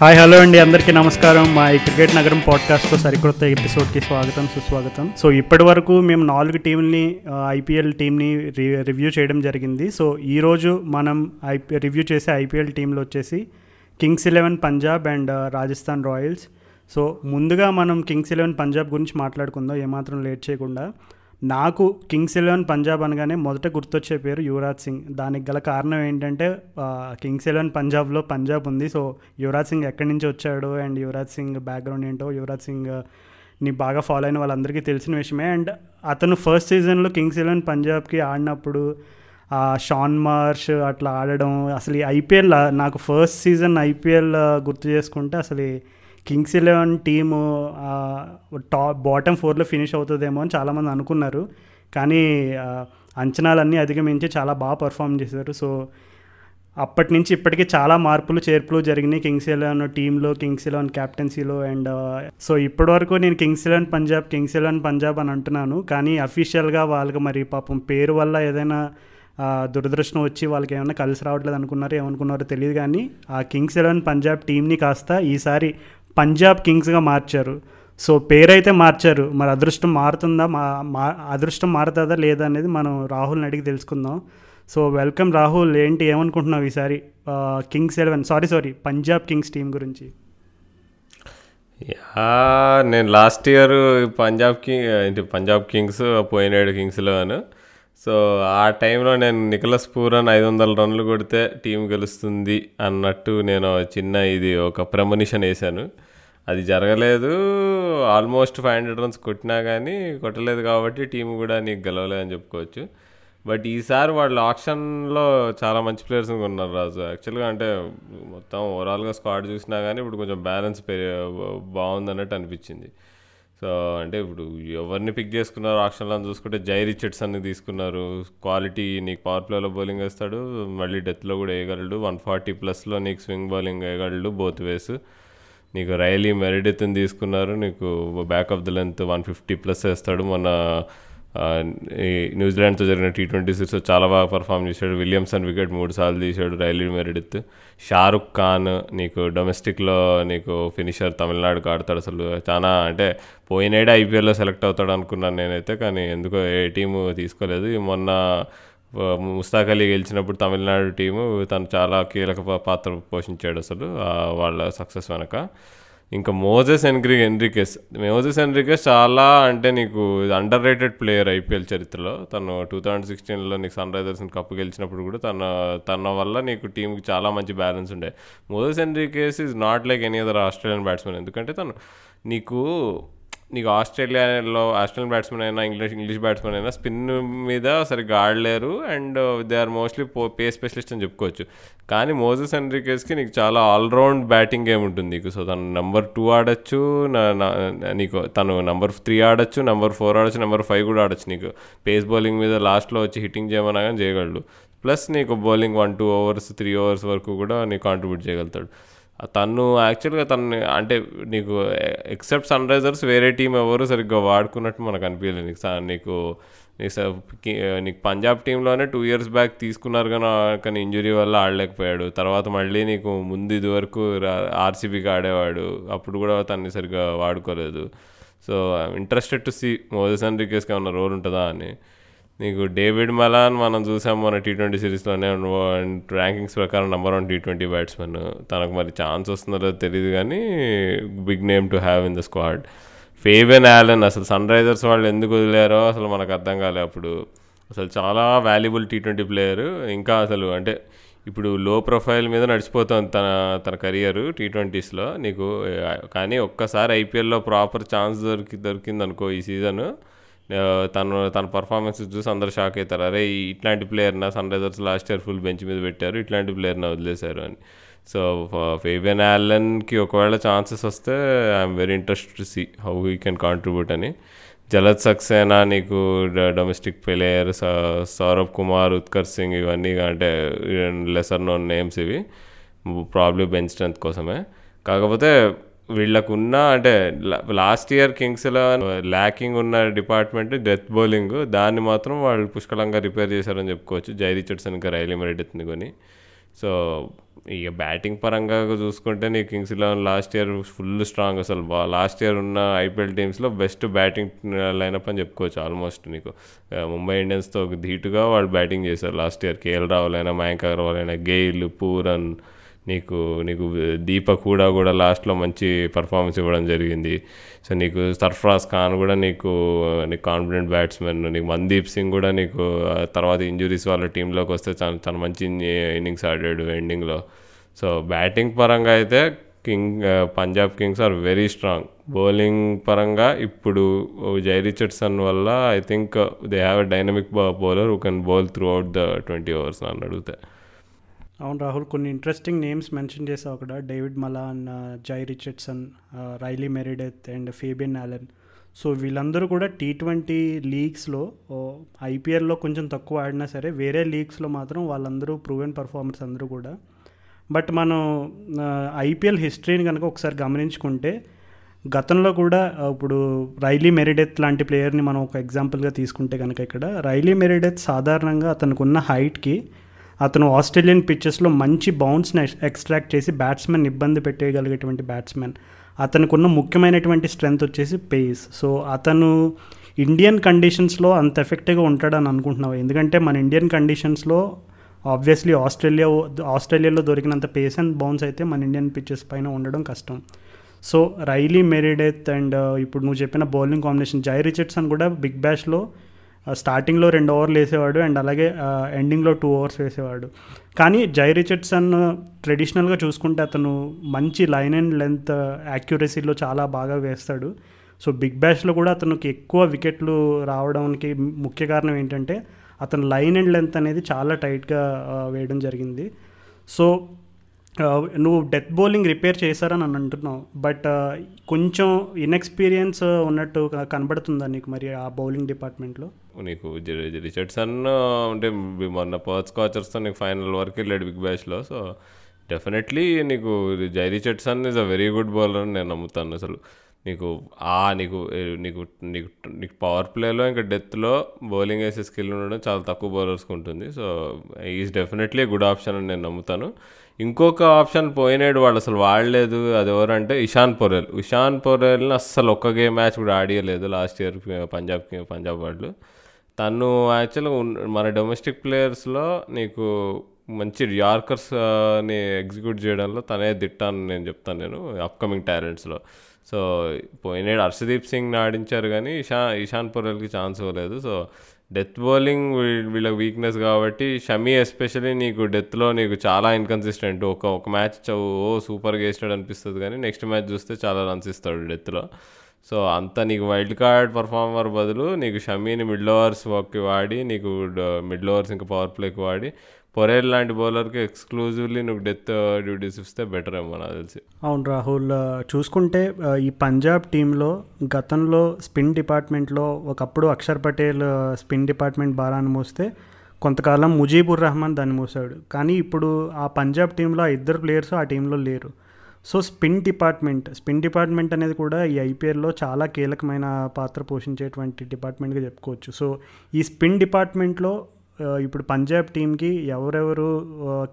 Hi hello అండి. అందరికీ నమస్కారం. మా ఈ క్రికెట్ నగరం పాడ్కాస్ట్లో సరికొత్త ఎపిసోడ్కి స్వాగతం సుస్వాగతం. సో ఇప్పటి వరకు మేము నాలుగు టీంని ఐపీఎల్ టీంని రివ్యూ చేయడం జరిగింది. సో ఈరోజు మనం ఐపీ రివ్యూ చేసే ఐపీఎల్ టీంలో వచ్చేసి Kings Eleven Punjab and Rajasthan Royals. So ముందుగా మనం కింగ్స్ ఎలెవెన్ పంజాబ్ గురించి మాట్లాడుకుందాం. ఏమాత్రం లేట్ చేయకుండా. నాకు కింగ్స్ ఎలెవెన్ పంజాబ్ అనగానే మొదట గుర్తొచ్చే పేరు యువరాజ్ సింగ్. దానికి గల కారణం ఏంటంటే కింగ్స్ ఎలెవెన్ పంజాబ్లో పంజాబ్ ఉంది. సో యువరాజ్ సింగ్ ఎక్కడి నుంచి వచ్చాడు? అండ్ యువరాజ్ సింగ్ బ్యాక్గ్రౌండ్ ఏంటో యువరాజ్ సింగ్ని బాగా ఫాలో అయిన వాళ్ళందరికీ తెలిసిన విషయమే. అండ్ అతను ఫస్ట్ సీజన్లో కింగ్స్ ఎలెవెన్ పంజాబ్కి ఆడినప్పుడు షాన్ మార్ష్ అట్లా ఆడడం అసలు ఈ ఐపీఎల్ నాకు ఫస్ట్ సీజన్ ఐపీఎల్ గుర్తు చేసుకుంటే అసలు Kings Eleven team top bottom ఫోర్లో ఫినిష్ అవుతుందేమో అని చాలామంది అనుకున్నారు. కానీ అంచనాలన్నీ అధిగమించి చాలా బాగా పర్ఫామ్ చేశారు. సో అప్పటి నుంచి ఇప్పటికీ చాలా మార్పులు చేర్పులు జరిగినాయి కింగ్స్ ఎలెవెన్ టీంలో కింగ్స్ ఎలెవెన్ క్యాప్టెన్సీలో అండ్ సో ఇప్పటివరకు నేను Kings Eleven Punjab Kings Eleven Punjab అని అంటున్నాను. కానీ అఫీషియల్గా వాళ్ళకి మరి పాపం పేరు వల్ల ఏదైనా దురదృష్టం వచ్చి వాళ్ళకి ఏమైనా కలిసి రావట్లేదు అనుకున్నారో ఏమనుకున్నారో తెలియదు కానీ ఆ కింగ్స్ ఎలెవెన్ పంజాబ్ టీంని కాస్త ఈసారి పంజాబ్ కింగ్స్గా మార్చారు. సో పేరైతే మార్చారు. మరి అదృష్టం మారుతుందా? మా మా అదృష్టం మారుతుందా లేదా అనేది మనం రాహుల్ని అడిగి తెలుసుకుందాం. So welcome Rahul. ఏంటి? ఏమనుకుంటున్నావు ఈసారి? Kings Eleven. Sorry sorry. Punjab Kings team గురించి. యా నేను లాస్ట్ ఇయర్ పంజాబ్ కింగ్ ఏంటి పంజాబ్ కింగ్స్ పోయినాడు కింగ్స్లో అను. సో ఆ టైంలో నేను నికలస్ పూరన్ ఐదు వందల రన్లు కొడితే టీం గెలుస్తుంది అన్నట్టు నేను చిన్న ఇది ఒక ప్రమనిషన్ వేశాను. అది జరగలేదు. ఆల్మోస్ట్ ఫైవ్ హండ్రెడ్ రన్స్ కొట్టినా కానీ కొట్టలేదు కాబట్టి టీం కూడా నీకు గెలవలేదని చెప్పుకోవచ్చు. బట్ ఈసారి వాళ్ళు ఆప్షన్లో చాలా మంచి ప్లేయర్స్ ఉన్నారు రాజు. యాక్చువల్గా అంటే మొత్తం ఓవరాల్గా స్క్వాడ్ చూసినా కానీ ఇప్పుడు కొంచెం బ్యాలెన్స్ పెరి బాగుందన్నట్టు అనిపించింది. అంటే ఇప్పుడు ఎవరిని పిక్ చేసుకున్నారు ఆప్షన్లో చూసుకుంటే జై రిచర్డ్సన్ని తీసుకున్నారు. క్వాలిటీ నీకు పవర్ ప్లేలో బౌలింగ్ వేస్తాడు. మళ్ళీ డెత్లో కూడా వేయగలడు. వన్ ఫార్టీ ప్లస్లో నీకు స్వింగ్ బౌలింగ్ వేయగలడు బోత్ వేస్ నీకు రైలీ మెరిడిత్ని తీసుకున్నారు. నీకు back of the length one fifty plus వేస్తాడు. మొన్న న్యూజిలాండ్తో జరిగిన టీ ట్వంటీ సిక్స్ చాలా బాగా పర్ఫామ్ చేశాడు. విలియమ్సన్ వికెట్ మూడు సార్లు తీశాడు. రైలీ మెరిడిత్ షారుఖ్ ఖాన్ నీకు డొమెస్టిక్లో నీకు ఫినిషర్ తమిళనాడుకి ఆడతాడు అసలు. చాలా అంటే పోయినేడే ఐపీఎల్లో సెలెక్ట్ అవుతాడు అనుకున్నాను నేనైతే కానీ ఎందుకో ఏ టీము తీసుకోలేదు. మొన్న ముస్తాక్ అలీ గెలిచినప్పుడు తమిళనాడు టీము తను చాలా కీలక పాత్ర పోషించాడు అసలు వాళ్ళ సక్సెస్ వెనక. ఇంకా మోజెస్ ఎన్గ్రి ఎన్రికెస్. మోజెస్ ఎన్రికెస్ చాలా అంటే నీకు అండర్ రేటెడ్ ప్లేయర్ ఐపీఎల్ చరిత్రలో. తను టూ థౌజండ్ సిక్స్టీన్లో నీకు సన్ రైజర్స్ని కప్పు గెలిచినప్పుడు కూడా తన తన వల్ల నీకు టీంకి చాలా మంచి బ్యాలెన్స్ ఉండే. Moises Henriques is not like any other Australian batsmen ఎందుకంటే తను నీకు నీకు ఆస్ట్రేలియాలో ఆస్ట్రేలియన్ బ్యాట్స్మెన్ అయినా ఇంగ్లీష్ ఇంగ్లీష్ బ్యాట్స్మెన్ అయినా స్పిన్ మీద సరిగ్గా ఆడలేరు అండ్ దే ఆర్ మోస్ట్లీ పో పే స్పెషలిస్ట్ అని చెప్పుకోవచ్చు. కానీ మోజెస్ అండ్రికేస్కి నీకు చాలా ఆల్రౌండ్ బ్యాటింగ్ గేమ్ ఉంటుంది నీకు. సో తను నెంబర్ టూ ఆడొచ్చు నా- నీకు తను నెంబర్ త్రీ ఆడొచ్చు నెంబర్ ఫోర్ ఆడొచ్చు నెంబర్ ఫైవ్ కూడా ఆడొచ్చు నీకు. పేస్ బౌలింగ్ మీద లాస్ట్లో వచ్చి హిట్టింగ్ చేయమన్నా కానీ చేయగలడు. ప్లస్ నీకు bowling one two overs three overs వరకు కూడా నీకు కాంట్రిబ్యూట్ చేయగలుగుతాడు. తను యాక్చువల్గా తను అంటే నీకు ఎక్సెప్ట్ సన్ రైజర్స్ వేరే టీం ఎవరు సరిగ్గా వాడుకున్నట్టు మనకు అనిపించలేదు నీకు నీకు నీకు నీకు పంజాబ్ టీంలోనే టూ ఇయర్స్ బ్యాక్ తీసుకున్నారు కానీ కానీ ఇంజురీ వల్ల ఆడలేకపోయాడు. తర్వాత మళ్ళీ నీకు ముందు ఇది వరకు ఆర్సీబీకి ఆడేవాడు. అప్పుడు కూడా తన్ని సరిగ్గా వాడుకోలేదు. So interested to see Moises ఎండ్రికేస్కి ఏమన్నా రోల్ ఉంటుందా అని. నీకు డేవిడ్ మలాన్ మనం చూసాం మన టీ ట్వంటీ సిరీస్లోనే ర్యాంకింగ్స్ ప్రకారం number one T twenty batsmen తనకు మరి ఛాన్స్ వస్తుందో తెలియదు కానీ big name to have in the squad Fabian Allen అసలు సన్ రైజర్స్ వాళ్ళు ఎందుకు వదిలేరో అసలు మనకు అర్థం కాలే అప్పుడు. అసలు చాలా వాల్యుబుల్ టీ ట్వంటీ ప్లేయర్ ఇంకా అసలు అంటే ఇప్పుడు లో ప్రొఫైల్ మీద నడిచిపోతుంది తన తన కెరియర్ టీ ట్వంటీస్లో నీకు కానీ ఒక్కసారి ఐపీఎల్లో ప్రాపర్ ఛాన్స్ దొరికి దొరికింది అనుకో ఈ సీజన్ తను తన పర్ఫార్మెన్స్ చూసి అందరు షాక్ అవుతారు. అరే ఇట్లాంటి ప్లేయర్నా Sunrisers last year full bench మీద పెట్టారు ఇట్లాంటి ప్లేయర్ని వదిలేశారు అని. సో ఫేబియన్ యాలన్కి ఒకవేళ ఛాన్సెస్ వస్తే I'm very interest to see how he can contribute అని. జలత్ సక్సేనా నీకు డొమెస్టిక్ ప్లేయర్ సౌరభ్ కుమార్ ఉత్కర్ సింగ్ ఇవన్నీ అంటే లెసర్ నోన్ నేమ్స్ ఇవి. ప్రాబ్లీ బెంచ్ స్ట్రెంత్ కోసమే. కాకపోతే వీళ్ళకున్న అంటే లాస్ట్ ఇయర్ కింగ్స్లో ల్యాకింగ్ ఉన్న డిపార్ట్మెంట్ డెత్ బౌలింగ్ దాన్ని మాత్రం వాళ్ళు పుష్కలంగా రిపేర్ చేశారని చెప్పుకోవచ్చు. జై రిచర్డ్సన్ ఇంకా రైలీ మెరిడెత్ని కొని. సో ఇక బ్యాటింగ్ పరంగా చూసుకుంటే నీ Kings Eleven last year full strong అసలు. లాస్ట్ ఇయర్ ఉన్న ఐపీఎల్ టీమ్స్లో బెస్ట్ బ్యాటింగ్ లైనప్ అని చెప్పుకోవచ్చు ఆల్మోస్ట్ నీకు ముంబై ఇండియన్స్తో ధీటుగా వాళ్ళు బ్యాటింగ్ చేశారు లాస్ట్ ఇయర్ కేఎల్ రావులైనా మయాంక్ అగర్వాల్ అయినా గెయిల్ పూరన్ నీకు నీకు దీప కూడా కూడా లాస్ట్లో మంచి పర్ఫార్మెన్స్ ఇవ్వడం జరిగింది. సో నీకు సర్ఫరాజ్ ఖాన్ కూడా నీకు నీకు కాన్ఫిడెంట్ బ్యాట్స్మెన్ నీకు మందీప్ సింగ్ కూడా నీకు తర్వాత ఇంజురీస్ వాళ్ళ టీంలోకి వస్తే చాలా చాలా మంచి ఇన్నింగ్స్ ఆడాడు ఎండింగ్లో సో బ్యాటింగ్ పరంగా అయితే King Punjab Kings are very strong bowling పరంగా ఇప్పుడు జై రిచర్డ్సన్ వల్ల I think they have a dynamic bowler who can bowl throughout the twenty overs అని అడిగితే. అవును రాహుల్ కొన్ని ఇంట్రెస్టింగ్ నేమ్స్ మెన్షన్ చేసావు అక్కడ. David Malan Jhye Richardson Riley Meredith and Fabian Allen so వీళ్ళందరూ కూడా టీ ట్వంటీ లీగ్స్లో ఐపీఎల్లో కొంచెం తక్కువ ఆడినా సరే వేరే లీగ్స్లో మాత్రం వాళ్ళందరూ ప్రూవెన్ పర్ఫార్మర్స్ అందరూ కూడా. బట్ మనం ఐపీఎల్ హిస్టరీని కనుక ఒకసారి గమనించుకుంటే గతంలో కూడా ఇప్పుడు రైలీ మెరిడెత్ లాంటి ప్లేయర్ని మనం ఒక ఎగ్జాంపుల్గా తీసుకుంటే కనుక ఇక్కడ రైలీ మెరిడెత్ సాధారణంగా అతనికి ఉన్న హైట్కి అతను ఆస్ట్రేలియన్ పిచ్చెస్లో మంచి బౌన్స్ని ఎక్స్ట్రాక్ట్ చేసి బ్యాట్స్మెన్ ఇబ్బంది పెట్టేయగలిగేటువంటి బ్యాట్స్మెన్. అతనికి ఉన్న ముఖ్యమైనటువంటి స్ట్రెంగ్త్ వచ్చేసి పేస్. సో అతను ఇండియన్ కండిషన్స్లో అంత ఎఫెక్టివ్గా ఉంటాడని అనుకుంటున్నావు? ఎందుకంటే మన ఇండియన్ కండిషన్స్లో ఆబ్వియస్లీ ఆస్ట్రేలియా ఆస్ట్రేలియాలో దొరికినంత పేస్ అండ్ బౌన్స్ అయితే మన ఇండియన్ పిచ్చెస్ పైన ఉండడం కష్టం. సో రైలీ మెరిడెత్ అండ్ ఇప్పుడు నువ్వు చెప్పిన బౌలింగ్ కాంబినేషన్ జై రిచర్డ్సన్ కూడా బిగ్ బ్యాష్లో స్టార్టింగ్లో రెండు ఓవర్లు వేసేవాడు అండ్ అలాగే ఎండింగ్లో టూ ఓవర్స్ వేసేవాడు. కానీ జై రిచర్డ్సన్ ట్రెడిషనల్గా చూసుకుంటే అతను మంచి లైన్ అండ్ లెంత్ యాక్యురసీలో చాలా బాగా వేస్తాడు. సో బిగ్ బ్యాష్లో కూడా అతనికి ఎక్కువ వికెట్లు రావడానికి ముఖ్య కారణం ఏంటంటే అతను లైన్ అండ్ లెంత్ అనేది చాలా టైట్గా వేయడం జరిగింది. సో నువ్వు డెత్ బౌలింగ్ రిపేర్ చేశారని అని అంటున్నావు. బట్ కొంచెం ఇన్ఎక్స్పీరియన్స్ ఉన్నట్టు కనబడుతుందా నీకు మరి ఆ బౌలింగ్ డిపార్ట్మెంట్లో నీకు రిచర్డ్సన్ అంటే మొన్న పర్త్ స్కాచర్స్తో నీకు ఫైనల్ వరకు వెళ్ళాడు బిగ్ బ్యాష్లో సో డెఫినెట్లీ నీకు Jhye Richardson is a very good bowler అని నేను నమ్ముతాను అసలు. నీకు ఆ నీకు నీకు నీకు నీకు పవర్ ప్లేలో ఇంకా డెత్లో బౌలింగ్ వేసే స్కిల్ ఉండడం చాలా తక్కువ బౌలర్స్కి ఉంటుంది. So is definitely good option అని నేను నమ్ముతాను. ఇంకొక ఆప్షన్ పోయినాడు వాళ్ళు అసలు వాడలేదు. అది ఎవరంటే ఇషాన్ పొరెల్. ఇషాన్ పొరెల్ని అస్సలు ఒక్క గేమ్ మ్యాచ్ కూడా ఆడియలేదు లాస్ట్ ఇయర్ పంజాబ్ పంజాబ్ వాళ్ళు. తను యాక్చువల్గా మన డొమెస్టిక్ ప్లేయర్స్లో నీకు మంచి యార్కర్స్ని ఎగ్జిక్యూట్ చేయడంలో తనే దిట్టాను నేను చెప్తాను నేను అప్కమింగ్ టాలెంట్స్లో సో పోయినాడు హర్షదీప్ సింగ్ని ఆడించారు కానీ ఇషా ఇషాన్ పొరల్కి ఛాన్స్ ఇవ్వలేదు. సో డెత్ బౌలింగ్ వీళ్ళకి వీక్నెస్ కాబట్టి షమీ ఎస్పెషలీ నీకు డెత్లో నీకు చాలా ఇన్కన్సిస్టెంట్ ఒక ఒక మ్యాచ్ ఓ సూపర్గా వేసినాడు అనిపిస్తుంది కానీ నెక్స్ట్ మ్యాచ్ చూస్తే చాలా రన్స్ ఇస్తాడు డెత్లో సో అంత నీకు వైల్డ్ కార్డ్ పర్ఫార్మర్ బదులు నీకు షమీని మిడిల్ ఓవర్స్ వర్క్కి వాడి నీకు మిడిల్ ఓవర్స్ ఇంకా పవర్ ప్లేకి వాడి పొరేల్ లాంటి బౌలర్కి ఎక్స్క్లూజివ్లీ నువ్వు డెత్ డ్యూటీస్ ఇస్తే బెటర్ ఏమో నాకు తెలిసి. అవును రాహుల్ చూసుకుంటే ఈ పంజాబ్ టీంలో గతంలో స్పిన్ డిపార్ట్మెంట్లో ఒకప్పుడు అక్షర్ పటేల్ స్పిన్ డిపార్ట్మెంట్ భారాన్ని మోస్తే కొంతకాలం ముజీబుర్ రహమాన్ దాన్ని మూసాడు. కానీ ఇప్పుడు ఆ పంజాబ్ టీంలో ఆ ఇద్దరు ప్లేయర్స్ ఆ టీంలో లేరు. So spin department spin department అనేది కూడా ఈ ఐపీఎల్లో చాలా కీలకమైన పాత్ర పోషించేటువంటి డిపార్ట్మెంట్గా చెప్పుకోవచ్చు. సో ఈ స్పిన్ డిపార్ట్మెంట్లో ఇప్పుడు పంజాబ్ టీంకి ఎవరెవరు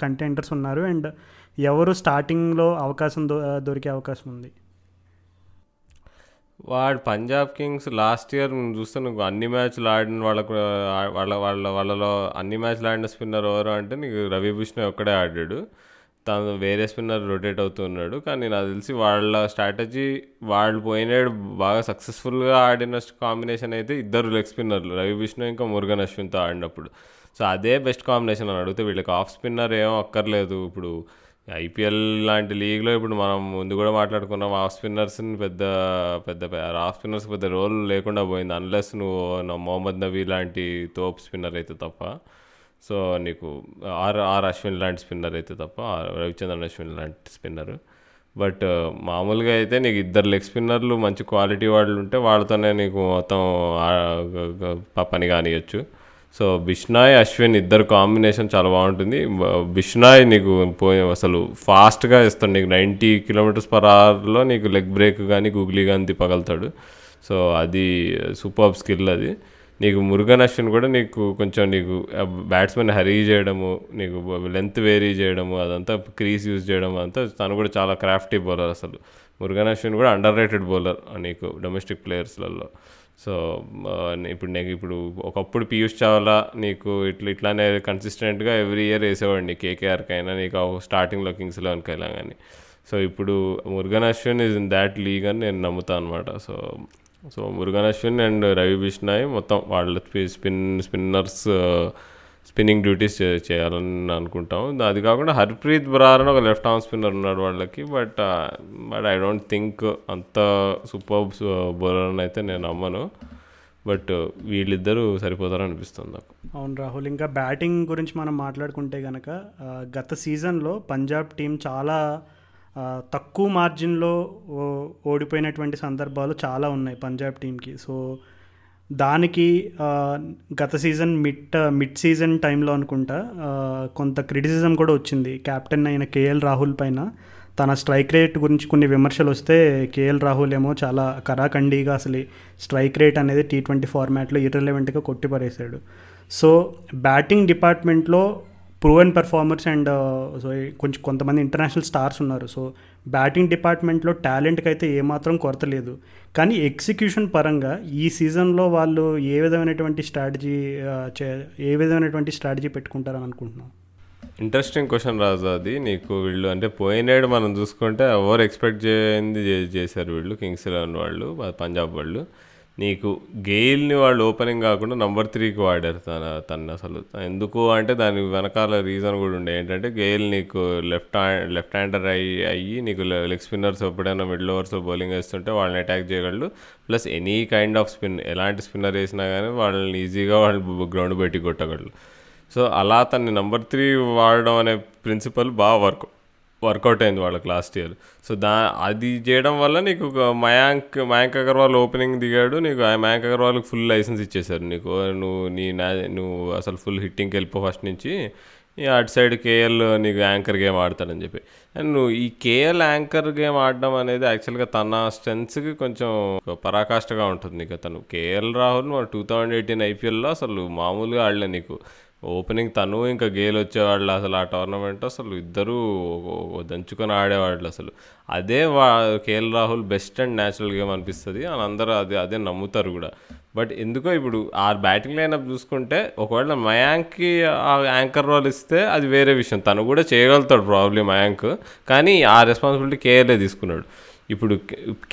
కంటెంటర్స్ ఉన్నారు అండ్ ఎవరు స్టార్టింగ్లో అవకాశం దొ దొరికే అవకాశం ఉంది? వాడు పంజాబ్ కింగ్స్ లాస్ట్ ఇయర్ చూస్తే నువ్వు అన్ని మ్యాచ్లు ఆడిన వాళ్ళకు వాళ్ళ వాళ్ళ వాళ్ళలో అన్ని మ్యాచ్లు ఆడిన స్పిన్నర్ ఎవరు అంటే నీకు రవి భూషణ్ ఒక్కడే ఆడాడు. తను వేరే స్పిన్నర్ రొటేట్ అవుతున్నాడు. కానీ నాకు తెలిసి వాళ్ళ స్ట్రాటజీ వాళ్ళు పోయినాడు బాగా సక్సెస్ఫుల్గా ఆడిన కాంబినేషన్ అయితే ఇద్దరు లెగ్ స్పిన్నర్లు. రవి విష్ణు ఇంకా మురుగన్ అశ్విన్తో ఆడినప్పుడు. సో అదే బెస్ట్ కాంబినేషన్ అని అడిగితే వీళ్ళకి ఆఫ్ స్పిన్నర్ ఏం అక్కర్లేదు. ఇప్పుడు ఐపీఎల్ లాంటి లీగ్లో ఇప్పుడు మనం ముందు కూడా మాట్లాడుకున్నాం ఆఫ్ స్పిన్నర్స్ని పెద్ద పెద్ద ఆఫ్ స్పిన్నర్స్ పెద్ద రోల్ లేకుండా పోయింది. అన్లెస్ నువ్వు నా మొహమ్మద్ నబీ లాంటి తోప్ స్పిన్నర్ అయితే తప్ప. సో నీకు ఆర్ ఆర్ అశ్విన్ లాంటి స్పిన్నర్ అయితే తప్ప రవిచంద్రన్ అశ్విన్ లాంటి స్పిన్నర్. బట్ మామూలుగా అయితే నీకు ఇద్దరు లెగ్ స్పిన్నర్లు మంచి క్వాలిటీ వాళ్ళు ఉంటే వాళ్ళతోనే నీకు మొత్తం పని కానియచ్చు. సో బిష్నాయ్ అశ్విన్ ఇద్దరు కాంబినేషన్ చాలా బాగుంటుంది. బిష్నాయ్ నీకు పోయి అసలు ఫాస్ట్గా ఇస్తాడు నీకు నైంటీ కిలోమీటర్స్ పర్ అవర్లో నీకు లెగ్ బ్రేక్ కానీ గుగ్లీ కానీ తిప్పగలుగుతాడు సో అది సూపర్ స్కిల్ అది. నీకు మురుగన్ అశ్విన్ కూడా నీకు కొంచెం నీకు బ్యాట్స్మెన్ హరీ చేయడము నీకు లెంత్ వేరీ చేయడము అదంతా క్రీజ్ యూజ్ చేయడం అంతా తను కూడా చాలా క్రాఫ్టీ బౌలర్ అసలు. మురుగన్ అశ్విన్ కూడా అండర్ రేటెడ్ బౌలర్ నీకు డొమెస్టిక్ ప్లేయర్స్లలో సో ఇప్పుడు నీకు ఇప్పుడు ఒకప్పుడు పీయూష్ చావ్లా నీకు ఇట్లా ఇట్లానే కన్సిస్టెంట్గా ఎవ్రీ ఇయర్ వేసేవాడిని కేకేఆర్కి అయినా నీకు స్టార్టింగ్లో కింగ్స్ లెవెన్కి అయినా కానీ సో ఇప్పుడు Murugan Ashwin is in that league అని నేను నమ్ముతాను అనమాట so so Murugan Ashwin and Ravi Bishnoi మొత్తం వాళ్ళ స్పిన్ స్పిన్నర్స్ స్పిన్నింగ్ డ్యూటీస్ చేయాలని అనుకుంటాం అది కాకుండా హర్ప్రీత్ బ్రార్ అని ఒక లెఫ్ట్ ఆర్మ్ స్పిన్నర్ ఉన్నాడు వాళ్ళకి but but I don't think అంత సూపర్ బౌలర్ అని అయితే నేను నమ్మను. బట్ వీళ్ళిద్దరూ సరిపోతారు అనిపిస్తుంది నాకు. అవును రాహుల్ ఇంకా బ్యాటింగ్ గురించి మనం మాట్లాడుకుంటే కనుక గత సీజన్లో పంజాబ్ టీం చాలా తక్కువ మార్జిన్లో ఓ- ఓడిపోయినటువంటి సందర్భాలు చాలా ఉన్నాయి పంజాబ్ టీంకి సో దానికి గత సీజన్ మిడ్ మిడ్ సీజన్ టైంలో అనుకుంటా కొంత క్రిటిసిజం కూడా వచ్చింది. కెప్టెన్ అయిన కేఎల్ రాహుల్ పైన. తన స్ట్రైక్ రేట్ గురించి కొన్ని విమర్శలు వస్తే కేఎల్ రాహుల్ ఏమో చాలా కరాఖండిగా అసలు స్ట్రైక్ రేట్ అనేది టీ ట్వంటీ ఫార్మాట్లో ఇర్రెలవెంట్గా కొట్టిపరేశాడు సో బ్యాటింగ్ డిపార్ట్మెంట్లో ప్రూవెన్ పెర్ఫార్మర్స్ అండ్ సో కొంచెం కొంతమంది ఇంటర్నేషనల్ స్టార్స్ ఉన్నారు. సో బ్యాటింగ్ డిపార్ట్మెంట్లో టాలెంట్కి అయితే ఏమాత్రం కొరత లేదు. కానీ ఎగ్జిక్యూషన్ పరంగా ఈ సీజన్లో వాళ్ళు ఏ విధమైనటువంటి స్ట్రాటజీ ఏ విధమైనటువంటి స్ట్రాటజీ పెట్టుకుంటారని అనుకుంటున్నాం ఇంట్రెస్టింగ్ క్వశ్చన్ రాజు అది నీకు వీళ్ళు అంటే పోయినాడు మనం చూసుకుంటే ఎవరు ఎక్స్పెక్ట్ చేయింది చేశారు వీళ్ళు? కింగ్స్ ఎలెవన్ వాళ్ళు పంజాబ్ వాళ్ళు. నీకు గెయిల్ని వాళ్ళు ఓపెనింగ్ కాకుండా నంబర్ త్రీకి వాడారు తన తను అసలు. ఎందుకు అంటే దాని వెనకాల రీజన్ కూడా ఉండే. ఏంటంటే గెయిల్ నీకు లెఫ్ట్ హ్యాండ్ లెఫ్ట్ హ్యాండర్ అయ్యి అయ్యి నీకు లెగ్ స్పిన్నర్స్ ఎప్పుడైనా మిడిల్ ఓవర్స్ బౌలింగ్ వేస్తుంటే వాళ్ళని అటాక్ చేయగలడు. Plus any kind of spin ఎలాంటి స్పిన్నర్ వేసినా కానీ వాళ్ళని ఈజీగా వాళ్ళు గ్రౌండ్ బయటికి కొట్టగలరు సో అలా తన్ని నంబర్ త్రీ వాడడం అనే ప్రిన్సిపల్ బాగా వర్క్ వర్కౌట్ అయింది వాళ్ళకి లాస్ట్ ఇయర్. సో దా అది చేయడం వల్ల నీకు ఒక మయాంక్ మయాంక్ అగర్వాల్ ఓపెనింగ్ దిగాడు నీకు ఆ మయాంక్ అగర్వాల్కి ఫుల్ లైసెన్స్ ఇచ్చేశారు నీకు. నువ్వు నీ నా నువ్వు అసలు ఫుల్ హిట్టింగ్కి వెళ్ళిపో ఫస్ట్ నుంచి అటు సైడ్ కేఎల్ నీకు యాంకర్ గేమ్ ఆడతాడని చెప్పి. అండ్ నువ్వు ఈ కేఎల్ యాంకర్ గేమ్ ఆడడం అనేది యాక్చువల్గా తన స్ట్రెంత్స్కి కొంచెం పరాకాష్ఠగా ఉంటుంది నీకు. తను KL Rahul two thousand eighteen ఐపీఎల్లో అసలు మామూలుగా ఆడలే నీకు. ఓపెనింగ్ తను ఇంకా గేల్ వచ్చేవాళ్ళు అసలు ఆ టోర్నమెంట్ అసలు ఇద్దరు దంచుకొని ఆడేవాళ్ళు అసలు. అదే వా KL Rahul best and natural game అనిపిస్తుంది అని అందరూ అదే అదే నమ్ముతారు కూడా. బట్ ఎందుకో ఇప్పుడు ఆ బ్యాటింగ్ లైనప్ చూసుకుంటే ఒకవేళ మయాంక్కి ఆ యాంకర్ రోల్ ఇస్తే అది వేరే విషయం. తను కూడా చేయగలుగుతాడు ప్రాబ్లీ మయాంక్. కానీ ఆ రెస్పాన్సిబిలిటీ కేఎల్ఏ తీసుకున్నాడు. ఇప్పుడు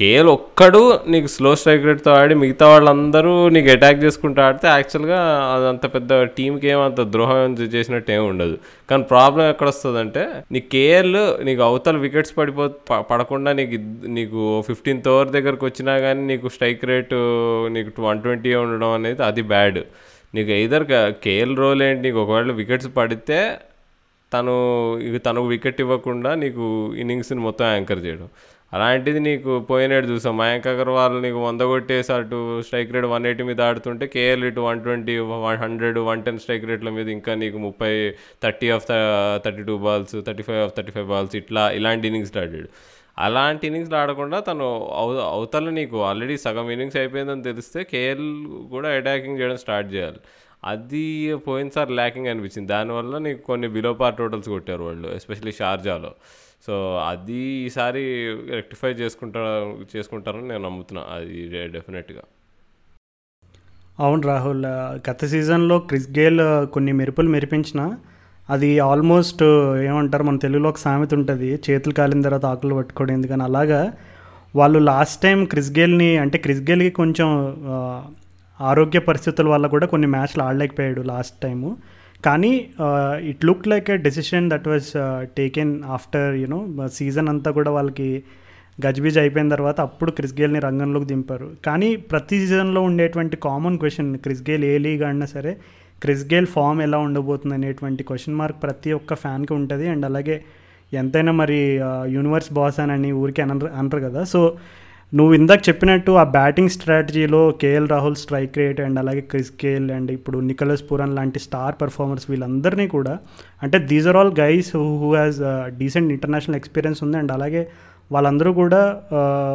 కేఎల్ ఒక్కడు నీకు స్లో స్ట్రైక్ రేట్తో ఆడి మిగతా వాళ్ళందరూ నీకు అటాక్ చేసుకుంటూ ఆడితే యాక్చువల్గా అది అంత పెద్ద టీంకి ఏమంత ద్రోహం చేసినట్టు ఏమి ఉండదు. కానీ ప్రాబ్లం ఎక్కడ వస్తుందంటే నీ కేఎల్ నీకు అవతల వికెట్స్ పడిపో పడకుండా నీకు నీకు ఫిఫ్టీన్త్ ఓవర్ దగ్గరకు వచ్చినా కానీ నీకు స్ట్రైక్ రేటు నీకు వన్ ట్వంటీ ఉండడం అనేది అది బ్యాడ్. నీకు ఎయిదర్ కేఎల్ రోల్ ఏంటి? నీకు ఒకవేళ వికెట్స్ పడితే తను ఇక తనకు వికెట్ ఇవ్వకుండా నీకు ఇన్నింగ్స్ని మొత్తం యాంకర్ చేయడం. అలాంటిది నీకు పోయినాడు చూసాం. మయాంక్ అగర్వాల్ నీకు వంద కొట్టేసి అటు స్ట్రైక్ రేట్ వన్ ఎయిటీ మీద ఆడుతుంటే కేఎల్ ఇటు one twenty one hundred one ten strike రేట్ల మీద ఇంకా నీకు ముప్పై thirty off thirty two balls thirty five off thirty five balls ఇట్లా ఇలాంటి ఇన్నింగ్స్ ఆడాడు. అలాంటి ఇన్నింగ్స్ ఆడకుండా తను అవ అవతల నీకు ఆల్రెడీ సగం ఇన్నింగ్స్ అయిపోయిందని తెలిస్తే కేఎల్ కూడా అటాకింగ్ చేయడం స్టార్ట్ చేయాలి. అది పోయినసారి ల్యాకింగ్ అనిపించింది. దానివల్ల నీకు కొన్ని బిలో పార్ టోటల్స్ కొట్టారు వాళ్ళు ఎస్పెషల్లీ షార్జాలో. సో అది ఈసారి రెక్టిఫై చేసుకుంటారు చేసుకుంటారని నేను నమ్ముతున్నా. అది డెఫినెట్గా. అవును రాహుల్ గత సీజన్లో క్రిస్ గేల్ కొన్ని మెరుపులు మెరిపించిన అది ఆల్మోస్ట్ ఏమంటారు మన తెలుగులో ఒక సామెత ఉంటుంది చేతులు కాలిన తర్వాత ఆకులు పట్టుకోవడం. ఎందుకని అలాగా వాళ్ళు లాస్ట్ టైం క్రిస్ గేల్ని అంటే క్రిస్ గేల్కి కొంచెం ఆరోగ్య పరిస్థితుల వల్ల కూడా కొన్ని మ్యాచ్లు ఆడలేకపోయాడు లాస్ట్ టైము. కానీ it look like a decision that was taken after you know season అంతా కూడా వాళ్ళకి గజ్బీజ్ అయిపోయిన తర్వాత అప్పుడు క్రిస్ గేల్ని రంగంలోకి దింపారు. కానీ ప్రతి సీజన్లో ఉండేటువంటి కామన్ క్వశ్చన్ క్రిస్ గేల్ ఏ లీగ్ అన్నా సరే క్రిస్ గేల్ ఫామ్ ఎలా ఉండబోతుంది అనేటువంటి క్వశ్చన్ మార్క్ ప్రతి ఒక్క ఫ్యాన్కి ఉంటుంది. అండ్ అలాగే ఎంతైనా మరి uh, యూనివర్స్ బాస్ అని ఊరికే అనరు అనరు కదా. సో నువ్వు ఇందాక చెప్పినట్టు ఆ బ్యాటింగ్ స్ట్రాటజీలో KL Rahul strike rate and అలాగే క్రిస్ కేల్ అండ్ ఇప్పుడు నికలస్ పురన్ లాంటి స్టార్ పర్ఫార్మర్స్ వీళ్ళందరినీ కూడా అంటే these are all guys who has decent international experience ఉంది. అండ్ అలాగే వాళ్ళందరూ కూడా uh,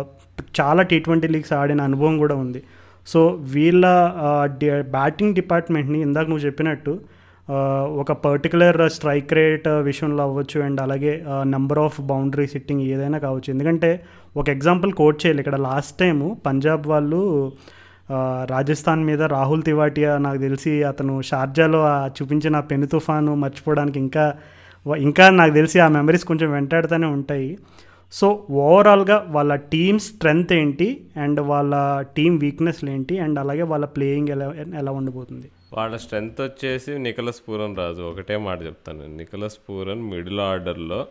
చాలా టీ ట్వంటీ లీగ్స్ ఆడిన అనుభవం కూడా ఉంది. సో వీళ్ళ uh, బ్యాటింగ్ డిపార్ట్మెంట్ని ఇందాక నువ్వు చెప్పినట్టు ఒక పర్టికులర్ స్ట్రైక్ రేట్ విషయంలో అవ్వచ్చు అండ్ అలాగే నెంబర్ ఆఫ్ బౌండరీ సిట్టింగ్ ఏదైనా కావచ్చు. ఎందుకంటే ఒక ఎగ్జాంపుల్ కోట్ చేయాలి. ఇక్కడ లాస్ట్ టైము పంజాబ్ వాళ్ళు రాజస్థాన్ మీద రాహుల్ తివాటియా నాకు తెలిసి అతను షార్జాలో ఆ చూపించిన పెను తుఫాను మర్చిపోవడానికి ఇంకా ఇంకా నాకు తెలిసి ఆ మెమరీస్ కొంచెం వెంటాడుతూనే ఉంటాయి. సో ఓవరాల్గా వాళ్ళ టీమ్ స్ట్రెంగ్త్ ఏంటి? అండ్ వాళ్ళ టీం వీక్నెస్లు ఏంటి? అండ్ అలాగే వాళ్ళ ప్లేయింగ్ ఎలా ఎలా ఉండబోతుంది వాళ్ళ స్ట్రెంగ్త్ వచ్చేసి నికలస్ పూరన్ రాజు. ఒకటే మాట చెప్తాను. నికలస్ పూరన్ మిడిల్ ఆర్డర్లో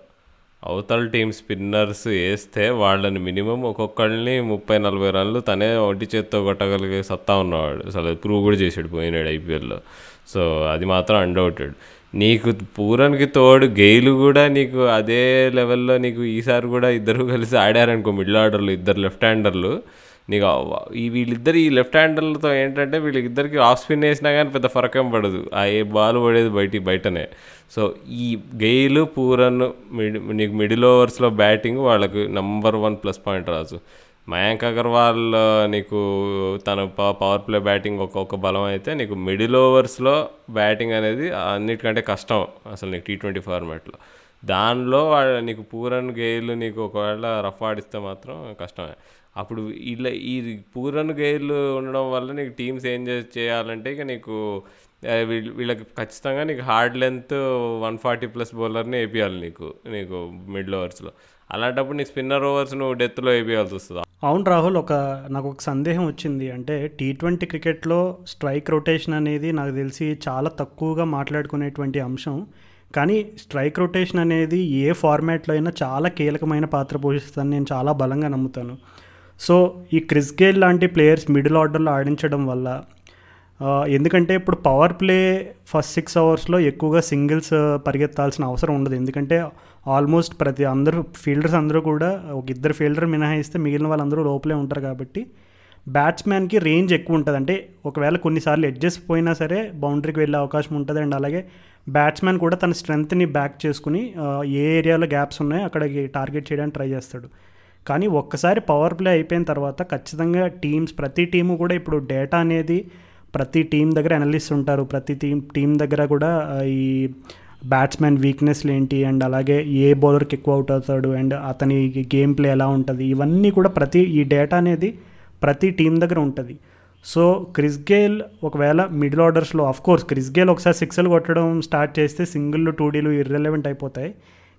అవతల టీం స్పిన్నర్స్ వేస్తే వాళ్ళని మినిమం ఒక్కొక్కళ్ళని ముప్పై నలభై రన్లు తనే ఒంటి చేత్తో కొట్టగలిగే సత్తా ఉన్నవాడు. అసలు ప్రూవ్ కూడా చేసాడు పోయినాడు ఐపీఎల్లో. సో అది మాత్రం అన్డౌటెడ్. నీకు పూరన్కి తోడు గెయిలు కూడా నీకు అదే లెవెల్లో నీకు ఈసారి కూడా ఇద్దరు కలిసి ఆడారనుకో మిడిల్ ఆర్డర్లు ఇద్దరు లెఫ్ట్ హ్యాండర్లు. నీకు ఈ వీళ్ళిద్దరు ఈ లెఫ్ట్ హ్యాండర్లతో ఏంటంటే వీళ్ళిద్దరికి ఆఫ్ స్పిన్ వేసినా కానీ పెద్ద ఫరకం పడదు. ఆ ఏ బాల్ పడేది బయట బయటనే. సో ఈ గెయిల్ పూరన్ మిడ్ నీకు మిడిల్ ఓవర్స్లో బ్యాటింగ్ వాళ్ళకి number one plus point Raju. Mayank Agarwal నీకు తన పవర్ ప్లే బ్యాటింగ్ ఒక్కొక్క బలం అయితే నీకు మిడిల్ ఓవర్స్లో బ్యాటింగ్ అనేది అన్నిటికంటే కష్టం అసలు నీకు టీ ట్వంటీ ఫార్మాట్లో దానిలో వాళ్ళ నీకు పూరన్ గేలు నీకు ఒకవేళ రఫ్ ఆడిస్తే మాత్రం కష్టమే. అప్పుడు ఇలా ఈ పూరన్ గేర్లు ఉండడం వల్ల నీకు టీమ్స్ ఏం చేయాలంటే ఇక నీకు వీళ్ళకి ఖచ్చితంగా నీకు hard length one forty plus బౌలర్ని వేపియాలి నీకు నీకు మిడిల్ ఓవర్స్లో. అలాంటప్పుడు నీకు స్పిన్నర్ ఓవర్స్ నువ్వు డెత్లో వేపియాల్సి వస్తుంది? అవును రాహుల్ ఒక నాకు ఒక సందేహం వచ్చింది. అంటే టీ ట్వంటీ క్రికెట్లో స్ట్రైక్ రొటేషన్ అనేది నాకు తెలిసి చాలా తక్కువగా మాట్లాడుకునేటువంటి అంశం. కానీ స్ట్రైక్ రొటేషన్ అనేది ఏ ఫార్మాట్లో అయినా చాలా కీలకమైన పాత్ర పోషిస్తుందని నేను చాలా బలంగా నమ్ముతాను. సో ఈ క్రిస్ గేల్ లాంటి ప్లేయర్స్ మిడిల్ ఆర్డర్లో ఆడించడం వల్ల ఎందుకంటే ఇప్పుడు పవర్ ప్లే ఫస్ట్ సిక్స్ అవర్స్లో ఎక్కువగా సింగిల్స్ పరిగెత్తాల్సిన అవసరం ఉండదు. ఎందుకంటే ఆల్మోస్ట్ ప్రతి అందరూ ఫీల్డర్స్ అందరూ కూడా ఒక ఇద్దరు ఫీల్డర్ మినహాయిస్తే మిగిలిన వాళ్ళందరూ లోపలే ఉంటారు కాబట్టి బ్యాట్స్మెన్కి రేంజ్ ఎక్కువ ఉంటుంది. అంటే ఒకవేళ కొన్నిసార్లు ఎడ్జెస్ పోయినా సరే బౌండరీకి వెళ్ళే అవకాశం ఉంటుంది. అండ్ అలాగే బ్యాట్స్మెన్ కూడా తన స్ట్రెంగ్త్ని బ్యాక్ చేసుకుని ఏ ఏరియాలో గ్యాప్స్ ఉన్నాయో అక్కడికి టార్గెట్ చేయడానికి ట్రై చేస్తాడు. కానీ ఒక్కసారి పవర్ ప్లే అయిపోయిన తర్వాత ఖచ్చితంగా టీమ్స్ ప్రతి టీము కూడా ఇప్పుడు డేటా అనేది ప్రతి టీం దగ్గర అనలిస్ట్ ఉంటారు. ప్రతి టీం టీం దగ్గర కూడా ఈ బ్యాట్స్మెన్ వీక్నెస్లు ఏంటి? అండ్ అలాగే ఏ బౌలర్కి ఎక్కువ అవుట్ అవుతాడు? అండ్ అతని గేమ్ ప్లే ఎలా ఉంటుంది? ఇవన్నీ కూడా ప్రతి ఈ డేటా అనేది ప్రతి టీం దగ్గర ఉంటుంది. సో క్రిస్ గేల్ ఒకవేళ మిడిల్ ఆర్డర్స్లో ఆఫ్ కోర్స్ క్రిస్ గేల్ ఒకసారి సిక్స్లు కొట్టడం స్టార్ట్ చేస్తే సింగిల్ టూ డీలు ఇర్రెలవెంట్ అయిపోతాయి.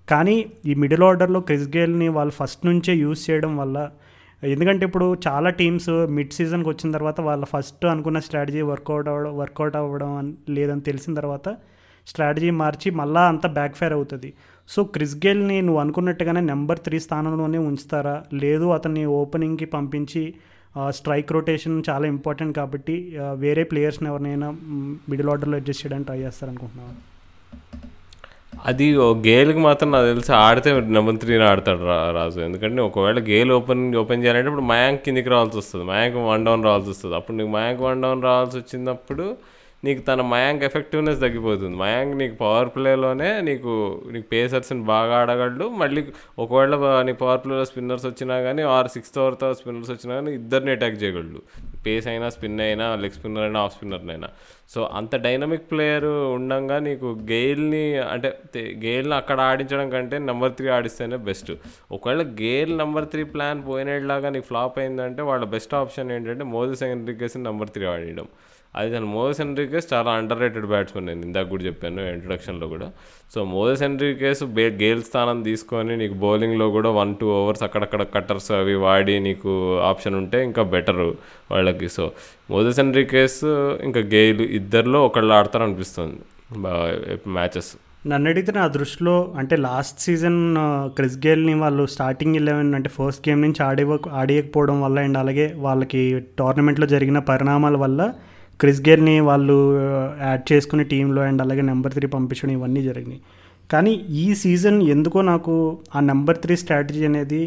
కానీ ఈ మిడిల్ ఆర్డర్లో క్రిస్ గేల్ని వాళ్ళు ఫస్ట్ నుంచే యూజ్ చేయడం వల్ల ఎందుకంటే ఇప్పుడు చాలా టీమ్స్ మిడ్ సీజన్కి వచ్చిన తర్వాత వాళ్ళ ఫస్ట్ అనుకున్న స్ట్రాటజీ వర్కౌట్ అవ్వడం వర్కౌట్ అవ్వడం లేదని తెలిసిన తర్వాత స్ట్రాటజీ మార్చి మళ్ళీ అంతా బ్యాక్ఫైర్ అవుతుంది. సో క్రిస్ గేల్ని నువ్వు అనుకున్నట్టుగానే నెంబర్ త్రీ స్థానంలోనే ఉంచుతారా? లేదు అతన్ని ఓపెనింగ్కి పంపించి స్ట్రైక్ రొటేషన్ చాలా ఇంపార్టెంట్ కాబట్టి వేరే ప్లేయర్స్ని ఎవరినైనా మిడిల్ ఆర్డర్లో అడ్జస్ట్ చేయడానికి ట్రై చేస్తారనుకుంటున్నాను అది గేల్కి మాత్రం నాకు తెలిసి ఆడితే నెంబర్ త్రీని ఆడతాడు రా రాజు. ఎందుకంటే ఒకవేళ గేల్ ఓపెన్ ఓపెన్ చేయాలంటే ఇప్పుడు మయాంక్ కిందికి రావాల్సి వస్తుంది. మయాంక్ వన్ డౌన్ రావాల్సి వస్తుంది. అప్పుడు నీకు మయాంక్ వన్ డౌన్ రావాల్సి వచ్చినప్పుడు నీకు తన మయాంక్ ఎఫెక్టివ్నెస్ తగ్గిపోతుంది. మయాంక్ నీకు పవర్ ప్లేలోనే నీకు నీకు పేసర్స్ని బాగా ఆడగలడు. మళ్ళీ ఒకవేళ నీ పవర్ ప్లేలో స్పిన్నర్స్ వచ్చినా కానీ ఆరు సిక్స్త్ ఓవర్తో స్పిన్నర్స్ వచ్చినా కానీ ఇద్దరిని అటాక్ చేయగలడు. పేస్ అయినా స్పిన్ అయినా లెగ్ స్పిన్నర్ అయినా ఆఫ్ స్పిన్నర్నైనా సో అంత డైనమిక్ ప్లేయర్ ఉండంగా నీకు గెయిల్ని అంటే గెయిల్ని అక్కడ ఆడించడం కంటే నెంబర్ త్రీ ఆడిస్తేనే బెస్ట్ ఒకవేళ గేల్ నెంబర్ త్రీ ప్లాన్ పోయినలాగా నీకు ఫ్లాప్ అయిందంటే వాళ్ళ బెస్ట్ ఆప్షన్ ఏంటంటే Moises second Henriques number three ఆడడం అది తను మోదస్ ఎండ్రికేస్ చాలా అండర్ రేటెడ్ బ్యాట్స్మెన్ నేను ఇందాక కూడా చెప్పాను ఇంట్రొడక్షన్లో కూడా. సో మోదస్ ఎండ్రికేస్ బే గేల్ స్థానం తీసుకొని నీకు బౌలింగ్లో కూడా వన్ టూ ఓవర్స్ అక్కడక్కడ కట్టర్స్ అవి వాడి నీకు ఆప్షన్ ఉంటే ఇంకా బెటర్ వాళ్ళకి. సో మోదస్ ఎండ్రికేస్ ఇంకా గేల్ ఇద్దరిలో ఒకళ్ళు ఆడతారు అనిపిస్తుంది మ్యాచెస్ నన్ను అడిగితే నా దృష్టిలో అంటే లాస్ట్ సీజన్ క్రిస్ గేల్ని వాళ్ళు స్టార్టింగ్ ఎలెవెన్ అంటే ఫస్ట్ గేమ్ నుంచి ఆడే ఆడియకపోవడం వల్ల అండ్ అలాగే వాళ్ళకి టోర్నమెంట్లో జరిగిన పరిణామాల వల్ల క్రిస్ గేల్ని వాళ్ళు యాడ్ చేసుకుని టీంలో అండ్ అలాగే నెంబర్ త్రీ పంపించడం ఇవన్నీ జరిగినాయి. కానీ ఈ సీజన్ ఎందుకో నాకు ఆ నెంబర్ త్రీ స్ట్రాటజీ అనేది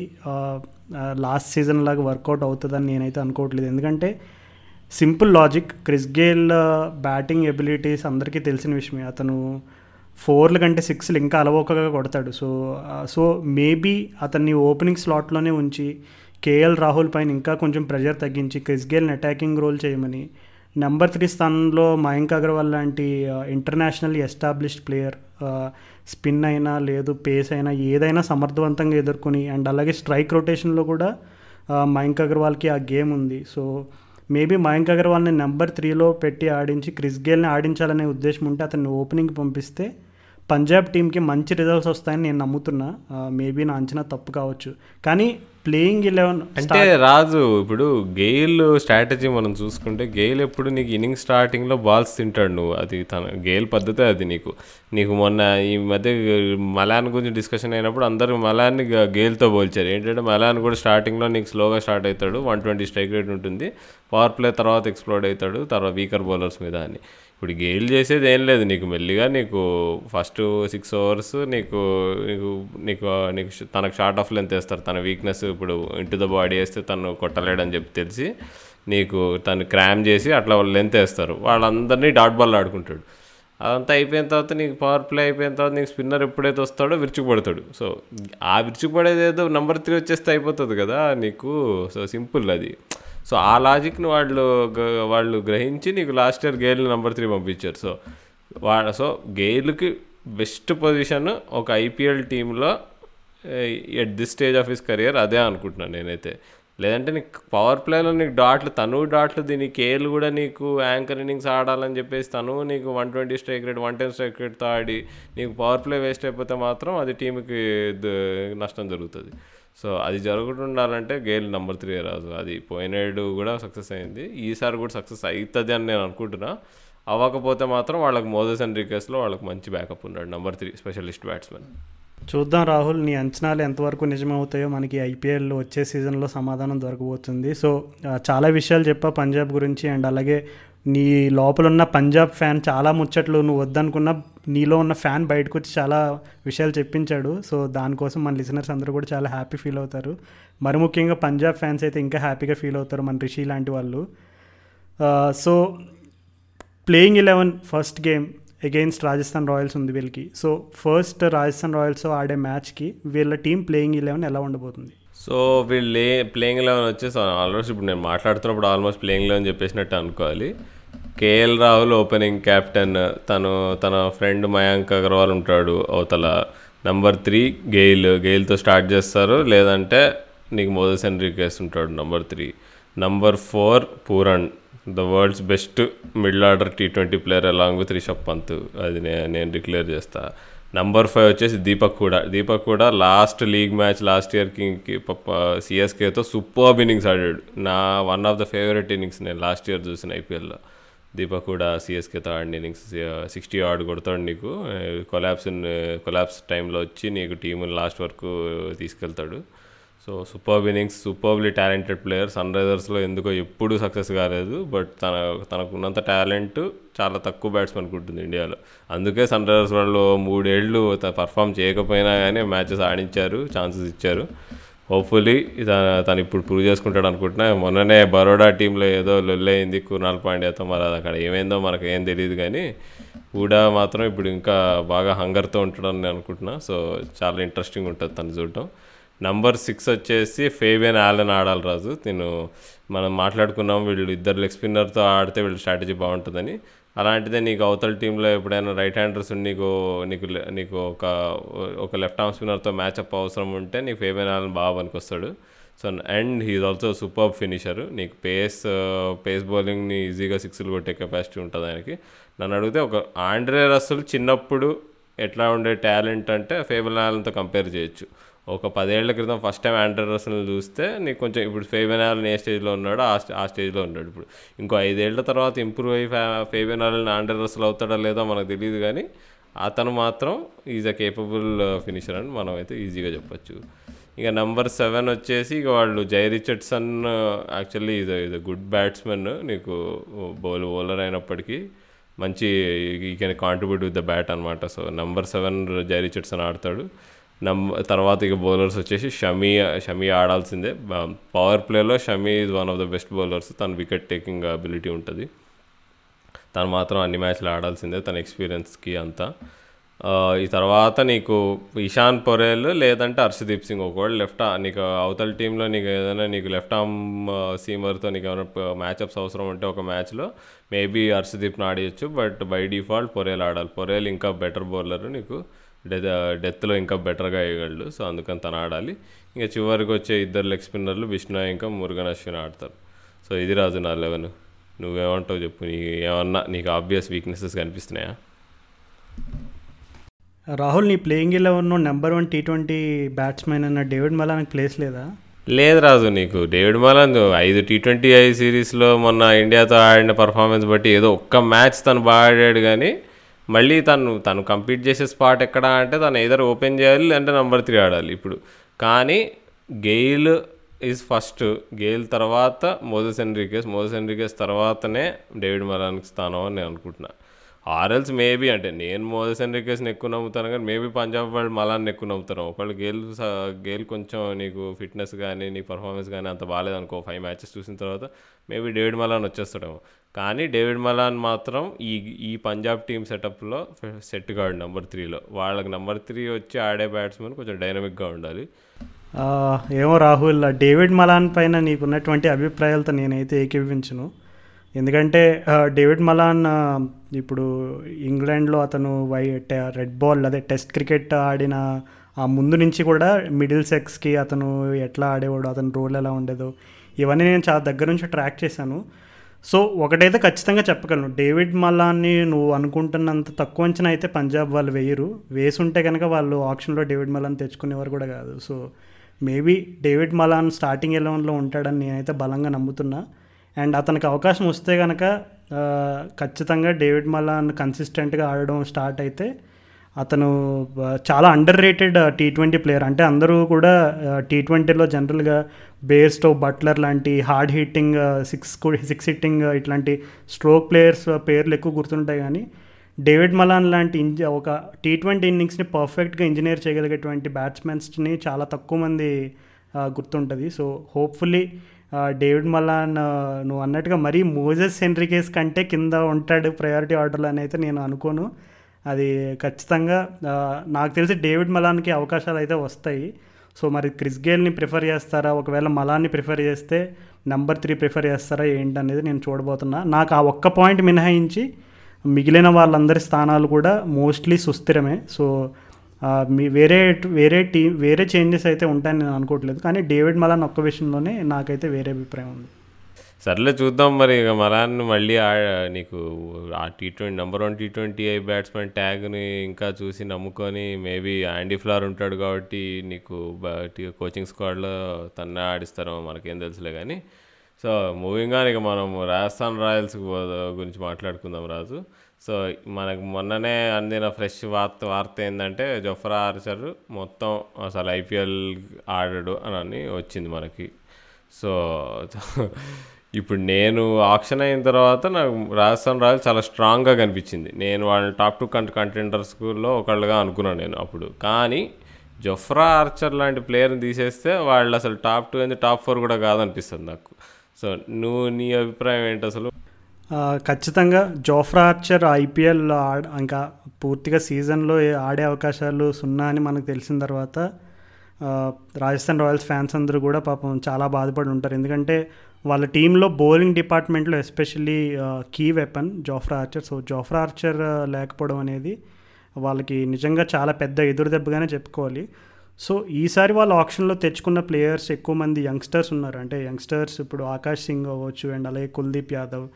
లాస్ట్ సీజన్ లాగా వర్కౌట్ అవుతుందని నేనైతే అనుకోవట్లేదు. ఎందుకంటే simple logic Chris Gayle batting abilities అందరికీ తెలిసిన విషయమే. అతను ఫోర్ల కంటే సిక్స్లు ఇంకా అలవోకగా కొడతాడు. సో సో మేబీ అతన్ని ఓపెనింగ్ స్లాట్లోనే ఉంచి కేఎల్ రాహుల్ పైన ఇంకా కొంచెం ప్రెషర్ తగ్గించి క్రిస్ గేల్ని అటాకింగ్ రోల్ చేయమని నెంబర్ త్రీ స్థానంలో మయాంక్ అగర్వాల్ లాంటి ఇంటర్నేషనల్ ఎస్టాబ్లిష్డ్ ప్లేయర్ స్పిన్ అయినా లేదు పేస్ అయినా ఏదైనా సమర్థవంతంగా ఎదుర్కొని అండ్ అలాగే స్ట్రైక్ రొటేషన్లో కూడా మయాంక్ అగర్వాల్కి ఆ గేమ్ ఉంది. సో మేబీ మయాంక్ అగర్వాల్ని నెంబర్ త్రీలో పెట్టి ఆడించి క్రిస్ గేల్ని ఆడించాలనే ఉద్దేశం ఉంటే అతన్ని ఓపెనింగ్ పంపిస్తే పంజాబ్ టీంకి మంచి రిజల్ట్స్ వస్తాయని నేను నమ్ముతున్నా. మేబీ నా అంచనా తప్పు కావచ్చు. కానీ ప్లేయింగ్ ఇలెవెన్ అంటే రాజు ఇప్పుడు గెయిల్ స్ట్రాటజీ మనం చూసుకుంటే గెయిల్ ఎప్పుడు నీకు ఇన్నింగ్ స్టార్టింగ్లో బాల్స్ తింటాడు నువ్వు. అది తన గెయిల్ పద్ధతే అది నీకు. నీకు మొన్న ఈ మధ్య మలాన్ గురించి డిస్కషన్ అయినప్పుడు అందరూ మలాన్ని గ- గెయిల్తో పోల్చారు. ఏంటంటే మలాన్ కూడా స్టార్టింగ్లో నీకు స్లోగా స్టార్ట్ అవుతాడు. వన్ ట్వంటీ స్ట్రైక్ రేట్ ఉంటుంది. పవర్ ప్లే తర్వాత ఎక్స్ప్లోడ్ అవుతాడు. తర్వాత వీకర్ బౌలర్స్ మీద అని. ఇప్పుడు గెయిల్ చేసేది ఏం లేదు. నీకు మెల్లిగా నీకు ఫస్ట్ సిక్స్ ఓవర్స్ నీకు నీకు నీకు నీకు తనకు షార్ట్ ఆఫ్ లెంత్ వేస్తారు. తన వీక్నెస్ ఇప్పుడు ఇంటు ద బాడీ వేస్తే తను కొట్టలేడని చెప్పి తెలిసి నీకు తను క్రామ్ చేసి అట్లా వాళ్ళు లెంత్ వేస్తారు. వాళ్ళందరినీ డాట్ బాల్ ఆడుకుంటాడు. అదంతా అయిపోయిన తర్వాత నీకు పవర్ ప్లే అయిపోయిన తర్వాత నీకు స్పిన్నర్ ఎప్పుడైతే వస్తాడో విరుచుకుపడతాడు. సో ఆ విరుచుకుపడేది ఏదో నెంబర్ త్రీ వచ్చేస్తే అయిపోతుంది కదా నీకు. సో సింపుల్ అది. సో ఆ లాజిక్ని వాళ్ళు వాళ్ళు గ్రహించి నీకు last year Gayle number three పంపించారు. సో వా సో గేల్కి బెస్ట్ పొజిషన్ ఒక ఐపీఎల్ టీంలో at this stage of his career అదే అనుకుంటున్నాను నేనైతే. లేదంటే నీకు పవర్ ప్లేలో నీకు డాట్లు తను డాట్లు దీని కేల్ కూడా నీకు యాంకర్ ఇన్నింగ్స్ ఆడాలని చెప్పేసి తను నీకు one twenty strike rate one ten strike రేట్తో ఆడి నీకు పవర్ ప్లే వేస్ట్ అయిపోతే మాత్రం అది టీంకి నష్టం జరుగుతుంది. సో అది జరుగుతుండాలంటే గేల్ నెంబర్ త్రీ రాజు. అది పోయినేడు కూడా సక్సెస్ అయింది. ఈసారి కూడా సక్సెస్ అవుతుంది అని నేను అనుకుంటున్నా. అవ్వకపోతే మాత్రం వాళ్ళకి మోదస్ అండ్ రికెస్లో వాళ్ళకి మంచి బ్యాకప్ ఉన్నాడు నెంబర్ త్రీ స్పెషలిస్ట్ బ్యాట్స్మెన్ చూద్దాం రాహుల్ నీ అంచనాలు ఎంతవరకు నిజమవుతాయో మనకి ఐపీఎల్ వచ్చే సీజన్లో సమాధానం దొరకబోతుంది. సో చాలా విషయాలు చెప్పా పంజాబ్ గురించి అండ్ అలాగే నీ లోపల ఉన్న పంజాబ్ ఫ్యాన్ చాలా ముచ్చట్లు నువ్వు వద్దనుకున్న నీలో ఉన్న ఫ్యాన్ బయటకు వచ్చి చాలా విషయాలు చెప్పించాడు. సో దానికోసం మన లిసనర్స్ అందరూ కూడా చాలా హ్యాపీ ఫీల్ అవుతారు. మరి ముఖ్యంగా పంజాబ్ ఫ్యాన్స్ అయితే ఇంకా హ్యాపీగా ఫీల్ అవుతారు మన రిషి లాంటి వాళ్ళు. So playing eleven first game against Rajasthan Royals ఉంది వీళ్ళకి. సో ఫస్ట్ రాజస్థాన్ రాయల్స్ ఆడే మ్యాచ్కి వీళ్ళ టీం ప్లేయింగ్ ఎలెవెన్ ఎలా ఉండబోతుంది? సో వీళ్ళు ప్లేయింగ్ ఎలెవెన్ వచ్చేసి ఆల్మోస్ట్ ఇప్పుడు నేను మాట్లాడుతున్నప్పుడు ఆల్మోస్ట్ ప్లేయింగ్ ఎలెవెన్ చెప్పేసినట్టు అనుకోవాలి. కేఎల్ రాహుల్ ఓపెనింగ్ కెప్టెన్ తను తన ఫ్రెండ్ మయాంక్ అగర్వాల్ ఉంటాడు అవతల. నెంబర్ త్రీ గెయిల్ గెయిల్తో స్టార్ట్ చేస్తారు. లేదంటే నీకు మోదస్ ఎన్రికేస్ ఉంటాడు number three. Number four Pooran the world's best middle order T twenty player along with Rishabh Pant. అది నేను డిక్లేర్ చేస్తా. నంబర్ ఫైవ్ వచ్చేసి దీపక్ కూడా. దీపక్ కూడా లాస్ట్ లీగ్ మ్యాచ్ లాస్ట్ ఇయర్కి సిఎస్కేతో సూపర్ ఇన్నింగ్స్ ఆడాడు. నా one of the favourite innings నేను లాస్ట్ ఇయర్ చూసిన ఐపీఎల్లో దీపక్ కూడా సిఎస్కేతో ఆడిన ఇన్నింగ్స్ సిక్స్టీ ఆడ్ కొడతాడు నీకు. కొలాబ్స్ కొలాబ్స్ టైంలో వచ్చి నీకు టీంని లాస్ట్ వరకు తీసుకెళ్తాడు. So super innings superly talented player sun రైజర్స్లో ఎందుకో ఎప్పుడూ సక్సెస్ కాలేదు. బట్ తన తనకున్నంత టాలెంట్ చాలా తక్కువ బ్యాట్స్మెన్కి ఉంటుంది ఇండియాలో అందుకే సన్ రైజర్స్ వాళ్ళు మూడేళ్ళు పర్ఫామ్ చేయకపోయినా కానీ మ్యాచెస్ ఆడించారు ఛాన్సెస్ ఇచ్చారు. హోప్ఫుల్లీ తను ఇప్పుడు ప్రూవ్ చేసుకుంటాడు అనుకుంటున్నా. మొన్ననే బరోడా టీంలో ఏదో లొల్లయింది కుర్నాల్ పాండ్యాతో మరి అది అక్కడ ఏమైందో మనకు ఏం తెలియదు కానీ కూడా మాత్రం ఇప్పుడు ఇంకా బాగా హంగర్తో ఉంటాడని నేను అనుకుంటున్నా. సో చాలా ఇంట్రెస్టింగ్ ఉంటుంది తను చూడటం. నంబర్ సిక్స్ వచ్చేసి ఫేబియన్ ఆలన్ ఆడాలి రాజు. నేను మనం మాట్లాడుకున్నాం వీళ్ళు ఇద్దరు లెగ్ స్పిన్నర్తో ఆడితే వీళ్ళ స్ట్రాటజీ బాగుంటుందని. అలాంటిదే నీకు అవతల టీంలో ఎప్పుడైనా రైట్ హ్యాండర్స్ నీకు నీకు నీకు ఒక ఒక లెఫ్ట్ ఆర్మ్ స్పిన్నర్తో మ్యాచ్అప్ అవసరం ఉంటే నీకు ఫేబియన్ ఆలన్ బాగా పనికొస్తాడు. So and he also super finisher నీకు పేస్ పేస్ బౌలింగ్ని ఈజీగా సిక్స్లు కొట్టే కెపాసిటీ ఉంటుంది ఆయనకి. నన్ను అడిగితే ఒక ఆండ్రే రస్సులు చిన్నప్పుడు ఎట్లా ఉండే టాలెంట్ అంటే ఫేబియన్ ఆలన్తో కంపేర్ చేయొచ్చు. ఒక పదేళ్ళ క్రితం ఫస్ట్ టైం ఆండ్రే చూస్తే నీకు కొంచెం ఇప్పుడు ఫేబెన్ ఏ స్టేజ్లో ఉన్నాడో ఆ ఆ స్టేజ్లో ఉన్నాడు. ఇప్పుడు ఇంకో ఐదేళ్ళ తర్వాత ఇంప్రూవ్ అయ్యి ఫే ఫేబియన్ ఆలన్ ఆండ్రే అవుతాడో లేదో మనకు తెలియదు కానీ అతను మాత్రం ఈజ్ అ కేపబుల్ ఫినిషర్ అని మనం అయితే ఈజీగా చెప్పొచ్చు. ఇక నెంబర్ సెవెన్ వచ్చేసి ఇక వాళ్ళు జై రిచర్డ్సన్ యాక్చువల్లీ ఇది ఇది గుడ్ బ్యాట్స్మెన్ నీకు బౌల్ బౌలర్ అయినప్పటికీ మంచి he can contribute with the bat అనమాట so number seven Jhye Richardson ఆడతాడు. నమ్ తర్వాత ఇక బౌలర్స్ వచ్చేసి షమీ షమీ ఆడాల్సిందే. పవర్ ప్లేలో Shami is one of the best bowlers తన వికెట్ టేకింగ్ అబిలిటీ ఉంటుంది. తను మాత్రం అన్ని మ్యాచ్లు ఆడాల్సిందే తన ఎక్స్పీరియన్స్కి అంతా. ఈ తర్వాత నీకు ఇషాన్ పొరేల్ లేదంటే హర్షదీప్ సింగ్ ఒకవేళ లెఫ్ట్ నీకు అవతల టీంలో నీకు ఏదైనా నీకు లెఫ్ట్ ఆర్మ్ సీమర్తో నీకు ఏమైనా మ్యాచ్అప్స్ అవసరం ఉంటే ఒక మ్యాచ్లో మేబీ హర్షదీప్ని ఆడేయచ్చు బట్ బై డిఫాల్ట్ పొరేల్ ఆడాలి. పొరేల్ ఇంకా బెటర్ బౌలర్ నీకు. డె డెత్లో ఇంకా బెటర్గా వేయగలడు సో అందుకని తను ఆడాలి. ఇంకా చివరికి వచ్చే ఇద్దరు లెగ్ స్పిన్నర్లు విష్ణు ఇంకా మురుగన్ అశ్విన్ ఆడతారు. సో ఇది రాజు నా లెవెన్. నువ్వేమంటావు చెప్పు నీ ఏమన్నా నీకు ఆబ్వియస్ వీక్నెసెస్ కనిపిస్తున్నాయా? రాహుల్ నీ playing eleven number one T twenty batsmen అన్న డేవిడ్ మలానికి ప్లేస్ లేదా? లేదు రాజు నీకు. డేవిడ్ మలాన్ ఐదు టీ ట్వంటీ ఐ సిరీస్లో మొన్న ఇండియాతో ఆడిన పర్ఫార్మెన్స్ బట్టి ఏదో ఒక్క మ్యాచ్ తను బాగా ఆడాడు కానీ మళ్ళీ తను తను కంప్లీట్ చేసే స్పాట్ ఎక్కడ అంటే తను ఏదర్ ఓపెన్ చేయాలి లేదంటే నెంబర్ త్రీ ఆడాలి ఇప్పుడు. కానీ గెయిల్ ఈజ్ ఫస్ట్. గెయిల్ తర్వాత మోజస్ ఎన్రికేస్. మోజస్ ఎన్రికేస్ తర్వాతనే డేవిడ్ మలాన్కి స్థానం అని నేను అనుకుంటున్నాను ఆర్ఎల్స్ మేబీ అంటే నేను మోదస్ ఎన్రికేస్ని ఎక్కువ నమ్ముతాను కానీ మేబీ పంజాబ్ వాళ్ళు మలాన్ని ఎక్కువ నమ్ముతాను ఒకవేళ గేల్ గేల్ కొంచెం నీకు ఫిట్నెస్ కానీ నీ పర్ఫార్మెన్స్ కానీ అంత బాగాలేదనుకో ఫైవ్ మ్యాచెస్ చూసిన తర్వాత మేబీ డేవిడ్ మలాన్ వచ్చేస్తాడేమో. కానీ డేవిడ్ మలాన్ మాత్రం ఈ ఈ పంజాబ్ టీమ్ సెటప్లో సెట్ కాడు నెంబర్ త్రీలో. వాళ్ళకి నెంబర్ త్రీ వచ్చి ఆడే బ్యాట్స్మెన్ కొంచెం డైనమిక్గా ఉండాలి. ఏమో రాహుల్ డేవిడ్ మలాన్ పైన నీకున్నటువంటి అభిప్రాయాలతో నేనైతే ఏకీభించను ఎందుకంటే డేవిడ్ మలాన్ ఇప్పుడు ఇంగ్లాండ్లో అతను వై టె- రెడ్ బాల్ అదే టెస్ట్ క్రికెట్ ఆడిన ఆ ముందు నుంచి కూడా మిడిల్ సెక్స్కి అతను ఎట్లా ఆడేవాడు అతని రోల్ ఎలా ఉండేదో ఇవన్నీ నేను చాలా దగ్గర నుంచి ట్రాక్ చేశాను. సో ఒకటైతే ఖచ్చితంగా చెప్పగలను. డేవిడ్ మలాన్ని నువ్వు అనుకుంటున్నంత తక్కువ అంచనా అయితే పంజాబ్ వాళ్ళు వేయరు. వేసుంటే కనుక వాళ్ళు ఆప్షన్లో డేవిడ్ మలాన్ తెచ్చుకునేవారు కూడా కాదు. So maybe David Malan starting ఎలెవెన్లో ఉంటాడని నేనైతే బలంగా నమ్ముతున్నా. అండ్ అతనికి అవకాశం వస్తే కనుక ఖచ్చితంగా డేవిడ్ మలాన్ కన్సిస్టెంట్గా ఆడడం స్టార్ట్ అయితే అతను చాలా underrated T twenty player అంటే అందరూ కూడా టీ ట్వంటీలో జనరల్గా బేర్స్టో బట్లర్ లాంటి hard hitting six six hitting ఇట్లాంటి స్ట్రోక్ ప్లేయర్స్ పేర్లు ఎక్కువ గుర్తుంటాయి కానీ డేవిడ్ మలాన్ లాంటి ఇంజ ఒక టీ ట్వంటీ ఇన్నింగ్స్ని పర్ఫెక్ట్గా ఇంజనీర్ చేయగలిగేటువంటి బ్యాట్స్మెన్స్ని చాలా తక్కువ మంది గుర్తుంటుంది. సో హోప్ఫుల్లీ డేవిడ్ మలాన్ నువ్వు అన్నట్టుగా మరీ మోజెస్ సెంట్రికేస్ కంటే కింద ఉంటాడు ప్రయారిటీ ఆర్డర్లో అని అయితే నేను అనుకోను. అది ఖచ్చితంగా నాకు తెలిసి డేవిడ్ మలాన్కి అవకాశాలు అయితే వస్తాయి. సో మరి క్రిస్ గేల్ని ప్రిఫర్ చేస్తారా? ఒకవేళ మలాన్ని ప్రిఫర్ చేస్తే నెంబర్ త్రీ ప్రిఫర్ చేస్తారా ఏంటనేది నేను చూడబోతున్నా. నాకు ఆ ఒక్క పాయింట్ మినహాయించి మిగిలిన వాళ్ళందరి స్థానాలు కూడా మోస్ట్లీ సుస్థిరమే. సో మీ వేరే వేరే టీ వేరే చేంజెస్ అయితే ఉంటాయని నేను అనుకోవట్లేదు. కానీ డేవిడ్ మలాన్ ఒక్క విషయంలోనే నాకైతే వేరే అభిప్రాయం ఉంది. సర్లే చూద్దాం మరి ఇక మలాన్ మళ్ళీ ఆ నీకు ఆ T twenty number one T twenty I batsmen ట్యాగ్ని ఇంకా చూసి నమ్ముకొని మేబీ యాండీ ఫ్లార్ ఉంటాడు కాబట్టి నీకు కోచింగ్ స్క్వాడ్లో తన్నే ఆడిస్తారో మనకేం తెలుసులే కానీ. సో మూవింగ్ ఆన్ ఇక మనం రాజస్థాన్ రాయల్స్ గురించి మాట్లాడుకుందాం రాజు. సో మనకు మొన్ననే అందిన ఫ్రెష్ వార్త వార్త ఏంటంటే జొఫ్రా ఆర్చర్ మొత్తం అసలు ఐపీఎల్ ఆడాడు అని అని వచ్చింది మనకి. సో ఇప్పుడు నేను ఆప్షన్ అయిన తర్వాత నాకు రాజస్థాన్ రాయల్స్ చాలా స్ట్రాంగ్గా కనిపించింది. నేను వాళ్ళని టాప్ టూ కంట కంటెండర్స్లో ఒకళ్ళుగా అనుకున్నాను నేను అప్పుడు. కానీ జొఫ్రా ఆర్చర్ లాంటి ప్లేయర్ని తీసేస్తే వాళ్ళు అసలు టాప్ టూ అనేది టాప్ ఫోర్ కూడా కాదనిపిస్తుంది నాకు. సో నువ్వు నీ అభిప్రాయం ఏంటి అసలు? ఖచ్చితంగా జోఫ్రా ఆర్చర్ ఐపీఎల్ ఆడ ఇంకా పూర్తిగా సీజన్లో ఆడే అవకాశాలు సున్నా అని మనకు తెలిసిన తర్వాత రాజస్థాన్ రాయల్స్ ఫ్యాన్స్ అందరూ కూడా పాపం చాలా బాధపడి ఉంటారు. ఎందుకంటే వాళ్ళ టీంలో బౌలింగ్ డిపార్ట్మెంట్లో especially key weapon Jofra Archer. So Jofra Archer లేకపోవడం అనేది వాళ్ళకి నిజంగా చాలా పెద్ద ఎదురు దెబ్బగానే చెప్పుకోవాలి. సో ఈసారి వాళ్ళు ఆప్షన్లో తెచ్చుకున్న ప్లేయర్స్ ఎక్కువ మంది యంగ్స్టర్స్ ఉన్నారు. అంటే యంగ్స్టర్స్ ఇప్పుడు ఆకాష్ సింగ్ అవ్వచ్చు అండ్ అలాగే Kuldeep Yadav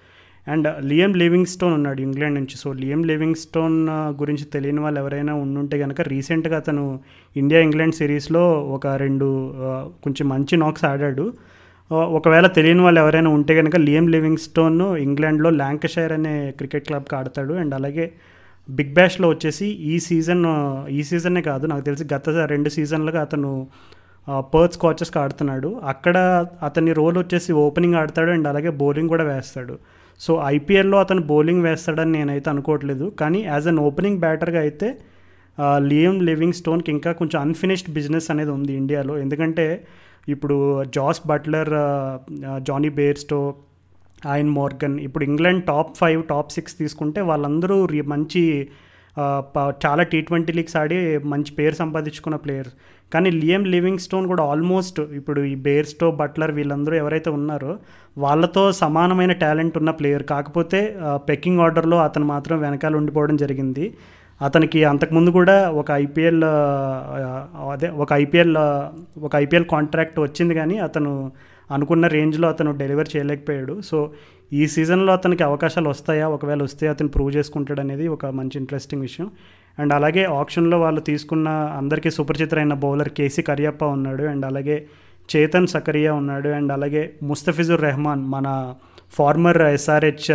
and Liam Livingstone ఉన్నాడు ఇంగ్లాండ్ నుంచి. సో లియం లివింగ్ స్టోన్ గురించి తెలియని వాళ్ళు ఎవరైనా ఉండుంటే కనుక రీసెంట్గా అతను ఇండియా ఇంగ్లాండ్ సిరీస్లో ఒక రెండు కొంచెం మంచి నాక్స్ ఆడాడు. ఒకవేళ తెలియని వాళ్ళు ఎవరైనా ఉంటే కనుక లియం లివింగ్ స్టోన్ ఇంగ్లాండ్లో ల్యాంకషైర్ అనే క్రికెట్ క్లబ్కి ఆడతాడు. అండ్ అలాగే బిగ్ బ్యాష్లో వచ్చేసి ఈ సీజన్ ఈ సీజనే కాదు నాకు తెలిసి గత రెండు సీజన్లుగా అతను పర్త్ స్కాచెస్కి ఆడుతున్నాడు. అక్కడ అతని రోల్ వచ్చేసి ఓపెనింగ్ ఆడతాడు అండ్ అలాగే బౌలింగ్ కూడా వేస్తాడు. సో ఐపీఎల్లో అతను బౌలింగ్ వేస్తాడని నేనైతే అనుకోవట్లేదు. కానీ యాజ్ అన్ ఓపెనింగ్ బ్యాటర్గా అయితే లియమ్ లియం లివింగ్ స్టోన్కి ఇంకా కొంచెం అన్ఫినిష్డ్ బిజినెస్ అనేది ఉంది ఇండియాలో. ఎందుకంటే ఇప్పుడు Jos Buttler Jonny Bairstow Eoin Morgan ఇప్పుడు England top five top six తీసుకుంటే వాళ్ళందరూ మంచి చాలా టీ ట్వంటీ లీగ్స్ ఆడి మంచి పేరు సంపాదించుకున్న ప్లేయర్స్ కానీ లియం లివింగ్ స్టోన్ కూడా ఆల్మోస్ట్ ఇప్పుడు ఈ బేర్స్టో బట్లర్ వీళ్ళందరూ ఎవరైతే ఉన్నారో వాళ్ళతో సమానమైన టాలెంట్ ఉన్న ప్లేయర్. కాకపోతే పెక్కింగ్ ఆర్డర్లో అతను మాత్రం వెనకాల ఉండిపోవడం జరిగింది. అతనికి అంతకుముందు కూడా ఒక ఐపీఎల్ అదే ఒక ఐపీఎల్ ఒక ఐపీఎల్ కాంట్రాక్ట్ వచ్చింది కానీ అతను అనుకున్న రేంజ్లో అతను డెలివర్ చేయలేకపోయాడు. సో ఈ సీజన్లో అతనికి అవకాశాలు వస్తాయా? ఒకవేళ వస్తే అతను ప్రూవ్ చేసుకుంటాడు అనేది ఒక మంచి ఇంట్రెస్టింగ్ విషయం. అండ్ అలాగే ఆప్షన్లో వాళ్ళు తీసుకున్న అందరికీ సుపరిచితమైన బౌలర్ కేసీ కరియప్ప ఉన్నాడు. అండ్ అలాగే చేతన్ సకరియా ఉన్నాడు. అండ్ అలాగే ముస్తఫిజుర్ రెహమాన్ మన ఫార్మర్ ఎస్ఆర్హెచ్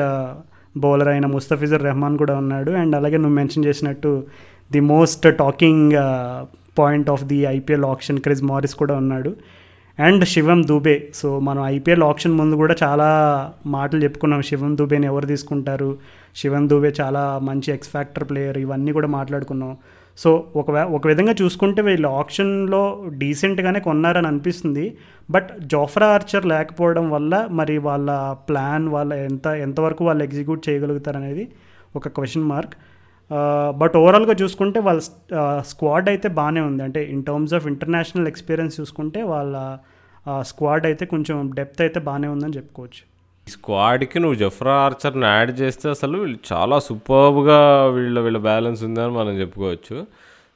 బౌలర్ అయిన ముస్తఫిజుర్ రెహమాన్ కూడా ఉన్నాడు. అండ్ అలాగే నువ్వు మెన్షన్ చేసినట్టు the most talking point of the IPL option Chris Morris కూడా ఉన్నాడు. అండ్ శివం దూబే. సో మనం ఐపీఎల్ ఆప్షన్ ముందు కూడా చాలా మాటలు చెప్పుకున్నాం. శివం దూబేని ఎవరు తీసుకుంటారు? శివం దూబే చాలా మంచి ఎక్స్ ఫ్యాక్టర్ ప్లేయర్ ఇవన్నీ కూడా మాట్లాడుకున్నాం. సో ఒక ఒక విధంగా చూసుకుంటే వీళ్ళు ఆప్షన్లో డీసెంట్గానే కొన్నారని అనిపిస్తుంది. బట్ జోఫ్రా ఆర్చర్ లేకపోవడం వల్ల మరి వాళ్ళ ప్లాన్ వాళ్ళ ఎంత ఎంతవరకు వాళ్ళు ఎగ్జిక్యూట్ చేయగలుగుతారు అనేది ఒక క్వశ్చన్ మార్క్. బట్ ఓవరాల్గా చూసుకుంటే వాళ్ళ స్క్వాడ్ అయితే బాగానే ఉంది. అంటే in terms of international experience చూసుకుంటే వాళ్ళ స్క్వాడ్ అయితే కొంచెం డెప్త్ అయితే బాగానే ఉందని చెప్పుకోవచ్చు. ఈ స్క్వాడ్కి నువ్వు జఫ్రా ఆర్చర్ని యాడ్ చేస్తే అసలు వీళ్ళు చాలా సూపర్గా వీళ్ళ వీళ్ళ బ్యాలెన్స్ ఉందని మనం చెప్పుకోవచ్చు.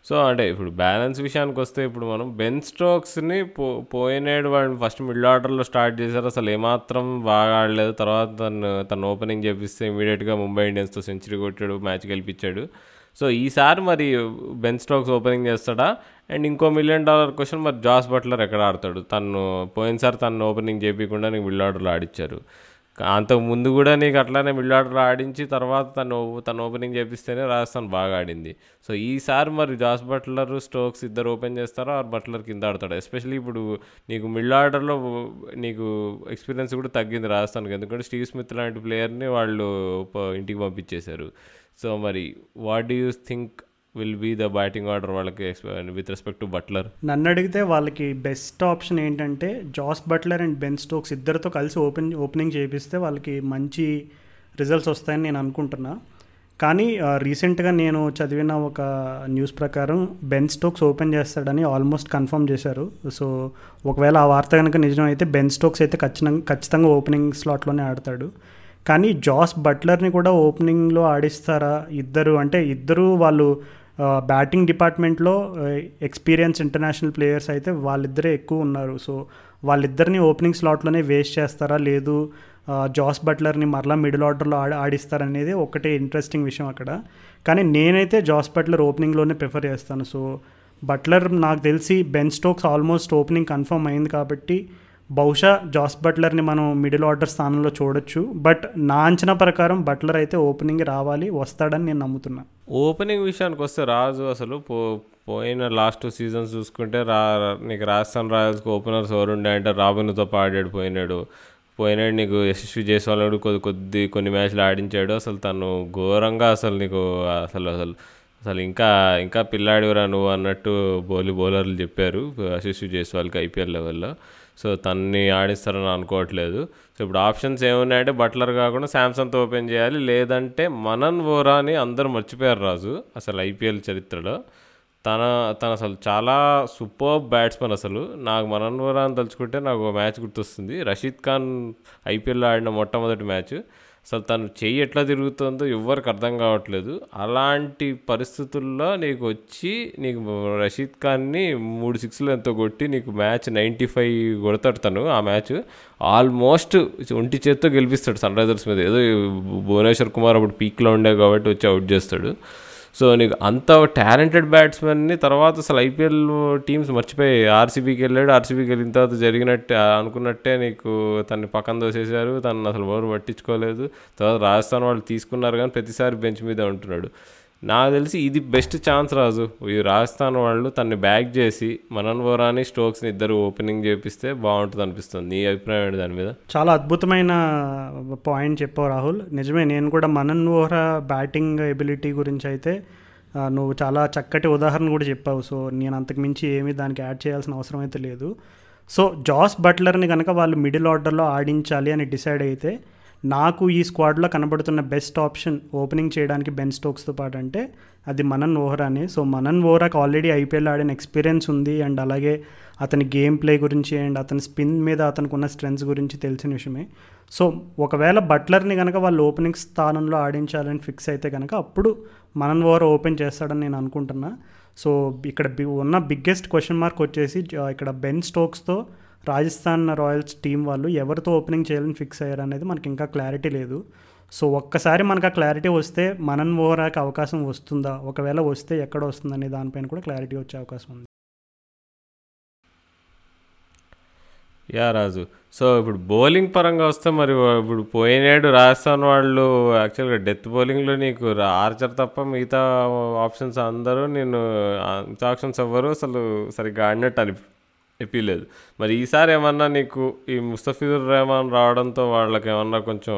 సో అంటే ఇప్పుడు బ్యాలెన్స్ విషయానికి వస్తే ఇప్పుడు మనం బెన్ స్టోక్స్ని పో పోయినేడు వాడిని ఫస్ట్ మిడిల్ ఆర్డర్లో స్టార్ట్ చేశారు. అసలు ఏమాత్రం బాగా ఆడలేదు. తర్వాత తను తను ఓపెనింగ్ చేపిస్తే ఇమీడియట్గా ముంబై ఇండియన్స్తో సెంచరీ కొట్టాడు మ్యాచ్ గెలిపించాడు. సో ఈసారి మరి బెన్ స్టోక్స్ ఓపెనింగ్ చేస్తాడా? అండ్ ఇంకో మిలియన్ డాలర్ క్వశ్చన్ మరి జాస్ బట్లర్ ఎక్కడ ఆడతాడు? తను పోయినసారి తను ఓపెనింగ్ చేయకుండా నీకు మిడిల్ ఆర్డర్లో ఆడిచ్చారు. అంతకు ముందు కూడా నీకు అట్లానే మిడిల్ ఆర్డర్ ఆడించి తర్వాత తను తను ఓపెనింగ్ చేపిస్తేనే రాజస్థాన్ బాగా ఆడింది. సో ఈసారి మరి జాస్ బట్లర్ స్టోక్స్ ఇద్దరు ఓపెన్ చేస్తారో? ఆ బట్లర్ కింద ఆడతాడు? ఎస్పెషల్లీ ఇప్పుడు నీకు మిడిల్ ఆర్డర్లో నీకు ఎక్స్పీరియన్స్ కూడా తగ్గింది రాజస్థాన్కి. ఎందుకంటే స్టీవ్ స్మిత్ లాంటి ప్లేయర్ని వాళ్ళు ప- ఇంటికి పంపించేశారు. సో మరి what do you think will be the batting order వాళ్ళకి విత్ రెస్పెక్ట్ టు బట్లర్ నన్ను అడిగితే వాళ్ళకి బెస్ట్ ఆప్షన్ ఏంటంటే Jos Buttler and Ben Stokes ఇద్దరితో కలిసి ఓపెన్ ఓపెనింగ్ చేపిస్తే వాళ్ళకి మంచి రిజల్ట్స్ వస్తాయని నేను అనుకుంటున్నా. కానీ రీసెంట్గా నేను చదివిన ఒక న్యూస్ ప్రకారం బెన్ స్టోక్స్ ఓపెన్ చేస్తాడని ఆల్మోస్ట్ కన్ఫర్మ్ చేశారు. సో ఒకవేళ ఆ వార్త కనుక నిజం అయితే బెన్ స్టోక్స్ అయితే ఖచ్చితంగా ఖచ్చితంగా ఓపెనింగ్ స్లాట్లోనే ఆడతాడు. కానీ జాస్ బట్లర్ని కూడా ఓపెనింగ్లో ఆడిస్తారా ఇద్దరు? అంటే ఇద్దరు వాళ్ళు బ్యాటింగ్ డిపార్ట్మెంట్లో ఎక్స్పీరియన్స్ ఇంటర్నేషనల్ ప్లేయర్స్ అయితే వాళ్ళిద్దరే ఎక్కువ ఉన్నారు. సో వాళ్ళిద్దరిని ఓపెనింగ్ స్లాట్లోనే వేస్ట్ చేస్తారా? లేదు జాస్ బట్లర్ని మరలా మిడిల్ ఆర్డర్లో ఆడి ఆడిస్తారనేది ఒకటే ఇంట్రెస్టింగ్ విషయం అక్కడ. కానీ నేనైతే జాస్ బట్లర్ ఓపెనింగ్లోనే ప్రిఫర్ చేస్తాను. సో బట్లర్ నాకు తెలిసి Ben Stokes almost opening confirm అయింది కాబట్టి బహుశా జాస్ బట్లర్ని మనం మిడిల్ ఆర్డర్ స్థానంలో చూడొచ్చు. బట్ నా అంచనా ప్రకారం బట్లర్ అయితే ఓపెనింగ్ రావాలి వస్తాడని నేను నమ్ముతున్నా. ఓపెనింగ్ విషయానికి వస్తే రాజు అసలు పో పోయిన లాస్ట్ టూ సీజన్స్ చూసుకుంటే రా నీకు రాజస్థాన్ రాయల్స్కి ఓపెనర్స్ ఎవరుండే అంటే రాబిన్తో పాడాడు పోయినాడు. పోయినాడు నీకు యశస్వి జైస్వాల్ కొద్ది కొద్ది కొన్ని మ్యాచ్లు ఆడించాడు. అసలు తను ఘోరంగా అసలు నీకు అసలు అసలు అసలు ఇంకా ఇంకా పిల్లాడివరా నువ్వు అన్నట్టు బౌలి బౌలర్లు చెప్పారు యశస్వి జైస్వాల్కి ఐపీఎల్ లెవెల్లో. సో తన్ని ఆడిస్తారని అనుకోవట్లేదు. సో ఇప్పుడు ఆప్షన్స్ ఏమున్నాయంటే బట్లర్ కాకుండా శాంసంగ్తో ఓపెన్ చేయాలి. లేదంటే మనన్ వోరాని అందరూ మర్చిపోయారు రాజు అసలు ఐపీఎల్ చరిత్రలో. తన తను అసలు చాలా సూపర్ బ్యాట్స్మెన్ అసలు. నాకు మనన్ వోరాని తలుచుకుంటే నాకు ఒక మ్యాచ్ గుర్తొస్తుంది. రషీద్ ఖాన్ ఐపీఎల్లో ఆడిన మొట్టమొదటి మ్యాచ్. అసలు తను చెయ్యి ఎట్లా తిరుగుతుందో ఎవ్వరికి అర్థం కావట్లేదు. అలాంటి పరిస్థితుల్లో నీకు వచ్చి నీకు రషీద్ ఖాన్ని మూడు సిక్స్లు ఎంతో కొట్టి నీకు మ్యాచ్ నైంటీ ఫైవ్ కొడతాడు తను ఆ మ్యాచ్. ఆల్మోస్ట్ ఒంటి చేత్తో గెలిపిస్తాడు సన్ రైజర్స్ మీద. ఏదో భువనేశ్వర్ కుమార్ అప్పుడు పీక్లో ఉండే కాబట్టి వచ్చి అవుట్ చేస్తాడు. సో నీకు అంత టాలెంటెడ్ బ్యాట్స్మెన్ని తర్వాత అసలు ఐపీఎల్ టీమ్స్ మర్చిపోయి ఆర్సీబీకి వెళ్ళాడు. ఆర్సీబీకి వెళ్ళిన తర్వాత జరిగినట్టే అనుకున్నట్టే నీకు తన్ని పక్కన దోసేశారు తను అసలు ఎవరు పట్టించుకోలేదు. తర్వాత రాజస్థాన్ వాళ్ళు తీసుకున్నారు కానీ ప్రతిసారి బెంచ్ మీద ఉంటున్నాడు. నాకు తెలిసి ఇది బెస్ట్ ఛాన్స్ రాజు. ఈ రాజస్థాన్ వాళ్ళు తన్ని బ్యాక్ చేసి మనన్ వోరాని స్టోక్స్ని ఇద్దరు ఓపెనింగ్ చేపిస్తే బాగుంటుంది అనిపిస్తుంది. నీ అభిప్రాయం ఏంటి దాని మీద? చాలా అద్భుతమైన పాయింట్ చెప్పావు రాహుల్. నిజమే నేను కూడా మనన్ వోహ్రా బ్యాటింగ్ ఎబిలిటీ గురించి అయితే నువ్వు చాలా చక్కటి ఉదాహరణ కూడా చెప్పావు. సో నేను అంతకు మించి ఏమీ దానికి యాడ్ చేయాల్సిన అవసరం అయితే లేదు. సో జాస్ బట్లర్ని కనుక వాళ్ళు మిడిల్ ఆర్డర్లో ఆడించాలి అని డిసైడ్ అయితే నాకు ఈ స్క్వాడ్లో కనబడుతున్న బెస్ట్ ఆప్షన్ ఓపెనింగ్ చేయడానికి బెన్ స్టోక్స్తో పాటు అంటే అది మనన్ ఓహరానే. సో మనన్ ఓహరాకి ఆల్రెడీ ఐపీఎల్ ఆడిన ఎక్స్పీరియన్స్ ఉంది. అండ్ అలాగే అతని గేమ్ ప్లే గురించి అండ్ అతని స్పిన్ మీద అతనికి ఉన్న స్ట్రెంగ్స్ గురించి తెలిసిన విషయమే. సో ఒకవేళ బట్లర్ని కనుక వాళ్ళు ఓపెనింగ్ స్థానంలో ఆడించాలని ఫిక్స్ అయితే కనుక అప్పుడు మనన్ ఓవర్ ఓపెన్ చేస్తాడని నేను అనుకుంటున్నా. సో ఇక్కడ బి- ఉన్న బిగ్గెస్ట్ క్వశ్చన్ మార్క్ వచ్చేసి ఇక్కడ బెన్ స్టోక్స్తో రాజస్థాన్ రాయల్స్ టీం వాళ్ళు ఎవరితో ఓపెనింగ్ చేయాలని ఫిక్స్ అయ్యారు అనేది మనకి ఇంకా క్లారిటీ లేదు. సో ఒక్కసారి మనకు ఆ క్లారిటీ వస్తే మనన్ ఓవరాకి అవకాశం వస్తుందా? ఒకవేళ వస్తే ఎక్కడ వస్తుంది అనే దానిపైన కూడా క్లారిటీ వచ్చే అవకాశం ఉంది. యా రాజు. సో ఇప్పుడు బౌలింగ్ పరంగా వస్తే మరి ఇప్పుడు పోయినేడు రాజస్థాన్ వాళ్ళు యాక్చువల్గా డెత్ బౌలింగ్లో నీకు ఆర్చర్ తప్ప మిగతా ఆప్షన్స్ అందరూ నేను మిగతా ఆప్షన్స్ ఎవ్వరు అసలు సరిగ్గా ఆడినట్టు అని అనిపించలేదు మరి ఈసారి ఏమన్నా నీకు ఈ ముస్తఫిజుర్ రెహమాన్ రావడంతో వాళ్ళకి ఏమన్నా కొంచెం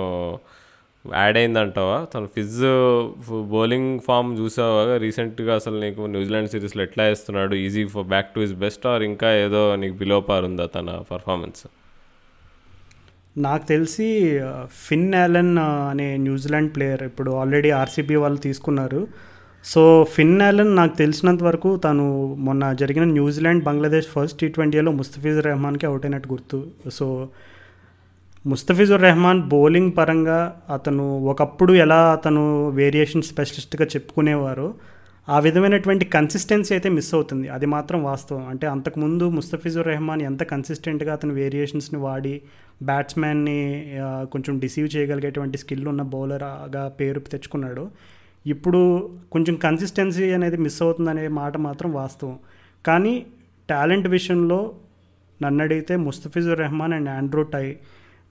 యాడ్ అయిందంటావా? తన ఫిజ్ బౌలింగ్ ఫామ్ చూసావా? రీసెంట్గా అసలు నీకు న్యూజిలాండ్ సిరీస్లో ఎట్లా వేస్తున్నాడు? Is he for back to his best or ఇంకా ఏదో నీకు బిలో పార్ ఉందా తన పర్ఫార్మెన్స్? నాకు తెలిసి ఫిన్ యాలెన్ అనే న్యూజిలాండ్ ప్లేయర్ ఇప్పుడు ఆల్రెడీ ఆర్సీబీ వాళ్ళు తీసుకున్నారు. సో ఫిన్ యాలన్ నాకు తెలిసినంత వరకు తను మొన్న జరిగిన న్యూజిలాండ్ బంగ్లాదేశ్ ఫస్ట్ టీ ట్వంటీలో ముస్తఫిజుర్ రెహమాన్కి అవుట్ అయినట్టు గుర్తు. సో ముస్తఫిజుర్ రెహమాన్ బౌలింగ్ పరంగా అతను ఒకప్పుడు ఎలా అతను వేరియేషన్ స్పెషలిస్ట్గా చెప్పుకునేవారో ఆ విధమైనటువంటి కన్సిస్టెన్సీ అయితే మిస్ అవుతుంది. అది మాత్రం వాస్తవం. అంటే అంతకుముందు ముస్తఫిజుర్ రెహమాన్ ఎంత కన్సిస్టెంట్గా అతను వేరియేషన్స్ని వాడి బ్యాట్స్మెన్ని కొంచెం డిసీవ్ చేయగలిగేటువంటి స్కిల్ ఉన్న బౌలర్గా పేరు తెచ్చుకున్నాడు ఇప్పుడు కొంచెం కన్సిస్టెన్సీ అనేది మిస్ అవుతుందనే మాట మాత్రం వాస్తవం. కానీ టాలెంట్ విషయంలో నన్ను అడిగితే Mustafizur Rahman and Andrew Tye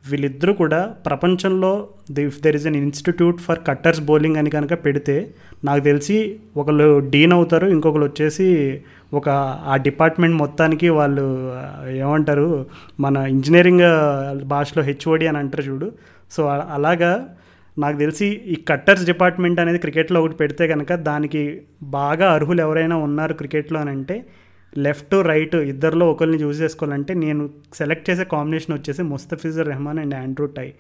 వీళ్ళిద్దరూ కూడా ప్రపంచంలో if there is an institute for cutters bowling అని కనుక పెడితే నాకు తెలిసి ఒకళ్ళు డీన్ అవుతారు ఇంకొకరు వచ్చేసి ఒక ఆ డిపార్ట్మెంట్ మొత్తానికి వాళ్ళు ఏమంటారు మన ఇంజనీరింగ్ భాషలో హెచ్ఓడి అని అంటారు చూడు. సో అలాగా నాకు తెలిసి ఈ కట్టర్స్ డిపార్ట్మెంట్ అనేది క్రికెట్లో ఒకటి పెడితే కనుక దానికి బాగా అర్హులు ఎవరైనా ఉన్నారు క్రికెట్లో అని అంటే లెఫ్ట్ రైట్ ఇద్దరిలో ఒకరిని చూస్ చేసుకోవాలంటే నేను సెలెక్ట్ చేసే కాంబినేషన్ వచ్చేసి Mustafizur Rahman and Andrew Tye.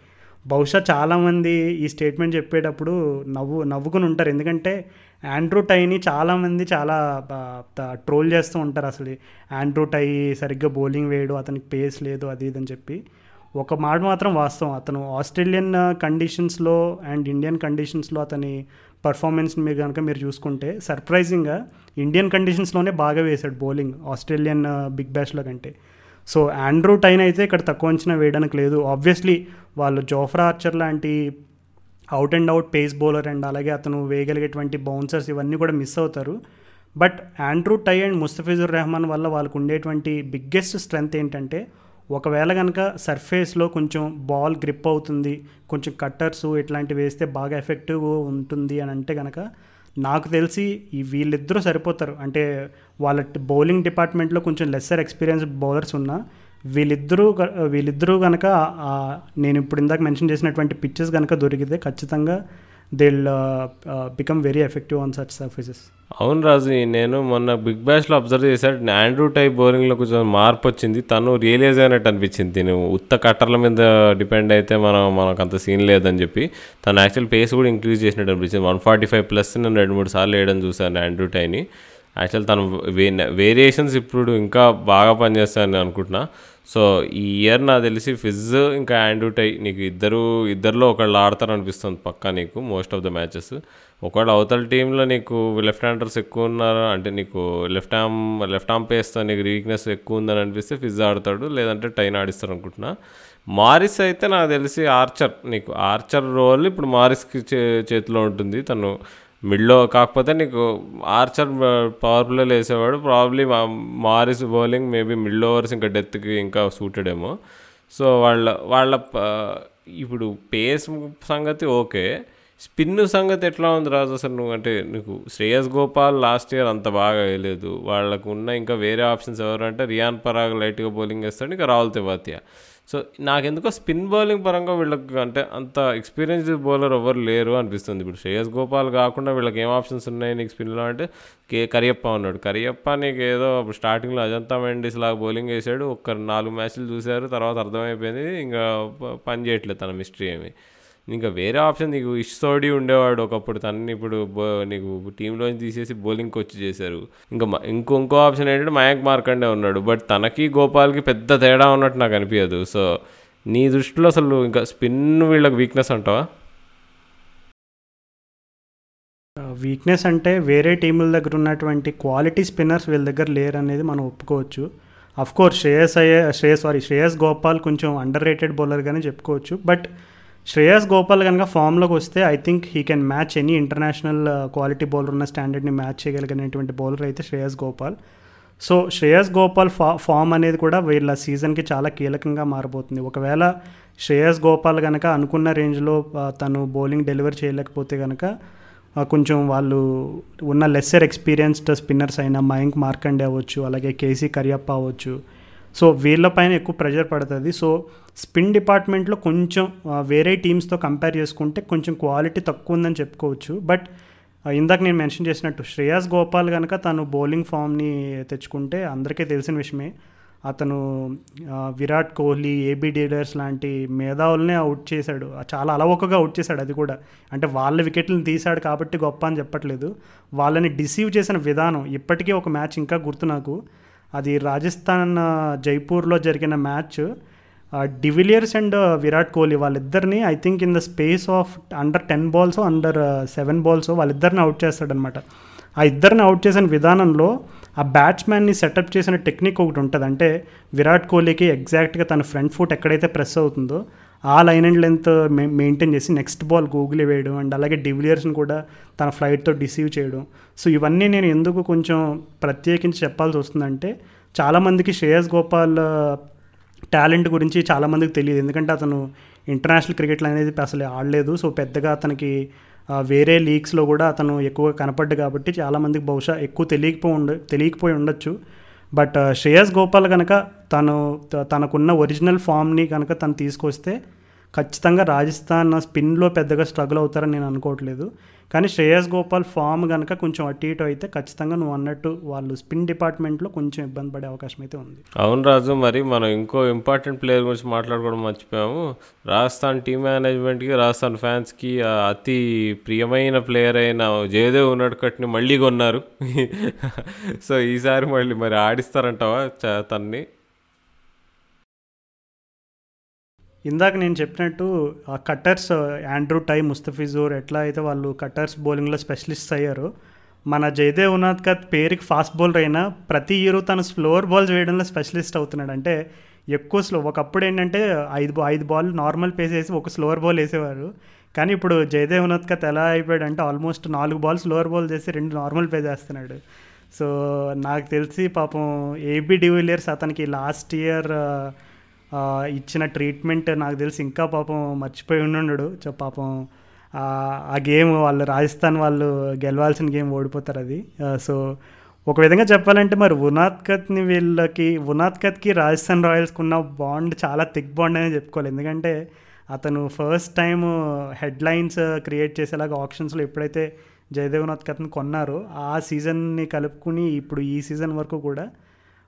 బహుశా చాలామంది ఈ స్టేట్మెంట్ చెప్పేటప్పుడు నవ్వు నవ్వుకుని ఉంటారు. ఎందుకంటే ఆండ్రూ టైని చాలామంది చాలా ట్రోల్ చేస్తూ ఉంటారు అసలు. ఆండ్రూ టై సరిగ్గా బౌలింగ్ వేయడు అతనికి పేస్ లేదు అది ఇది అని చెప్పి. ఒక మాట మాత్రం వాస్తవం. అతను ఆస్ట్రేలియన్ కండిషన్స్లో అండ్ ఇండియన్ కండిషన్స్లో అతని పర్ఫార్మెన్స్ని మీరు కనుక మీరు చూసుకుంటే సర్ప్రైజింగ్గా ఇండియన్ కండిషన్స్లోనే బాగా వేశాడు బౌలింగ్ ఆస్ట్రేలియన్ బిగ్ బ్యాష్లో కంటే. సో ఆండ్రూ టైన్ అయితే ఇక్కడ తక్కువ అంచనా వేయడానికి లేదు. ఆబ్వియస్లీ వాళ్ళు జోఫ్రా ఆర్చర్ లాంటి out and out pace bowler and అలాగే అతను వేయగలిగేటువంటి బౌన్సర్స్ ఇవన్నీ కూడా మిస్ అవుతారు. But Andrew Tye and Mustafizur Rahman వల్ల వాళ్ళకు ఉండేటువంటి బిగ్గెస్ట్ స్ట్రెంగ్త్ ఏంటంటే ఒకవేళ కనుక సర్ఫేస్లో కొంచెం బాల్ గ్రిప్ అవుతుంది కొంచెం కట్టర్స్ ఇట్లాంటివి వేస్తే బాగా ఎఫెక్టివ్ ఉంటుంది అని అంటే కనుక నాకు తెలిసి ఈ వీళ్ళిద్దరూ సరిపోతారు. అంటే వాళ్ళ బౌలింగ్ డిపార్ట్మెంట్లో కొంచెం లెస్సర్ ఎక్స్పీరియన్స్ బౌలర్స్ ఉన్నా వీళ్ళిద్దరూ వీళ్ళిద్దరూ కనుక నేను ఇప్పుడు ఇందాక మెన్షన్ చేసినటువంటి పిచ్చెస్ కనుక దొరికితే ఖచ్చితంగా they'll become very effective on such surfaces అవును రాజు నేను మొన్న బిగ్ బ్యాష్లో అబ్జర్వ్ చేశాడు. ఆండ్రూ టైప్ బౌలింగ్లో కొంచెం మార్పు వచ్చింది. తను రియలైజ్ అయినట్టు అనిపించింది. నేను ఉత్త కట్టర్ల మీద డిపెండ్ అయితే మనం మనకు అంత సీన్ లేదని చెప్పి తను యాక్చువల్ పేస్ కూడా ఇంక్రీజ్ చేసినట్టు అనిపించింది. వన్ ఫార్టీ ఫైవ్ ప్లస్ నేను రెండు మూడు సార్లు వేయడం చూశాను ఆండ్రూ టైని యాక్చువల్ తను వే వేరియేషన్స్ ఇప్పుడు ఇంకా బాగా పనిచేస్తాను అనుకుంటున్నా. సో ఈ ఇయర్ నాకు తెలిసి ఫిజ్ ఇంకా యాండ్యూటై టై నీకు ఇద్దరు ఇద్దరిలో ఒకళ్ళు ఆడతారు అనిపిస్తుంది పక్కా నీకు మోస్ట్ ఆఫ్ ద మ్యాచెస్ ఒకవేళ అవతల టీంలో నీకు లెఫ్ట్ హ్యాండర్స్ ఎక్కువ ఉన్నారు? అంటే నీకు లెఫ్ట్ ఆర్మ్ లెఫ్ట్ ఆర్మ్ పేస్తో నీకు వీక్నెస్ ఎక్కువ ఉందని అనిపిస్తే ఫిజ్ ఆడతాడు లేదంటే టైన్ ఆడిస్తారు అనుకుంటున్నా మారిస్ అయితే నాకు తెలిసి ఆర్చర్ నీకు ఆర్చర్ రోల్ ఇప్పుడు మారిస్కి చే చేతిలో ఉంటుంది. తను మిడ్లో కాకపోతే నీకు ఆర్చర్ పవర్ వేసేవాడు probably Morris bowling maybe mid overs ఇంకా డెత్కి ఇంకా సూటెడ్ ఏమో సో వాళ్ళ వాళ్ళ ఇప్పుడు పేస్ సంగతి ఓకే. స్పిన్ సంగతి ఎట్లా ఉంది రాజు అసలు నువ్వు అంటే నీకు శ్రేయస్ గోపాల్ లాస్ట్ ఇయర్ అంత బాగా వేయలేదు. వాళ్ళకు ఉన్న ఇంకా వేరే ఆప్షన్స్ ఎవరంటే రియాన్ పరాగ్ లైట్గా బౌలింగ్ వేస్తాడు ఇంకా రాహుల్ తెవాతియా. సో నాకెందుకో స్పిన్ బౌలింగ్ పరంగా వీళ్ళకి అంటే అంత ఎక్స్పీరియన్స్డ్ బౌలర్ ఎవరు లేరు అనిపిస్తుంది. ఇప్పుడు శ్రేయస్ గోపాల్ కాకుండా వీళ్ళకి ఏం ఆప్షన్స్ ఉన్నాయి నీకు స్పిన్లో అంటే కే కరియప్ప ఉన్నాడు. కరియప్ప నీకు ఏదో అప్పుడు స్టార్టింగ్లో అజంతా మెండిస్ లాగా బౌలింగ్ వేసాడు. ఒక్క నాలుగు మ్యాచ్లు చూశారు. తర్వాత అర్థమైపోయింది. ఇంకా పని చేయట్లేదు తన మిస్టరీ ఏమి. ఇంకా వేరే ఆప్షన్ నీకు ఇష్టోడి ఉండేవాడు ఒకప్పుడు తనని ఇప్పుడు నీకు టీంలోంచి తీసేసి బౌలింగ్కి వచ్చి చేశారు. ఇంకా ఇంకో ఇంకో ఆప్షన్ ఏంటంటే మయాంక్ మార్కండే ఉన్నాడు. బట్ తనకి గోపాల్కి పెద్ద తేడా ఉన్నట్టు నాకు అనిపించదు సో నీ దృష్టిలో అసలు ఇంకా స్పిన్ వీళ్ళకి వీక్నెస్ అంటావా? వీక్నెస్ అంటే వేరే టీముల దగ్గర ఉన్నటువంటి క్వాలిటీ స్పిన్నర్స్ వీళ్ళ దగ్గర లేరు అనేది మనం ఒప్పుకోవచ్చు. అఫ్కోర్స్ శ్రేయస్ అయ్యే శ్రేయస్ సారీ శ్రేయస్ గోపాల్ కొంచెం అండర్ రేటెడ్ బౌలర్గానే చెప్పుకోవచ్చు. బట్ శ్రేయస్ గోపాల్ కనుక ఫామ్లోకి వస్తే I think he can match any international quality bowler ఉన్న స్టాండర్డ్ని మ్యాచ్ చేయగలిగినటువంటి బౌలర్ అయితే శ్రేయస్ గోపాల్. సో శ్రేయస్ గోపాల్ ఫా ఫామ్ అనేది కూడా వీళ్ళ సీజన్కి చాలా కీలకంగా మారబోతుంది. ఒకవేళ శ్రేయస్ గోపాల్ కనుక అనుకున్న రేంజ్లో తను బౌలింగ్ డెలివర్ చేయలేకపోతే కనుక కొంచెం వాళ్ళు ఉన్న లెస్సర్ ఎక్స్పీరియన్స్డ్ స్పిన్నర్స్ అయిన మయంక్ మార్కండే అవ్వచ్చు అలాగే కేసీ కరియప్ప అవ్వచ్చు సో వీళ్ళపైన ఎక్కువ ప్రెషర్ పడుతుంది. సో స్పిన్ డిపార్ట్మెంట్లో కొంచెం వేరే టీమ్స్తో కంపేర్ చేసుకుంటే కొంచెం క్వాలిటీ తక్కువ ఉందని చెప్పుకోవచ్చు. బట్ ఇందాక నేను మెన్షన్ చేసినట్టు శ్రేయాస్ గోపాల్ కనుక తను బౌలింగ్ ఫామ్ని తెచ్చుకుంటే అందరికీ తెలిసిన విషయమే. అతను విరాట్ కోహ్లీ ఏబీ డీలర్స్ లాంటి మేధావులనే అవుట్ చేశాడు. చాలా అలవకగా అవుట్ చేశాడు అది కూడా. అంటే వాళ్ళ వికెట్లను తీశాడు కాబట్టి గొప్ప అని చెప్పట్లేదు. వాళ్ళని డిసీవ్ చేసిన విధానం ఇప్పటికీ ఒక మ్యాచ్ ఇంకా గుర్తు నాకు. అది రాజస్థాన్ జైపూర్లో జరిగిన match de Villiers and Virat Kohli వాళ్ళిద్దరిని I think in the space of under ten balls under seven balls వాళ్ళిద్దరిని అవుట్ చేస్తాడనమాట ఆ ఇద్దరిని అవుట్ చేసిన విధానంలో ఆ బ్యాట్స్మెన్ని సెటప్ చేసిన టెక్నిక్ ఒకటి ఉంటుంది. అంటే విరాట్ కోహ్లీకి ఎగ్జాక్ట్గా తన ఫ్రంట్ ఫుట్ ఎక్కడైతే ప్రెస్ అవుతుందో ఆ లైన్ అండ్ లెంత్ మెయింటైన్ చేసి నెక్స్ట్ బాల్ గూగులీ వేయడం అండ్ అలాగే డివిలియర్స్ని కూడా తన ఫ్లైట్తో డిసీవ్ చేయడం. సో ఇవన్నీ నేను ఎందుకు కొంచెం ప్రత్యేకించి చెప్పాల్సి వస్తుందంటే చాలామందికి శ్రేయస్ గోపాల్ టాలెంట్ గురించి చాలామందికి తెలియదు. ఎందుకంటే అతను ఇంటర్నేషనల్ క్రికెట్లు అనేది అసలు ఆడలేదు. సో పెద్దగా అతనికి వేరే లీగ్స్లో కూడా అతను ఎక్కువగా కనపడ్డు కాబట్టి చాలామందికి బహుశా ఎక్కువ తెలియకపోయి ఉండ తెలియకపోయి ఉండొచ్చు. బట్ శ్రేయస్ గోపాల్ కనుక తను త- తనకున్న ఒరిజినల్ ఫామ్ని కనుక తను తీసుకొస్తే ఖచ్చితంగా రాజస్థాన్ స్పిన్లో పెద్దగా స్ట్రగుల్ అవుతారని నేను అనుకోవట్లేదు. కానీ శ్రేయస్ గోపాల్ ఫామ్ కనుక కొంచెం అటు ఇటు అయితే ఖచ్చితంగా నువ్వు అన్నట్టు వాళ్ళు స్పిన్ డిపార్ట్మెంట్లో కొంచెం ఇబ్బంది పడే అవకాశం అయితే ఉంది. అవును రాజు మరి మనం ఇంకో ఇంపార్టెంట్ ప్లేయర్ గురించి మాట్లాడుకోవడం మర్చిపోయాము. రాజస్థాన్ టీమ్ మేనేజ్మెంట్కి రాజస్థాన్ ఫ్యాన్స్కి అతి ప్రియమైన ప్లేయర్ అయిన జయదేవ్ ఉన్నట్టుకట్ని మళ్ళీ కొన్నారు. సో ఈసారి మళ్ళీ మరి ఆడిస్తారంటావా చ- తన్ని? ఇందాక నేను చెప్పినట్టు ఆ కట్టర్స్ యాండ్రూ టై ముస్తఫిజూర్ ఎట్లా అయితే వాళ్ళు కట్టర్స్ బౌలింగ్లో స్పెషలిస్ట్ అయ్యారు మన జయదేవ్ ఉనాద్కత్ పేరుకి ఫాస్ట్ బౌలర్ అయినా ప్రతి ఇయర్ తను స్లోవర్ బాల్ వేయడంలో స్పెషలిస్ట్ అవుతున్నాడు. అంటే ఎక్కువ స్లో ఒకప్పుడు ఏంటంటే ఐదు ఐదు బాల్ నార్మల్ పేస్ వేసి ఒక స్లోవర్ బాల్ వేసేవారు. కానీ ఇప్పుడు జయదేవ్ ఉనాద్కత్ ఎలా అయిపోయాడు అంటే ఆల్మోస్ట్ నాలుగు బాల్స్ స్లోవర్ బాల్ చేసి రెండు నార్మల్ పేస్ వేస్తున్నాడు. సో నాకు తెలిసి పాపం ఏబీ డివిలియర్స్ అతనికి లాస్ట్ ఇయర్ ఇచ్చిన ట్రీట్మెంట్ నాకు తెలిసి ఇంకా పాపం మర్చిపోయి ఉన్నాడు సో పాపం ఆ, గేమ్ వాళ్ళు రాజస్థాన్ వాళ్ళు గెలవాల్సిన గేమ్ ఓడిపోతారు అది. సో ఒక విధంగా చెప్పాలంటే మరి ఉనాత్కత్ని వీళ్ళకి ఉనాత్కత్కి రాజస్థాన్ రాయల్స్కి ఉన్న బాండ్ చాలా థిక్ బాండ్ అనే చెప్పుకోవాలి. ఎందుకంటే అతను ఫస్ట్ టైం హెడ్లైన్స్ క్రియేట్ చేసేలాగా ఆప్షన్స్లో ఎప్పుడైతే జయదేవ్ ఉనాత్కత్ని కొన్నారో ఆ సీజన్ని కలుపుకుని ఇప్పుడు ఈ సీజన్ వరకు కూడా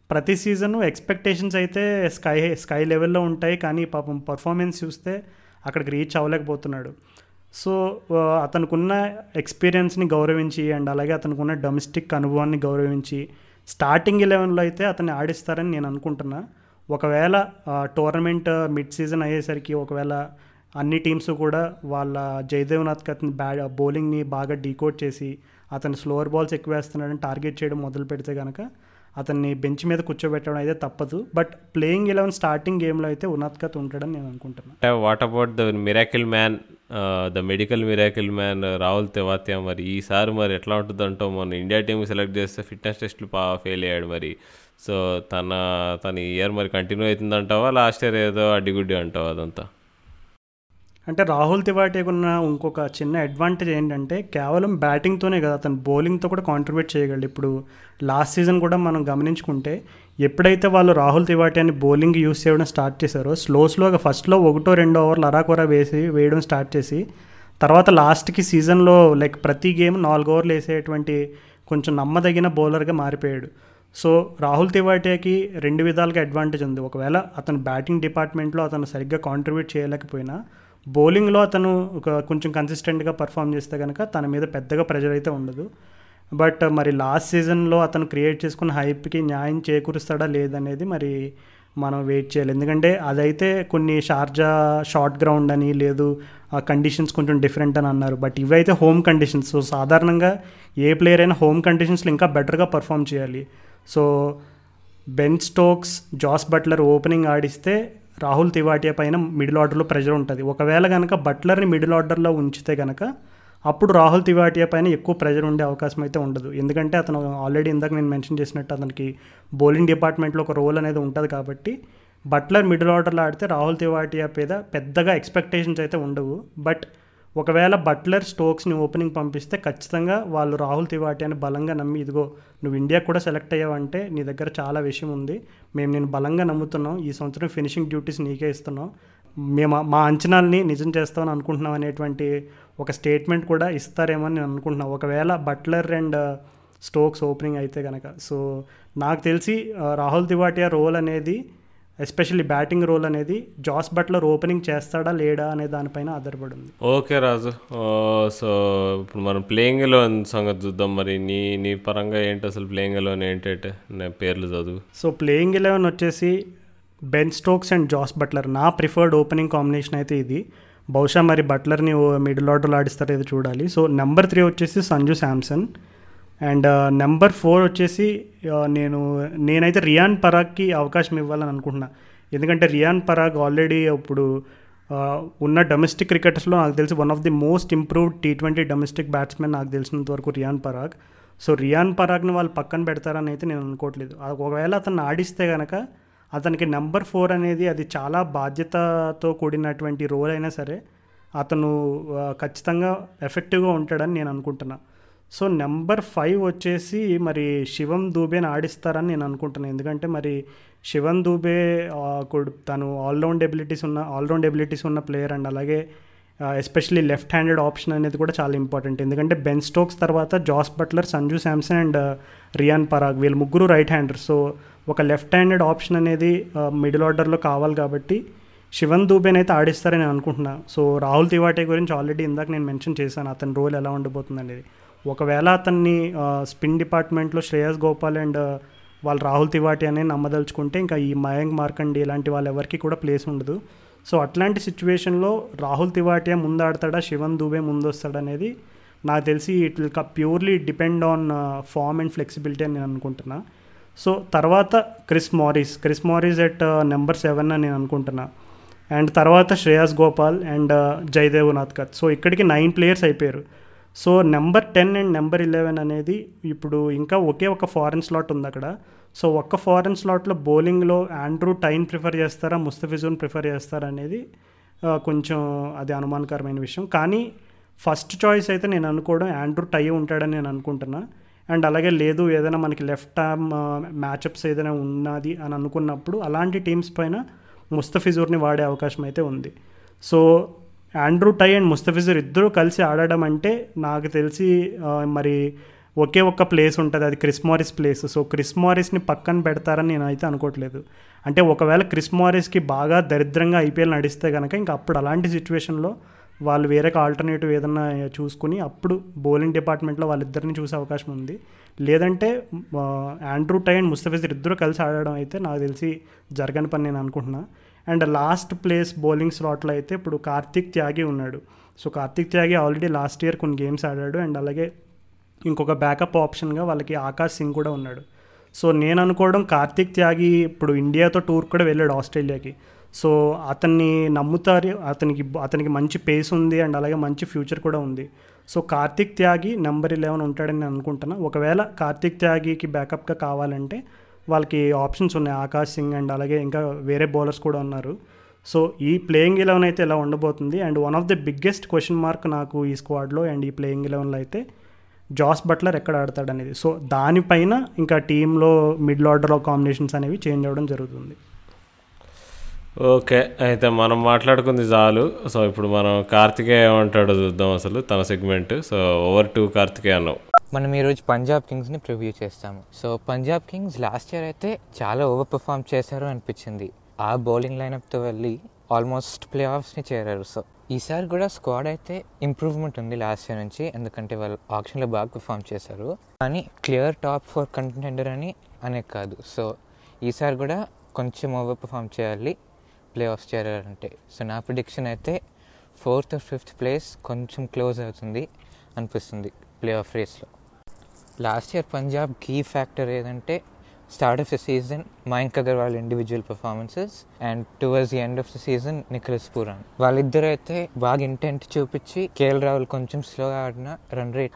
ప్రతి సీజన్ ఎక్స్పెక్టేషన్స్ అయితే స్కై స్కై లెవెల్లో ఉంటాయి కానీ పాపం పర్ఫార్మెన్స్ చూస్తే అక్కడికి రీచ్ అవ్వలేకపోతున్నాడు. సో ఆ, అతనుకున్న ఎక్స్పీరియన్స్ని గౌరవించి అండ్ అలాగే అతనుకున్న డొమెస్టిక్ అనుభవాన్ని గౌరవించి స్టార్టింగ్ ఎలెవెన్లో అయితే అతన్ని ఆడిస్తారని నేను అనుకుంటున్నా. ఒకవేళ టోర్నమెంట్ మిడ్ సీజన్ అయ్యేసరికి ఒకవేళ అన్ని టీమ్స్ కూడా వాళ్ళ జయదేవ్నాథ్కి అతని బ్యా బౌలింగ్ని బాగా డీకోడ్ చేసి అతను స్లోవర్ బాల్స్ ఎక్కువ వేస్తున్నాడని టార్గెట్ చేయడం మొదలు పెడితే కనుక అతన్ని బెంచ్ మీద కూర్చోబెట్టడం అయితే తప్పదు. బట్ ప్లేయింగ్ ఎలెవెన్ స్టార్టింగ్ గేమ్లో అయితే ఉనాత్కత్ ఉంటాడని నేను అనుకుంటున్నాను what about the miracle man the medical miracle man Rahul Tewatia మరి? ఈసారి మరి ఎట్లా ఉంటుందంటో మన ఇండియా టీమ్ సెలెక్ట్ చేస్తే ఫిట్నెస్ టెస్ట్లు పా ఫెయిల్ అయ్యాడు మరి. సో తన తన ఇయర్ మరి కంటిన్యూ అవుతుందంటావా లాస్ట్ ఇయర్ ఏదో అడ్డిగుడ్డి అంటావా అదంతా? అంటే రాహుల్ తివాటీకి ఉన్న ఇంకొక చిన్న అడ్వాంటేజ్ ఏంటంటే కేవలం బ్యాటింగ్తోనే కదా అతను బౌలింగ్తో కూడా కాంట్రిబ్యూట్ చేయగలడు. ఇప్పుడు లాస్ట్ సీజన్ కూడా మనం గమనించుకుంటే ఎప్పుడైతే వాళ్ళు రాహుల్ తివాటి అని బౌలింగ్ యూస్ చేయడం స్టార్ట్ చేశారో స్లో స్లోగా ఫస్ట్లో ఒకటో రెండో ఓవర్లు అరాకొరా వేసి వేయడం స్టార్ట్ చేసి తర్వాత లాస్ట్కి సీజన్లో లైక్ ప్రతి గేమ్ నాలుగు ఓవర్లు వేసేటువంటి కొంచెం నమ్మదగిన బౌలర్గా మారిపోయాడు. సో రాహుల్ తివాటియాకి రెండు విధాలుగా అడ్వాంటేజ్ ఉంది. ఒకవేళ అతను బ్యాటింగ్ డిపార్ట్మెంట్లో అతను సరిగ్గా కాంట్రిబ్యూట్ చేయలేకపోయినా బౌలింగ్లో అతను ఒక కొంచెం కన్సిస్టెంట్గా పర్ఫామ్ చేస్తే కనుక తన మీద పెద్దగా ప్రెజర్ అయితే ఉండదు. బట్ మరి లాస్ట్ సీజన్లో అతను క్రియేట్ చేసుకున్న హైప్కి న్యాయం చేకూరుస్తాడా లేదనేది మరి మనం వెయిట్ చేయాలి. ఎందుకంటే అదైతే కొన్ని షార్జా షార్ట్ గ్రౌండ్ అని లేదు ఆ కండిషన్స్ కొంచెం డిఫరెంట్ అని అన్నారు. బట్ ఇవైతే హోమ్ కండిషన్స్ సో సాధారణంగా ఏ ప్లేయర్ అయినా హోమ్ కండిషన్స్లో ఇంకా బెటర్గా పర్ఫామ్ చేయాలి. So Ben Stokes Jos Buttler opening ఆడిస్తే Rahul Tewatia పైన మిడిల్ ఆర్డర్లో ప్రెజర్ ఉంటుంది. ఒకవేళ కనుక బట్లర్ని మిడిల్ ఆర్డర్లో ఉంచితే కనుక అప్పుడు రాహుల్ తివాటియా పైన ఎక్కువ ప్రెజర్ ఉండే అవకాశం అయితే ఉండదు. ఎందుకంటే అతను ఆల్రెడీ ఇందాక నేను మెన్షన్ చేసినట్టు అతనికి బౌలింగ్ డిపార్ట్మెంట్లో ఒక రోల్ అనేది ఉంటుంది కాబట్టి బట్లర్ మిడిల్ ఆర్డర్లో ఆడితే రాహుల్ తివాటియా మీద పెద్దగా ఎక్స్పెక్టేషన్స్ అయితే ఉండవు. బట్ ఒకవేళ బట్లర్ స్టోక్స్ని ఓపెనింగ్ పంపిస్తే ఖచ్చితంగా వాళ్ళు రాహుల్ తివాటియాని బలంగా నమ్మి ఇదిగో నువ్వు ఇండియా కూడా సెలెక్ట్ అయ్యావంటే నీ దగ్గర చాలా విషయం ఉంది. మేము నేను బలంగా నమ్ముతున్నాం. ఈ సంవత్సరం ఫినిషింగ్ డ్యూటీస్ నీకే ఇస్తున్నాం. మేము మా అంచనాల్ని నిజం చేస్తామని అనుకుంటున్నాం అనేటువంటి ఒక స్టేట్మెంట్ కూడా ఇస్తారేమో అని నేను అనుకుంటున్నాను. ఒకవేళ బట్లర్ అండ్ స్టోక్స్ ఓపెనింగ్ అయితే కనుక సో నాకు తెలిసి రాహుల్ తివాటియా రోల్ అనేది ఎస్పెషల్లీ బ్యాటింగ్ రోల్ అనేది జాస్ బట్లర్ ఓపెనింగ్ చేస్తాడా లేడా అనే దానిపైన ఆధారపడి ఉంది ఓకే రాజు. సో ఇప్పుడు మనం ప్లేయింగ్ ఎలెవన్ సంగతి చూద్దాం. మరి నీ నీ పరంగా ఏంటి అసలు ప్లేయింగ్ ఎలెవన్ ఏంటంటే నేను పేర్లు చదువు. సో ప్లేయింగ్ ఎలెవెన్ వచ్చేసి Ben Stokes and Jos Buttler. నా ప్రిఫర్డ్ ఓపెనింగ్ కాంబినేషన్ అయితే ఇది. బహుశా మరి బట్లర్ని మిడిల్ ఆర్డర్లో ఆడిస్తారో ఏదో చూడాలి. సో నెంబర్ త్రీ వచ్చేసి Sanju Samson. And number four వచ్చేసి నేను నేనైతే రియాన్ పరాగ్కి అవకాశం ఇవ్వాలని అనుకుంటున్నా. ఎందుకంటే రియాన్ పరాగ్ ఆల్రెడీ ఇప్పుడు ఉన్న డొమెస్టిక్ క్రికెటర్స్లో నాకు తెలిసి one of the most improved T twenty domestic batsmen నాకు తెలిసినంత వరకు రియాన్ పరాగ్. సో రియాన్ పరాగ్ని వాళ్ళు పక్కన పెడతారని అయితే నేను అనుకోవట్లేదు. ఒకవేళ అతన్ని ఆడిస్తే కనుక అతనికి నెంబర్ ఫోర్ అనేది అది చాలా బాధ్యతతో కూడినటువంటి రోల్ అయినా సరే అతను ఖచ్చితంగా ఎఫెక్టివ్గా ఉంటాడని నేను అనుకుంటున్నాను సో నెంబర్ ఫైవ్ వచ్చేసి మరి శివం దూబేని ఆడిస్తారని నేను అనుకుంటున్నాను. ఎందుకంటే మరి శివన్ దూబే కుడ్- తను ఆల్రౌండ్ ఎబిలిటీస్ ఉన్న ఆల్రౌండ్ ఎబిలిటీస్ ఉన్న ప్లేయర్ అండ్ అలాగే ఎస్పెషలీ లెఫ్ట్ హ్యాండెడ్ ఆప్షన్ అనేది కూడా చాలా ఇంపార్టెంట్ ఎందుకంటే బెన్ స్టోక్స్ తర్వాత Jos Buttler Sanju Samson and Riyan Parag వీళ్ళు ముగ్గురు రైట్ హ్యాండర్ సో ఒక లెఫ్ట్ హ్యాండెడ్ ఆప్షన్ అనేది మిడిల్ ఆర్డర్లో కావాలి కాబట్టి శివన్ దూబేని అయితే ఆడిస్తారని నేను సో రాహుల్ తివాటే గురించి ఆల్రెడీ ఇందాక నేను మెన్షన్ చేశాను. అతని రోల్ ఎలా ఉండబోతుంది అనేది ఒకవేళ అతన్ని స్పిన్ డిపార్ట్మెంట్లో శ్రేయస్ గోపాల్ అండ్ వాళ్ళు రాహుల్ తివాటి అనే నమ్మదలుచుకుంటే ఇంకా ఈ మయాంక్ మార్కండి ఇలాంటి వాళ్ళు ఎవరికి కూడా ప్లేస్ ఉండదు. సో అట్లాంటి సిచ్యువేషన్లో రాహుల్ తివాటియా ముందు ఆడతాడా శివన్ దూబే ముందు వస్తాడనేది నాకు తెలిసి it will purely depend on form and flexibility అని నేను అనుకుంటున్నా. సో తర్వాత Chris Morris Chris Morris at number seven అని నేను అనుకుంటున్నా. అండ్ తర్వాత శ్రేయస్ గోపాల్ అండ్ జయదేవ్ నాథ్కర్ సో ఇక్కడికి నైన్ ప్లేయర్స్ అయిపోయారు. So number ten and number eleven అనేది ఇప్పుడు ఇంకా ఒకే ఒక ఫారెన్ స్లాట్ ఉంది అక్కడ. సో ఒక్క ఫారెన్ స్లాట్లో బౌలింగ్లో ఆండ్రూ టైన్ ప్రిఫర్ చేస్తారా ముస్తఫిజున్ ప్రిఫర్ చేస్తారా అనేది కొంచెం అది అనుమానకరమైన విషయం. కానీ ఫస్ట్ చాయిస్ అయితే నేను అనుకోవడం ఆండ్రూ టై ఉంటాడని నేను అనుకుంటున్నా. అండ్ అలాగే లేదు ఏదైనా మనకి లెఫ్ట్ ఆర్మ్ మ్యాచప్స్ ఏదైనా ఉన్నది అని అనుకున్నప్పుడు అలాంటి టీమ్స్ పైన ముస్తఫిజూర్ని వాడే అవకాశం అయితే ఉంది. So Andrew Tye and Mustafizur ఇద్దరూ కలిసి ఆడడం అంటే నాకు తెలిసి మరి ఒకే ఒక్క ప్లేస్ ఉంటుంది. అది Chris Morris place so Chris మారిస్ని పక్కన పెడతారని నేను అయితే అనుకోవట్లేదు. అంటే ఒకవేళ క్రిస్ మారిస్కి బాగా దరిద్రంగా ఐపీఎల్ నడిస్తే కనుక ఇంకా అప్పుడు అలాంటి సిచ్యువేషన్లో వాళ్ళు వేరే ఆల్టర్నేటివ్ ఏదన్నా చూసుకుని అప్పుడు బౌలింగ్ డిపార్ట్మెంట్లో వాళ్ళిద్దరిని చూసే అవకాశం ఉంది. లేదంటే ఆండ్రూ టై అండ్ ముస్తఫిజర్ ఇద్దరు కలిసి ఆడడం అయితే నాకు తెలిసి జరగని పని నేను అనుకుంటున్నాను అండ్ లాస్ట్ ప్లేస్ బౌలింగ్ స్లాట్లో అయితే ఇప్పుడు కార్తిక్ త్యాగి ఉన్నాడు. So Kartik Tyagi already last year కొన్ని గేమ్స్ ఆడాడు అండ్ అలాగే ఇంకొక బ్యాకప్ ఆప్షన్గా వాళ్ళకి ఆకాష్ సింగ్ కూడా ఉన్నాడు. సో నేను అనుకోవడం కార్తిక్ త్యాగి ఇప్పుడు ఇండియాతో టూర్ కూడా వెళ్ళాడు ఆస్ట్రేలియాకి. సో అతన్ని నమ్ముతారు అతనికి అతనికి మంచి పేస్ ఉంది అండ్ అలాగే మంచి ఫ్యూచర్ కూడా ఉంది. So Kartik Tyagi number eleven ఉంటాడని నేను అనుకుంటున్నా. ఒకవేళ కార్తిక్ త్యాగికి బ్యాకప్గా కావాలంటే వాళ్ళకి ఆప్షన్స్ ఉన్నాయి. ఆకాష్ సింగ్ అండ్ అలాగే ఇంకా వేరే బౌలర్స్ కూడా ఉన్నారు. సో ఈ ప్లేయింగ్ ఎలెవెన్ అయితే ఇలా ఉండబోతుంది. And one of the biggest question mark నాకు ఈ స్క్వాడ్లో అండ్ ఈ ప్లేయింగ్ ఎలెవెన్లో అయితే జాస్ బట్లర్ ఎక్కడ ఆడతాడనేది. సో దానిపైన ఇంకా టీంలో మిడిల్ ఆర్డర్ కాంబినేషన్స్ అనేవి చేంజ్ అవ్వడం జరుగుతుంది. ఓకే అయితే మనం మాట్లాడుకుంది చాలు సో ఇప్పుడు మనం కార్తికేయ ఏమంటాడో చూద్దాం అసలు తన segment so over to Karthikeya అన్నావు. మనం ఈరోజు పంజాబ్ కింగ్స్ని ప్రివ్యూ చేస్తాము. So Punjab Kings last year అయితే చాలా ఓవర్ పర్ఫామ్ చేశారు అనిపించింది. ఆ బౌలింగ్ లైనప్తో వెళ్ళి ఆల్మోస్ట్ ప్లే ఆఫ్స్ని చేరారు. సో ఈసారి కూడా స్క్వాడ్ అయితే ఇంప్రూవ్మెంట్ ఉంది లాస్ట్ ఇయర్ నుంచి ఎందుకంటే వాళ్ళు ఆప్షన్లో బాగా పర్ఫామ్ చేశారు. కానీ క్లియర్ టాప్ ఫోర్ కంటెండర్ అని అనే కాదు. సో ఈసారి కూడా కొంచెం ఓవర్ పర్ఫామ్ చేయాలి. ప్లే ఆఫ్ చేరారంటే. సో నా ప్రిడిక్షన్ అయితే ఫోర్త్ ఫిఫ్త్ ప్లేస్ కొంచెం క్లోజ్ అవుతుంది అనిపిస్తుంది ప్లే ఆఫ్ రేస్లో. Last year Punjab key factor ఏదంటే start of the season Mayank Agarwal individual performances and towards the end of the season Nicholas Pooran వాళ్ళిద్దరు అయితే బాగా ఇంటెంట్ చూపించి కేఎల్ రాహుల్ కొంచెం స్లోగా ఆడిన రన్ రేట్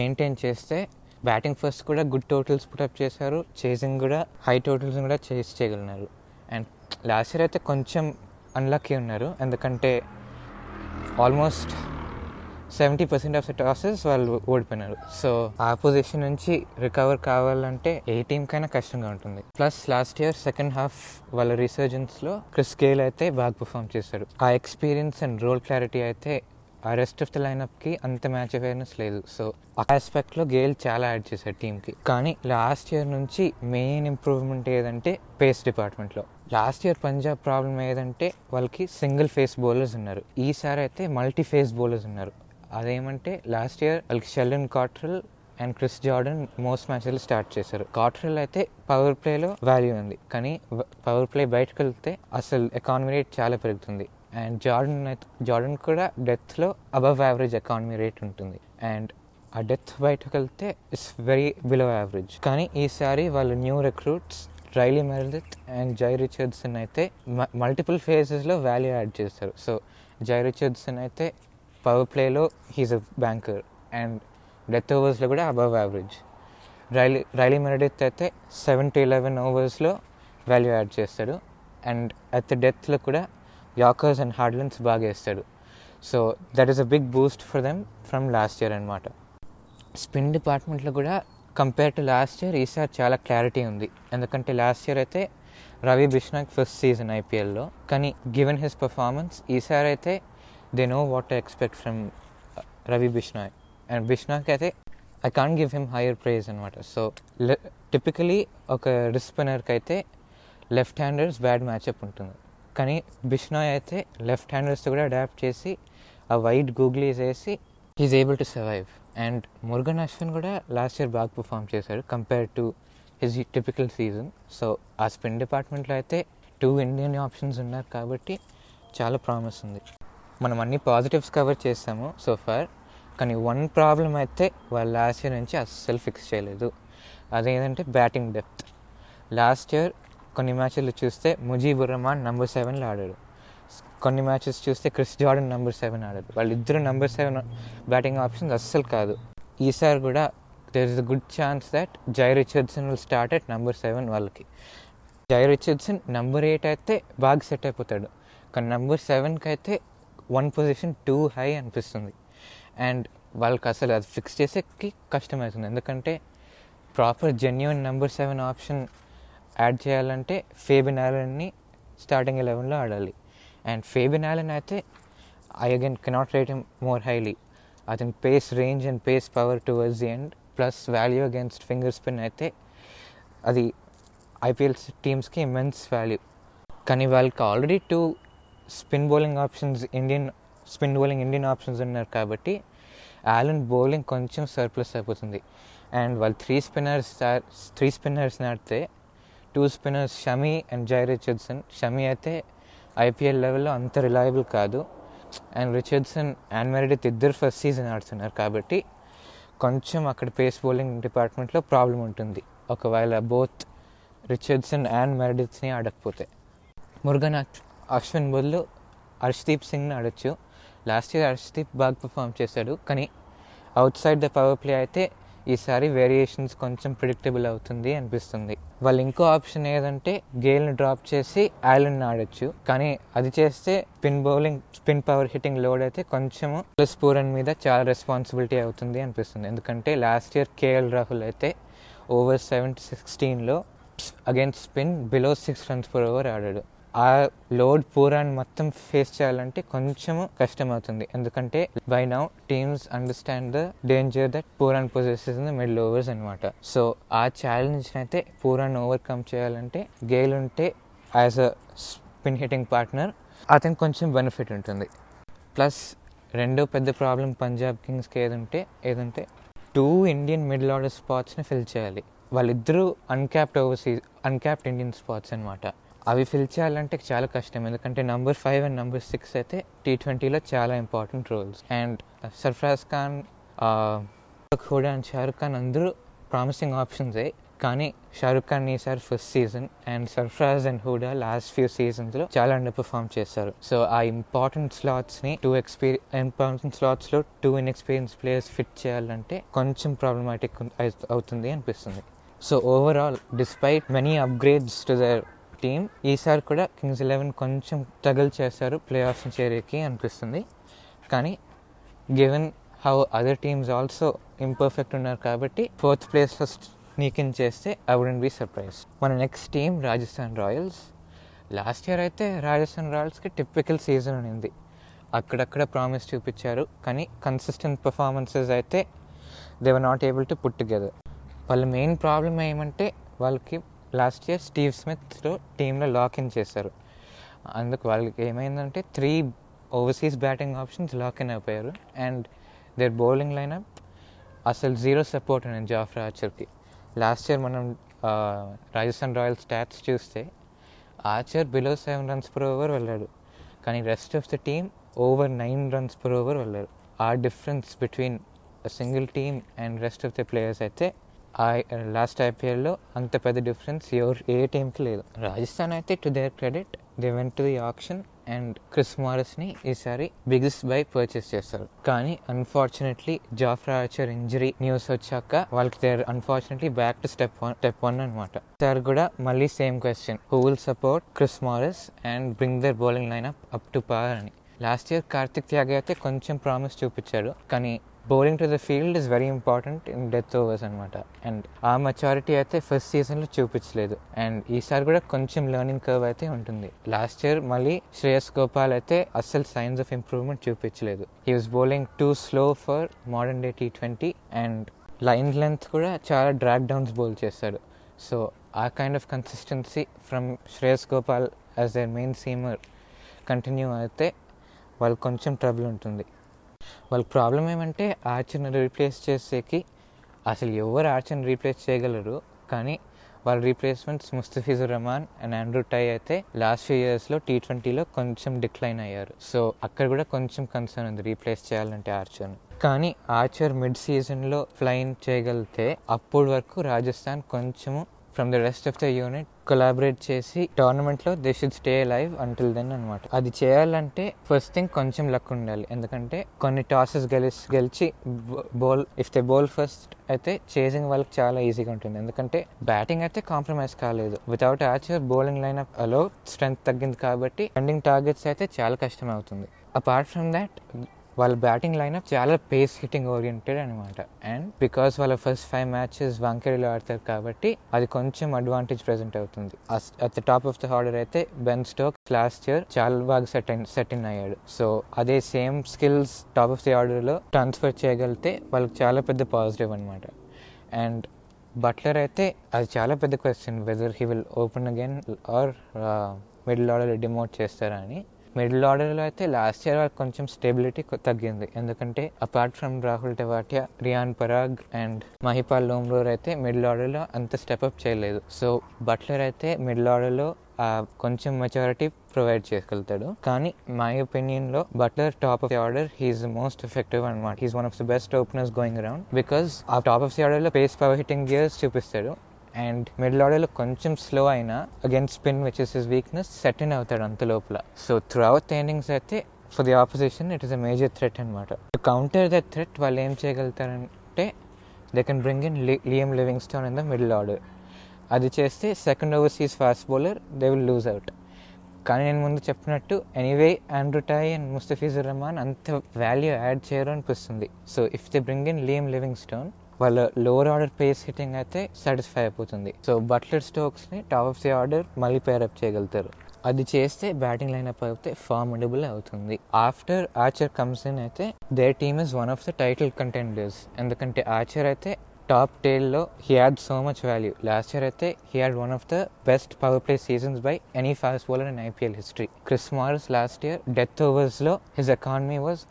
మెయింటైన్ చేస్తే బ్యాటింగ్ ఫస్ట్ కూడా గుడ్ టోటల్స్ పుటప్ చేశారు. చేసింగ్ కూడా హై టోటల్స్ కూడా చేసి చేయగలిగినారు. లాస్ట్ ఇయర్ అయితే కొంచెం అన్లక్కీ ఉన్నారు. ఎందుకంటే almost seventy percent of the tosses వాళ్ళు ఓడిపోయినారు. సో ఆ పొజిషన్ నుంచి రికవర్ కావాలంటే ఏ టీంకైనా కష్టంగా ఉంటుంది. Plus last year second half వాళ్ళ రీసర్జెన్స్లో క్రిస్ గేల్ అయితే బాగా పర్ఫామ్ చేశాడు. ఆ ఎక్స్పీరియన్స్ అండ్ రోల్ క్లారిటీ అయితే ఆ రెస్ట్ ఆఫ్ ద లైనప్కి అంత మ్యాచ్ అవేర్నెస్ లేదు. సో ఆ ఆస్పెక్ట్లో గేల్ చాలా యాడ్ చేశాడు టీంకి కానీ లాస్ట్ ఇయర్ నుంచి మెయిన్ ఇంప్రూవ్మెంట్ ఏదంటే పేస్ డిపార్ట్మెంట్లో లాస్ట్ ఇయర్ పంజాబ్ ప్రాబ్లం ఏదంటే వాళ్ళకి సింగిల్ ఫేస్ బౌలర్స్ ఉన్నారు. ఈసారి అయితే మల్టీ ఫేస్ బౌలర్స్ ఉన్నారు. అదేమంటే లాస్ట్ ఇయర్ వాళ్ళకి Sheldon Cottrell and Chris Jordan most మ్యాచ్లు స్టార్ట్ చేశారు. కాట్రల్ అయితే పవర్ ప్లేలో వాల్యూ ఉంది. కానీ పవర్ ప్లే బయటకు వెళ్తే అసలు ఎకానమీ రేట్ చాలా పెరుగుతుంది. అండ్ జార్డన్ అయితే జార్డన్ కూడా డెత్లో అబవ్ యావరేజ్ ఎకానమీ రేట్ ఉంటుంది. అండ్ ఆ డెత్ బయటకు వెళ్తే ఇట్స్ వెరీ బిలో యావరేజ్ కానీ ఈసారి వాళ్ళు new recruits Riley Meredith and Jhye Richardson అయితే మల్టిపుల్ ఫేజెస్లో వాల్యూ యాడ్ చేస్తారు. సో జై రిచర్డ్సన్ అయితే పవర్ ప్లేలో he's a banker and death ఓవర్స్లో కూడా above average Riley Riley Meredith అయితే సెవెన్ టు ఎలెవెన్ ఓవర్స్లో వాల్యూ యాడ్ చేస్తాడు. అండ్ అట్ ద డెత్లో కూడా యాకర్స్ అండ్ హార్డ్లెన్స్ బాగా వేస్తాడు. So that is a big boost for them from last year అనమాట spin డిపార్ట్మెంట్లో కూడా కంపేర్ టు లాస్ట్ ఇయర్ ఈసారి చాలా క్లారిటీ ఉంది. ఎందుకంటే లాస్ట్ ఇయర్ అయితే రవి బిష్నాక్ ఫస్ట్ సీజన్ ఐపీఎల్లో కానీ గివెన్ హిస్ పర్ఫార్మెన్స్ ఈసారి అయితే they know what expect from Ravi Bishnoi and Bishnoi అయితే I can give him higher prize అనమాట సో టిపికలీ ఒక రిస్పినర్కి అయితే లెఫ్ట్ హ్యాండర్స్ బ్యాడ్ మ్యాచ్అప్ ఉంటుంది. కానీ బిష్నాయ్ అయితే లెఫ్ట్ హ్యాండర్స్తో కూడా అడాప్ట్ చేసి ఆ వైట్ గూగ్లీస్ వేసి he's able to survive and Murugan Ashwin కూడా లాస్ట్ ఇయర్ బాగా పర్ఫామ్ చేశాడు compare to his typical season so ఆ స్పిన్ డిపార్ట్మెంట్లో అయితే టూ ఇండియన్ ఆప్షన్స్ ఉన్నారు కాబట్టి చాలా ప్రామిస్ ఉంది. మనం అన్ని పాజిటివ్స్ కవర్ చేస్తాము సో ఫార్ కానీ వన్ ప్రాబ్లం అయితే వాళ్ళు లాస్ట్ ఇయర్ నుంచి అస్సలు ఫిక్స్ చేయలేదు. అదేంటంటే బ్యాటింగ్ డెప్త్ లాస్ట్ ఇయర్ కొన్ని మ్యాచ్లు చూస్తే ముజీబుర్ రహమాన్ నంబర్ సెవెన్లో ఆడాడు. కొన్ని మ్యాచెస్ చూస్తే క్రిస్ జార్డన్ నెంబర్ సెవెన్ ఆడారు వాళ్ళిద్దరు నెంబర్ సెవెన్ బ్యాటింగ్ ఆప్షన్స్ అస్సలు కాదు. ఈసారి కూడా there is a good chance that Jhye Richardson will start at number seven వాళ్ళకి. జై రిచర్డ్సన్ నెంబర్ ఎయిట్ అయితే బాగా సెట్ అయిపోతాడు. కానీ నెంబర్ సెవెన్కి అయితే వన్ పొజిషన్ టూ హై అనిపిస్తుంది. అండ్ వాళ్ళకి అసలు అది ఫిక్స్ చేసేకి కష్టమవుతుంది. ఎందుకంటే proper genuine number seven option add చేయాలంటే ఫేబిన్ ఆలన్ని స్టార్టింగ్ ఎలెవెన్లో ఆడాలి. అండ్ ఫేబిన్ యాలెన్ అయితే I again cannot rate him more highly అతని pace range and pace power towards the end plus value against finger spin అయితే అది IPL టీమ్స్కి immense value కానీ వాళ్ళకి already two spin bowling options Indian spin bowling Indian options ఉన్నారు కాబట్టి Allen bowling కొంచెం surplus అయిపోతుంది. అండ్ వాళ్ళు త్రీ స్పిన్నర్స్ త్రీ స్పిన్నర్స్ నాటితే two spinners Shami and Jhye Richardson Shami అయితే ఐపీఎల్ లెవెల్లో అంత రిలయబుల్ కాదు. అండ్ రిచర్డ్సన్ అండ్ మెరిడిత్ ఇద్దరు ఫస్ట్ సీజన్ ఆడుతున్నారు కాబట్టి కొంచెం అక్కడ పేస్ బౌలింగ్ డిపార్ట్మెంట్లో ప్రాబ్లం ఉంటుంది. ఒకవేళ బోత్ రిచర్డ్సన్ అండ్ మెరిడిత్స్ని ఆడకపోతే. మురుగన్ అశ్విన్ బదులు హర్షదీప్ సింగ్ని ఆడొచ్చు. లాస్ట్ ఇయర్ హర్షదీప్ బాగా పర్ఫామ్ చేశాడు. కానీ outside the power play అయితే ఈసారి వేరియేషన్స్ కొంచెం ప్రిడిక్టబుల్ అవుతుంది అనిపిస్తుంది. వాళ్ళు ఇంకో ఆప్షన్ ఏదంటే గేల్ని డ్రాప్ చేసి ఐలన్ ఆడొచ్చు. కానీ అది చేస్తే spin bowling spin power hitting load అయితే కొంచెము ప్లస్ పూరన్ మీద చాలా రెస్పాన్సిబిలిటీ అవుతుంది అనిపిస్తుంది. ఎందుకంటే లాస్ట్ ఇయర్ కేఎల్ రాహుల్ అయితే ఓవర్ సెవెన్ సిక్స్టీన్లో against spin below six runs per over ఆడాడు. ఆ లోడ్ పూరాన్ని మొత్తం ఫేస్ చేయాలంటే కొంచెము కష్టం అవుతుంది ఎందుకంటే by now teams understand the danger that Pooran possesses in the middle overs అనమాట సో ఆ ఛాలెంజ్ అయితే పూరాన్ ఓవర్కమ్ చేయాలంటే గేల్ ఉంటే as a spin hitting partner అతనికి కొంచెం బెనిఫిట్ ఉంటుంది. ప్లస్ రెండో పెద్ద ప్రాబ్లం పంజాబ్ కింగ్స్కి ఏదంటే ఏదంటే టూ ఇండియన్ మిడిల్ ఆర్డర్ స్పాట్స్ని ఫిల్ చేయాలి. వాళ్ళిద్దరూ uncapped overseas uncapped Indian spots అనమాట అవి ఫిల్ చేయాలంటే చాలా కష్టం. ఎందుకంటే number five and number six అయితే టీ ట్వంటీలో చాలా important roles and Sarfaraz Khan Hooda and Shahrukh Khan అందరూ ప్రామిసింగ్ ఆప్షన్సే కానీ షారుఖ్ ఖాన్ ఈసారి first season and Sarfaraz and Hooda last few సీజన్స్లో చాలా అండర్ పర్ఫామ్ చేశారు సో ఆ ఇంపార్టెంట్ స్లాట్స్ని two experience important స్లాట్స్లో two inexperience players fit చేయాలంటే కొంచెం ప్రాబ్లమాటిక్ అవుతుంది అనిపిస్తుంది. So overall despite many upgrades to their team ఈసారి కూడా కింగ్స్ ఎలెవెన్ కొంచెం స్ట్రగుల్ చేస్తారు ప్లే ఆఫ్ చేరేకి అనిపిస్తుంది. కానీ given how other teams also imperfect ఉన్నారు కాబట్టి ఫోర్త్ ప్లేస్ ఫస్ట్ స్నీకిన్ చేస్తే ఐ వుడెంట్ బీ సర్ప్రైజ్ మన next team Rajasthan Royals. Last year అయితే రాజస్థాన్ రాయల్స్కి టిపికల్ సీజన్ ఉంది అక్కడక్కడ ప్రామిస్ చూపించారు. కానీ కన్సిస్టెంట్ పర్ఫార్మెన్సెస్ అయితే they were not able to put together. వాళ్ళ మెయిన్ ప్రాబ్లం ఏమంటే వాళ్ళకి లాస్ట్ ఇయర్ స్టీవ్ స్మిత్లో టీంలో లాక్ ఇన్ చేశారు. అందుకు వాళ్ళకి ఏమైందంటే three overseas batting options lock in అయిపోయారు. అండ్ దేర్ బౌలింగ్ లైనప్ అసలు జీరో సపోర్ట్ అనేది జాఫ్రా ఆర్చర్కి లాస్ట్ ఇయర్ మనం రాజస్థాన్ రాయల్స్ స్టాట్స్ చూస్తే Archer below seven runs per over వెళ్ళాడు. కానీ rest of the team over nine runs per over వెళ్ళారు. ఆ difference between single team and rest of the players అయితే last ఐపీఎల్లో అంత పెద్ద డిఫరెన్స్ ఎవరు ఏ టీంకి లేదు. రాజస్థాన్ అయితే to their credit they went to the option and Chris మారస్ని ఈసారి బిగ్గెస్ట్ బై పర్చేస్ చేస్తారు. కానీ unfortunately Jofra Archer injury news వచ్చాక వాళ్ళకి there unfortunately back to step one step one అనమాట సార్ కూడా మళ్ళీ same question who will support Chris Morris and bring their bowling line up up to power అని. Last year Kartik Tyagi అయితే కొంచెం promise చూపించాడు కానీ bowling to the field is very important in death overs అనమాట and ఆ maturity అయితే first సీజన్లో చూపించలేదు. అండ్ ఈసారి కూడా కొంచెం లెర్నింగ్ కర్వ్ అయితే ఉంటుంది. లాస్ట్ ఇయర్ మళ్ళీ శ్రేయస్ గోపాల్ అయితే అస్సలు సైన్స్ ఆఫ్ ఇంప్రూవ్మెంట్ చూపించలేదు. He was bowling too slow for modern day T twenty and line length కూడా చాలా డ్రాక్ డౌన్స్ బౌల్ చేస్తాడు. సో ఆ kind of consistency from Shreyas Gopal as their main seamer continue అయితే వాళ్ళు కొంచెం trouble ఉంటుంది. వాళ్ళ ప్రాబ్లం ఏమంటే ఆర్చర్ని రీప్లేస్ చేసేకి అసలు ఎవరు ఆర్చర్ని రీప్లేస్ చేయగలరు కానీ వాళ్ళ replacements Mustafizur Rahman and Andrew Tye అయితే లాస్ట్ ఫ్యూ ఇయర్స్లో టీ ట్వంటీలో కొంచెం డిక్లైన్ అయ్యారు. సో అక్కడ కూడా కొంచెం కన్సర్న్ ఉంది రీప్లేస్ చేయాలంటే ఆర్చర్ని కానీ ఆర్చర్ మిడ్ సీజన్లో ఫ్లైన్ చేయగలిగితే అప్పటి వరకు రాజస్థాన్ కొంచెము from the rest of the unit collaborate చేసి టోర్నమెంట్లో they should stay live until then అనమాట అది చేయాలంటే ఫస్ట్ థింగ్ కొంచెం లక్ ఉండాలి. ఎందుకంటే కొన్ని టాసెస్ గెలిచి గెలిచి bowl if the bowl first అయితే చేసింగ్ వాళ్ళకి చాలా ఈజీగా ఉంటుంది. ఎందుకంటే బ్యాటింగ్ అయితే కాంప్రమైజ్ కాలేదు. Without Archer bowling line up అలో స్ట్రెంత్ తగ్గింది కాబట్టి రన్నింగ్ టార్గెట్స్ అయితే చాలా కష్టం అవుతుంది. అపార్ట్ ఫ్రమ్ దాట్ వాళ్ళ బ్యాటింగ్ లైనప్ చాలా పేస్ హిట్టింగ్ ఓరియంటెడ్ అనమాట అండ్ బికాస్ వాళ్ళ ఫస్ట్ ఫైవ్ మ్యాచెస్ వంకెరీలో ఆడతారు కాబట్టి అది కొంచెం అడ్వాంటేజ్ ప్రెజెంట్ అవుతుంది. At the top of the order అయితే బెన్ స్టోక్ లాస్ట్ ఇయర్ చాలా బాగా సెట్ సెటిన్ సెట్ ఇన్ అయ్యాడు. సో అదే same skills top of the ఆర్డర్లో ట్రాన్స్ఫర్ చేయగలిగితే వాళ్ళకి చాలా పెద్ద పాజిటివ్ అనమాట అండ్ బట్లర్ అయితే అది చాలా పెద్ద question whether he will open again or middle order demote చేస్తారా అని. మిడిల్ ఆర్డర్లో అయితే లాస్ట్ ఇయర్ వాళ్ళకి కొంచెం స్టెబిలిటీ తగ్గింది. ఎందుకంటే apart from Rahul Tewatia Riyan Parag and Mahipal Lomror అయితే మిడిల్ ఆర్డర్లో అంత స్టెప్అప్ చేయలేదు. సో బట్లర్ అయితే మిడిల్ ఆర్డర్లో కొంచెం మెచారిటీ ప్రొవైడ్ చేయగలుగుతాడు కానీ my ఒపీనియన్లో Buttler top of the order he is most effective అనమాట he's one of the best openers going around because ఆ టాప్ ఆఫ్ ది ఆర్డర్లో పేస్ పవర్ హిట్టింగ్ గేర్స్ చూపిస్తాడు. And middle ఆర్డర్లో కొంచెం స్లో అయినా against spin which is his weakness set in అవుతాడు అంత లోపల. సో త్రూ అవుట్ ఇన్నింగ్స్ అయితే for the opposition it is a major threat అనమాట కౌంటర్ ద థ్రెట్ వాళ్ళు ఏం చేయగలుగుతారంటే they can bring in Liam Livingstone in the middle order అది చేస్తే second overseas fast bowler they will lose out కానీ నేను ముందు చెప్పినట్టు anyway Andrew Tye and Mustafizur Rahman అంత వాల్యూ యాడ్ చేయరు అనిపిస్తుంది. So if they bring in Liam Livingstone వాళ్ళ లోవర్ ఆర్డర్ పేస్ హిట్టింగ్ అయితే సాటిస్ఫై అయిపోతుంది. సో బట్లర్ స్టోక్స్ని టాప్ ఆఫ్ ది ఆర్డర్ మళ్ళీ పేరప్ చేయగలుగుతారు. అది చేస్తే బ్యాటింగ్ లైనప్ అయితే ఫార్మడబుల్ అవుతుంది. ఆఫ్టర్ ఆచర్ కమ్స్ ఇన్ అయితే they team is one of the title contenders ఎందుకంటే ఆచర్ అయితే top టేల్లో he had so much value last year అయితే he had one of the best power play seasons by any fast bowler in IPL history Chris Morris last year death ఓవర్స్లో his economy was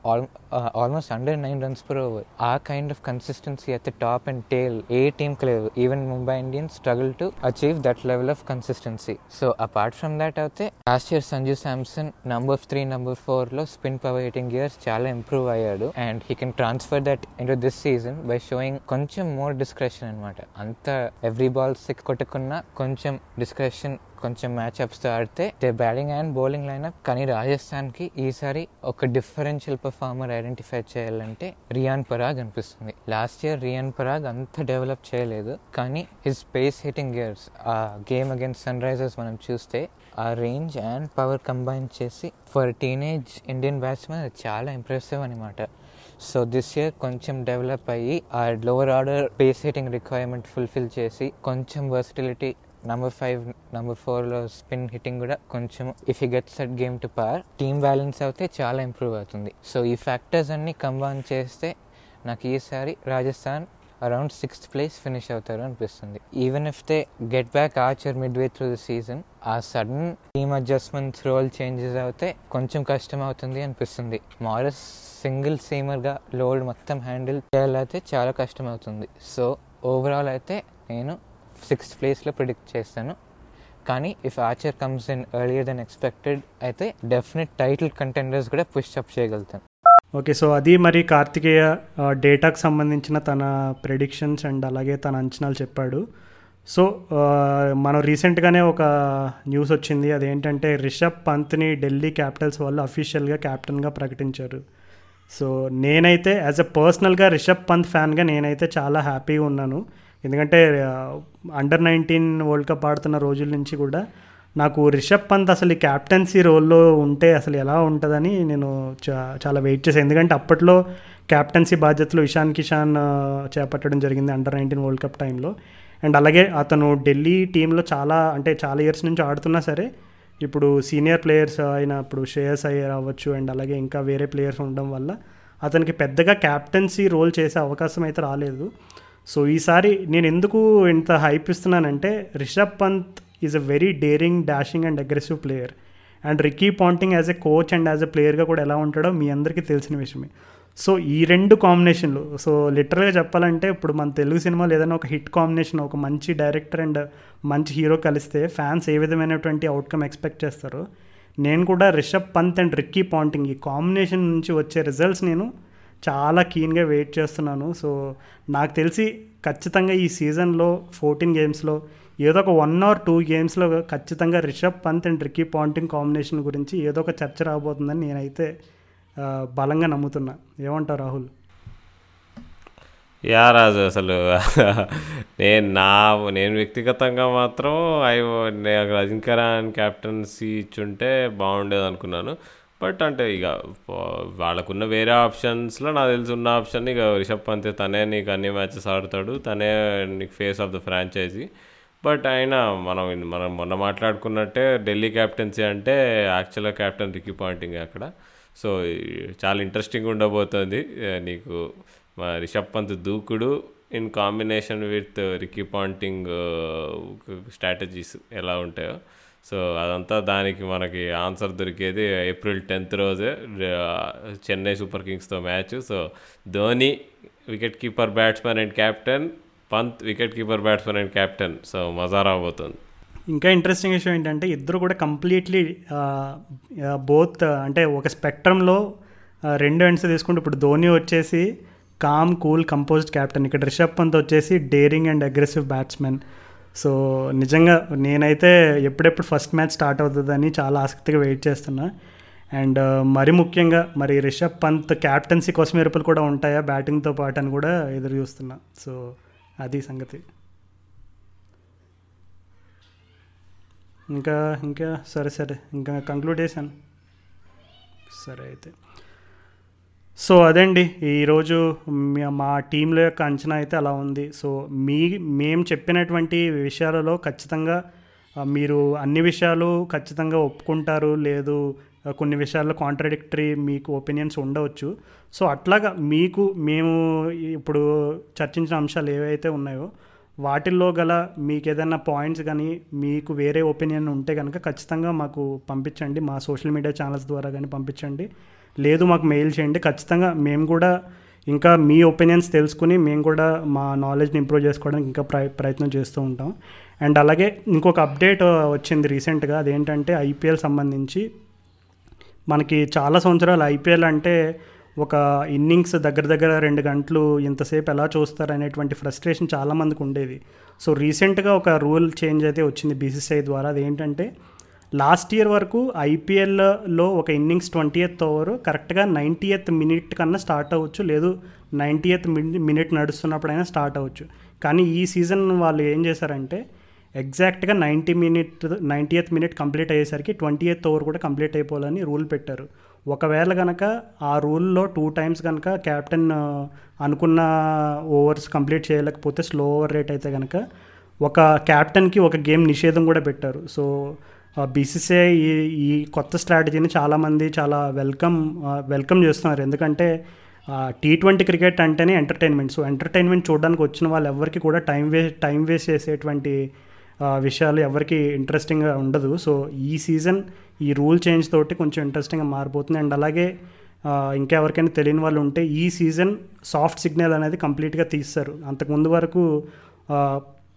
almost under nine runs per over ఆ kind of consistency at the top and tail ఏ టీమ్కి లేదు. Even Mumbai Indians struggle to achieve that level of consistency so apart from that అయితే last year Sanju Samson number three number ఫోర్లో spin power hitting years చాలా improve అయ్యాడు. And he can transfer that in this season by showing కొంచెం more discretion అనమాట అంత every ball six కొట్టుకున్నా కొంచెం discretion కొంచెం మ్యాచ్అప్స్తో ఆడితే they batting and bowling lineup కానీ రాజస్థాన్కి ఈసారి ఒక డిఫరెన్షియల్ పర్ఫార్మర్ ఐడెంటిఫై చేయాలంటే రియాన్ పరాగ్ అనిపిస్తుంది. లాస్ట్ ఇయర్ రియాన్ పరాగ్ అంత డెవలప్ చేయలేదు. కానీ హిస్ స్పేస్ హిటింగ్ గేర్స్ ఆ గేమ్ అగేన్స్ట్ సన్ రైజర్స్ మనం చూస్తే ఆ రేంజ్ అండ్ పవర్ కంబైన్ చేసి ఫర్ టీనేజ్ ఇండియన్ బ్యాట్స్మెన్ అది చాలా ఇంప్రెసివ్ అనమాట సో దిస్ ఇయర్ కొంచెం డెవలప్ అయ్యి ఆ lower order pace hitting requirement fulfil చేసి కొంచెం వర్సిటిలిటీ నంబర్ ఫైవ్ నంబర్ ఫోర్లో స్పిన్ హిట్టింగ్ కూడా కొంచెం if you gets at game to par team balance అయితే చాలా ఇంప్రూవ్ అవుతుంది. సో ఈ ఫ్యాక్టర్స్ అన్ని కంబైన్ చేస్తే నాకు ఈసారి Rajasthan around sixth place finish అవుతారు అనిపిస్తుంది. Even if they get back Archer midway through the season ఆ sudden team adjustments role changes అవుతే కొంచెం కష్టం అవుతుంది అనిపిస్తుంది. మారస్ సింగిల్ సీమర్గా లోడ్ మొత్తం హ్యాండిల్ చేయాలైతే చాలా కష్టం అవుతుంది. సో ఓవరాల్ అయితే నేను సిక్స్త్ ప్లేస్లో ప్రిడిక్ట్ చేస్తాను. కానీ if Archer comes in earlier then expected అయితే డెఫినెట్ టైటిల్ కంటెండర్స్ కూడా పుష్ అప్ చేయగలుగుతాను. ఓకే సో అది మరి కార్తికేయ డేటాకు సంబంధించిన తన ప్రెడిక్షన్స్ అండ్ అలాగే తన అంచనాలు చెప్పాడు. సో మనం రీసెంట్గానే ఒక న్యూస్ వచ్చింది. అదేంటంటే రిషబ్ పంత్ని ఢిల్లీ క్యాపిటల్స్ వాళ్ళు అఫీషియల్గా క్యాప్టెన్గా ప్రకటించారు. సో నేనైతే యాజ్ అ పర్సనల్గా రిషబ్ పంత్ ఫ్యాన్గా నేనైతే చాలా హ్యాపీగా ఉన్నాను. ఎందుకంటే అండర్ నైన్టీన్ వరల్డ్ కప్ ఆడుతున్న రోజుల నుంచి కూడా నాకు రిషబ్ పంత్ అసలు ఈ క్యాప్టెన్సీ రోల్లో ఉంటే అసలు ఎలా ఉంటుందని నేను చా చాలా వెయిట్ చేశాను ఎందుకంటే అప్పట్లో క్యాప్టెన్సీ బాధ్యతలు ఇషాన్ కిషాన్ చేపట్టడం జరిగింది అండర్ నైన్టీన్ వరల్డ్ కప్ టైంలో అండ్ అలాగే అతను ఢిల్లీ టీంలో చాలా అంటే చాలా ఇయర్స్ నుంచి ఆడుతున్నా సరే ఇప్పుడు సీనియర్ ప్లేయర్స్ అయిన ఇప్పుడు శ్రేయస్ అయ్యర్ అవ్వచ్చు అండ్ అలాగే ఇంకా వేరే ప్లేయర్స్ ఉండడం వల్ల అతనికి పెద్దగా క్యాప్టెన్సీ రోల్ చేసే అవకాశం అయితే రాలేదు. సో ఈసారి నేను ఎందుకు ఇంత hype ఇస్తున్నానంటే Rishabh Pant is a very daring dashing and aggressive player and Ricky Ponting as a coach and as a ప్లేయర్గా కూడా ఎలా ఉంటాడో మీ అందరికీ తెలిసిన విషయమే. సో ఈ రెండు కాంబినేషన్లు సో లిటరల్గా చెప్పాలంటే ఇప్పుడు మన తెలుగు సినిమాలు ఏదైనా ఒక హిట్ కాంబినేషన్ ఒక మంచి డైరెక్టర్ అండ్ మంచి హీరో కలిస్తే ఫ్యాన్స్ ఏ విధమైనటువంటి అవుట్కమ్ ఎక్స్పెక్ట్ చేస్తారో నేను కూడా Rishabh Pant and Ricky Ponting ఈ కాంబినేషన్ నుంచి వచ్చే రిజల్ట్స్ నేను చాలా కీన్గా వెయిట్ చేస్తున్నాను. సో నాకు తెలిసి ఖచ్చితంగా ఈ సీజన్లో ఫోర్టీన్ గేమ్స్లో ఏదో ఒక వన్ ఆర్ టూ గేమ్స్లో ఖచ్చితంగా Rishabh Pant and Ricky Ponting combination గురించి ఏదో ఒక చర్చ రాబోతుందని నేనైతే బలంగా నమ్ముతున్నా. ఏమంటావు రాహుల్? యా రాజు అసలు నేను నా నేను వ్యక్తిగతంగా మాత్రం ఐ రజింకరాన్ క్యాప్టెన్సీ ఇచ్చుంటే బాగుండేది అనుకున్నాను బట్ అంటే ఇక వాళ్ళకున్న వేరే ఆప్షన్స్లో నాకు తెలిసి ఉన్న ఆప్షన్ ఇక రిషబ్ పంత్ తనే నీకు అన్ని మ్యాచెస్ ఆడతాడు. తనే నీకు face of the franchise. But అయినా మనం మనం మొన్న మాట్లాడుకున్నట్టే ఢిల్లీ క్యాప్టెన్సీ అంటే యాక్చువల్గా క్యాప్టెన్ రికీ పాయింటింగ్ అక్కడ. సో చాలా ఇంట్రెస్టింగ్ ఉండబోతుంది. నీకు మా రిషబ్ పంత్ దూకుడు in combination with Ricky Ponting strategies ఎలా ఉంటాయో. సో అదంతా దానికి మనకి ఆన్సర్ దొరికేది ఏప్రిల్ టెన్త్ రోజే Chennai super కింగ్స్తో match. So Dhoni wicket keeper batsmen and captain Pant wicket keeper batsmen and captain. So మజా రాబోతుంది. ఇంకా ఇంట్రెస్టింగ్ విషయం ఏంటంటే ఇద్దరు కూడా కంప్లీట్లీ బోత్ అంటే ఒక స్పెక్ట్రంలో రెండు ఎండ్స్ తీసుకుంటే ఇప్పుడు ధోని వచ్చేసి కామ్ కూల్ కంపోజ్డ్ క్యాప్టెన్ ఇక్కడ రిషబ్ పంత్ వచ్చేసి daring and aggressive batsmen so నిజంగా నేనైతే ఎప్పుడెప్పుడు ఫస్ట్ మ్యాచ్ స్టార్ట్ అవుతుందని చాలా ఆసక్తిగా వెయిట్ చేస్తున్నా. అండ్ మరి ముఖ్యంగా మరి రిషబ్ పంత్ క్యాప్టెన్సీ కోసం ఎరుపులు కూడా ఉంటాయా బ్యాటింగ్తో పాటు అని కూడా ఎదురు చూస్తున్నా. సో అది సంగతి. ఇంకా ఇంకా సరే సరే. ఇంకా కంక్లూడ్ చేశాను. సరే అయితే. సో అదండి ఈరోజు మా టీంల యొక్క అంచనా అయితే అలా ఉంది. సో మీ మేము చెప్పినటువంటి విషయాలలో ఖచ్చితంగా మీరు అన్ని విషయాలు ఖచ్చితంగా ఒప్పుకుంటారు లేదు కొన్ని విషయాల్లో కాంట్రడిక్టరీ మీకు ఒపీనియన్స్ ఉండవచ్చు. సో అట్లాగా మీకు మేము ఇప్పుడు చర్చించిన అంశాలు ఏవైతే ఉన్నాయో వాటిల్లో గల మీకు ఏదైనా పాయింట్స్ కానీ మీకు వేరే ఒపీనియన్ ఉంటే కనుక ఖచ్చితంగా మాకు పంపించండి. మా సోషల్ మీడియా ఛానల్స్ ద్వారా కానీ పంపించండి. లేదు మాకు మెయిల్ చేయండి. ఖచ్చితంగా మేము కూడా ఇంకా మీ ఒపీనియన్స్ తెలుసుకుని మేము కూడా మా నాలెడ్జ్ని ఇంప్రూవ్ చేసుకోవడానికి ఇంకా ప్రయ ప్రయత్నం చేస్తూ ఉంటాం. అండ్ అలాగే ఇంకొక అప్డేట్ uh, వచ్చింది రీసెంట్గా అదేంటంటే ఐపీఎల్ సంబంధించి మనకి చాలా సంవత్సరాలు ఐపీఎల్ అంటే ఒక ఇన్నింగ్స్ దగ్గర దగ్గర రెండు గంటలు ఇంతసేపు ఎలా చూస్తారు అనేటువంటి ఫ్రస్ట్రేషన్ చాలామందికి ఉండేది. సో రీసెంట్గా ఒక రూల్ చేంజ్ అయితే వచ్చింది బీసీసీఐ ద్వారా. అదేంటంటే లాస్ట్ ఇయర్ వరకు ఐపీఎల్లో ఒక ఇన్నింగ్స్ ట్వంటీ ఎయిత్ ఓవర్ కరెక్ట్గా నైంటీ ఎయిత్ మినిట్ కన్నా స్టార్ట్ అవ్వచ్చు. లేదు నైంటీ ఎయిత్ మినిట్ నడుస్తున్నప్పుడైనా స్టార్ట్ అవ్వచ్చు. కానీ ఈ సీజన్ వాళ్ళు ఏం చేశారంటే ఎగ్జాక్ట్గా ninety minute ninety eighth minute complete అయ్యేసరికి ట్వంటీ ఎయిత్ ఓవర్ కూడా కంప్లీట్ అయిపోవాలని రూల్ పెట్టారు. ఒకవేళ కనుక ఆ రూల్లో టూ టైమ్స్ కనుక క్యాప్టెన్ అనుకున్న ఓవర్స్ కంప్లీట్ చేయలేకపోతే స్లో ఓవర్ రేట్ అయితే కనుక ఒక క్యాప్టెన్కి ఒక గేమ్ నిషేధం కూడా పెట్టారు. సో బీసీసీఐ ఈ ఈ కొత్త స్ట్రాటజీని చాలామంది చాలా వెల్కమ్ వెల్కమ్ చేస్తున్నారు. ఎందుకంటే టీ ట్వంటీ క్రికెట్ అంటేనే ఎంటర్టైన్మెంట్ సో ఎంటర్టైన్మెంట్ చూడడానికి వచ్చిన వాళ్ళు ఎవరికి కూడా టైం వేస్ట్ టైం వేస్ట్ చేసేటువంటి విషయాలు ఎవరికి ఇంట్రెస్టింగ్గా ఉండదు. సో ఈ సీజన్ ఈ రూల్ చేంజ్ తోటి కొంచెం ఇంట్రెస్టింగ్గా మారిపోతుంది. అండ్ అలాగే ఇంకెవరికైనా ఇంకా ఎవరికైనా తెలియని వాళ్ళు ఉంటే ఈ సీజన్ సాఫ్ట్ సిగ్నల్ అనేది కంప్లీట్గా తీస్తారు. అంతకుముందు వరకు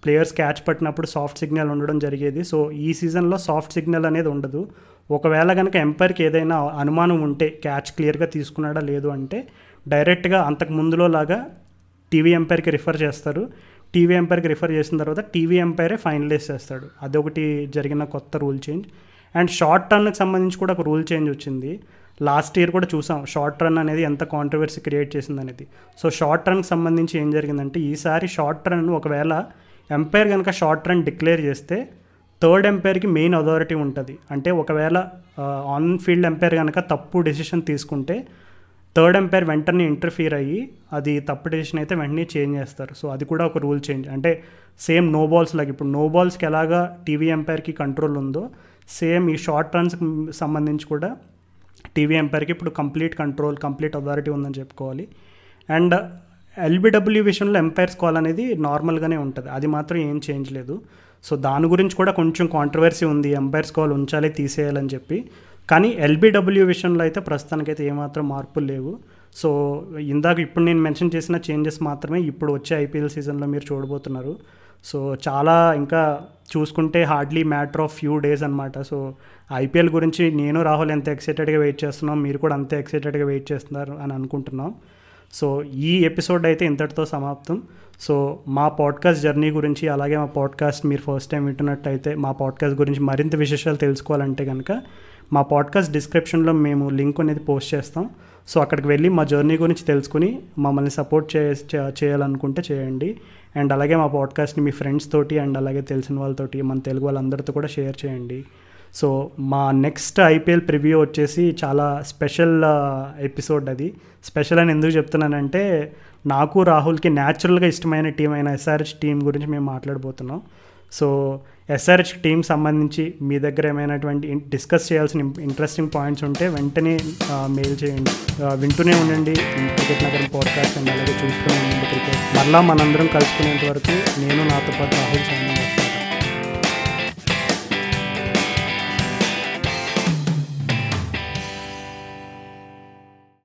ప్లేయర్స్ క్యాచ్ పట్టినప్పుడు సాఫ్ట్ సిగ్నల్ ఉండడం జరిగేది. సో ఈ సీజన్లో సాఫ్ట్ సిగ్నల్ అనేది ఉండదు. ఒకవేళ కనుక ఎంపైర్కి ఏదైనా అనుమానం ఉంటే క్యాచ్ క్లియర్గా తీసుకున్నాడా లేదు అంటే డైరెక్ట్గా అంతకు ముందులో లాగా టీవీ ఎంపైర్కి రిఫర్ చేస్తారు. టీవీ ఎంపైర్కి రిఫర్ చేసిన తర్వాత టీవీ ఎంపైరే ఫైనలైజ్ చేస్తాడు. అదొకటి జరిగిన కొత్త రూల్ చేంజ్. అండ్ షార్ట్ రన్కి సంబంధించి కూడా ఒక రూల్ చేంజ్ వచ్చింది. లాస్ట్ ఇయర్ కూడా చూసాం. షార్ట్ రన్ అనేది ఎంత కాంట్రవర్సీ క్రియేట్ చేసింది అనేది సో షార్ట్ రన్కి సంబంధించి ఏం జరిగిందంటే ఈసారి షార్ట్ రన్ ఒకవేళ ఎంపైర్ కనుక షార్ట్ రన్ డిక్లేర్ చేస్తే థర్డ్ ఎంపైర్కి మెయిన్ అథారిటీ ఉంటుంది. అంటే ఒకవేళ ఆన్ ఫీల్డ్ ఎంపైర్ కనుక తప్పు డెసిషన్ తీసుకుంటే థర్డ్ ఎంపైర్ వెంటనే ఇంటర్ఫీర్ అయ్యి అది తప్పు డెసిషన్ అయితే వెంటనే చేంజ్ చేస్తారు. సో అది కూడా ఒక రూల్ చేంజ్ అంటే సేమ్ నో బాల్స్ లాగా ఇప్పుడు నో బాల్స్కి ఎలాగా టీవీ ఎంపైర్కి కంట్రోల్ ఉందో సేమ్ ఈ షార్ట్ రన్స్కి సంబంధించి కూడా టీవీ ఎంపైర్కి ఇప్పుడు కంప్లీట్ కంట్రోల్ కంప్లీట్ అథారిటీ ఉందని చెప్పుకోవాలి. అండ్ ఎల్బిడబ్ల్యూ విషయంలో ఎంపైర్స్ కాల్ అనేది నార్మల్గానే ఉంటుంది. అది మాత్రం ఏం చేంజ్ లేదు. సో దాని గురించి కూడా కొంచెం కాంట్రవర్సీ ఉంది. ఎంపైర్స్ కాల్ ఉంచాలి తీసేయాలని చెప్పి. కానీ ఎల్బిడబ్ల్యూ విషయంలో అయితే ప్రస్తుతానికైతే ఏమాత్రం మార్పులు లేవు. సో ఇందాక ఇప్పుడు నేను మెన్షన్ చేసిన చేంజెస్ మాత్రమే ఇప్పుడు వచ్చే ఐపీఎల్ సీజన్లో మీరు చూడబోతున్నారు. సో చాలా ఇంకా చూసుకుంటే hardly matter of few days అనమాట సో ఐపీఎల్ గురించి నేను రాహుల్ ఎంత ఎక్సైటెడ్గా వెయిట్ చేస్తున్నాం మీరు కూడా అంతే ఎక్సైటెడ్గా వెయిట్ చేస్తున్నారు అని అనుకుంటున్నాం. సో ఈ ఎపిసోడ్ అయితే ఇంతటితో సమాప్తం. సో మా పాడ్కాస్ట్ జర్నీ గురించి అలాగే మా పాడ్కాస్ట్ మీరు ఫస్ట్ టైం వింటున్నట్టయితే మా పాడ్కాస్ట్ గురించి మరింత విశేషాలు తెలుసుకోవాలంటే కనుక మా పాడ్కాస్ట్ డిస్క్రిప్షన్లో మేము లింక్ అనేది పోస్ట్ చేస్తాం. సో అక్కడికి వెళ్ళి మా జర్నీ గురించి తెలుసుకుని మమ్మల్ని సపోర్ట్ చే చేయాలనుకుంటే చేయండి. అండ్ అలాగే మా పాడ్కాస్ట్ని మీ ఫ్రెండ్స్ తోటి అండ్ అలాగే తెలిసిన వాళ్ళతోటి మన తెలుగు వాళ్ళందరితో కూడా షేర్ చేయండి. సో మా నెక్స్ట్ ఐపీఎల్ ప్రివ్యూ వచ్చేసి చాలా స్పెషల్ ఎపిసోడ్ అది. స్పెషల్ అని ఎందుకు చెప్తున్నానంటే నాకు రాహుల్కి న్యాచురల్గా ఇష్టమైన టీం అయిన ఎస్ఆర్హెచ్ టీం గురించి మేము మాట్లాడబోతున్నాం. సో ఎస్ఆర్హెచ్ టీం సంబంధించి మీ దగ్గర ఏమైనటువంటి డిస్కస్ చేయాల్సిన ఇంట్రెస్టింగ్ పాయింట్స్ ఉంటే వెంటనే మెయిల్ చేయండి. వింటూనే ఉండండి. క్రికెట్ నగరం పాడ్కాస్ట్ అండ్ అలాగే చూస్తూనే ఉండండి. క్రికెట్ మరలా మనందరం కలుసుకునేంత వరకు నేను నాతో పాటు రాహుల్ సైన్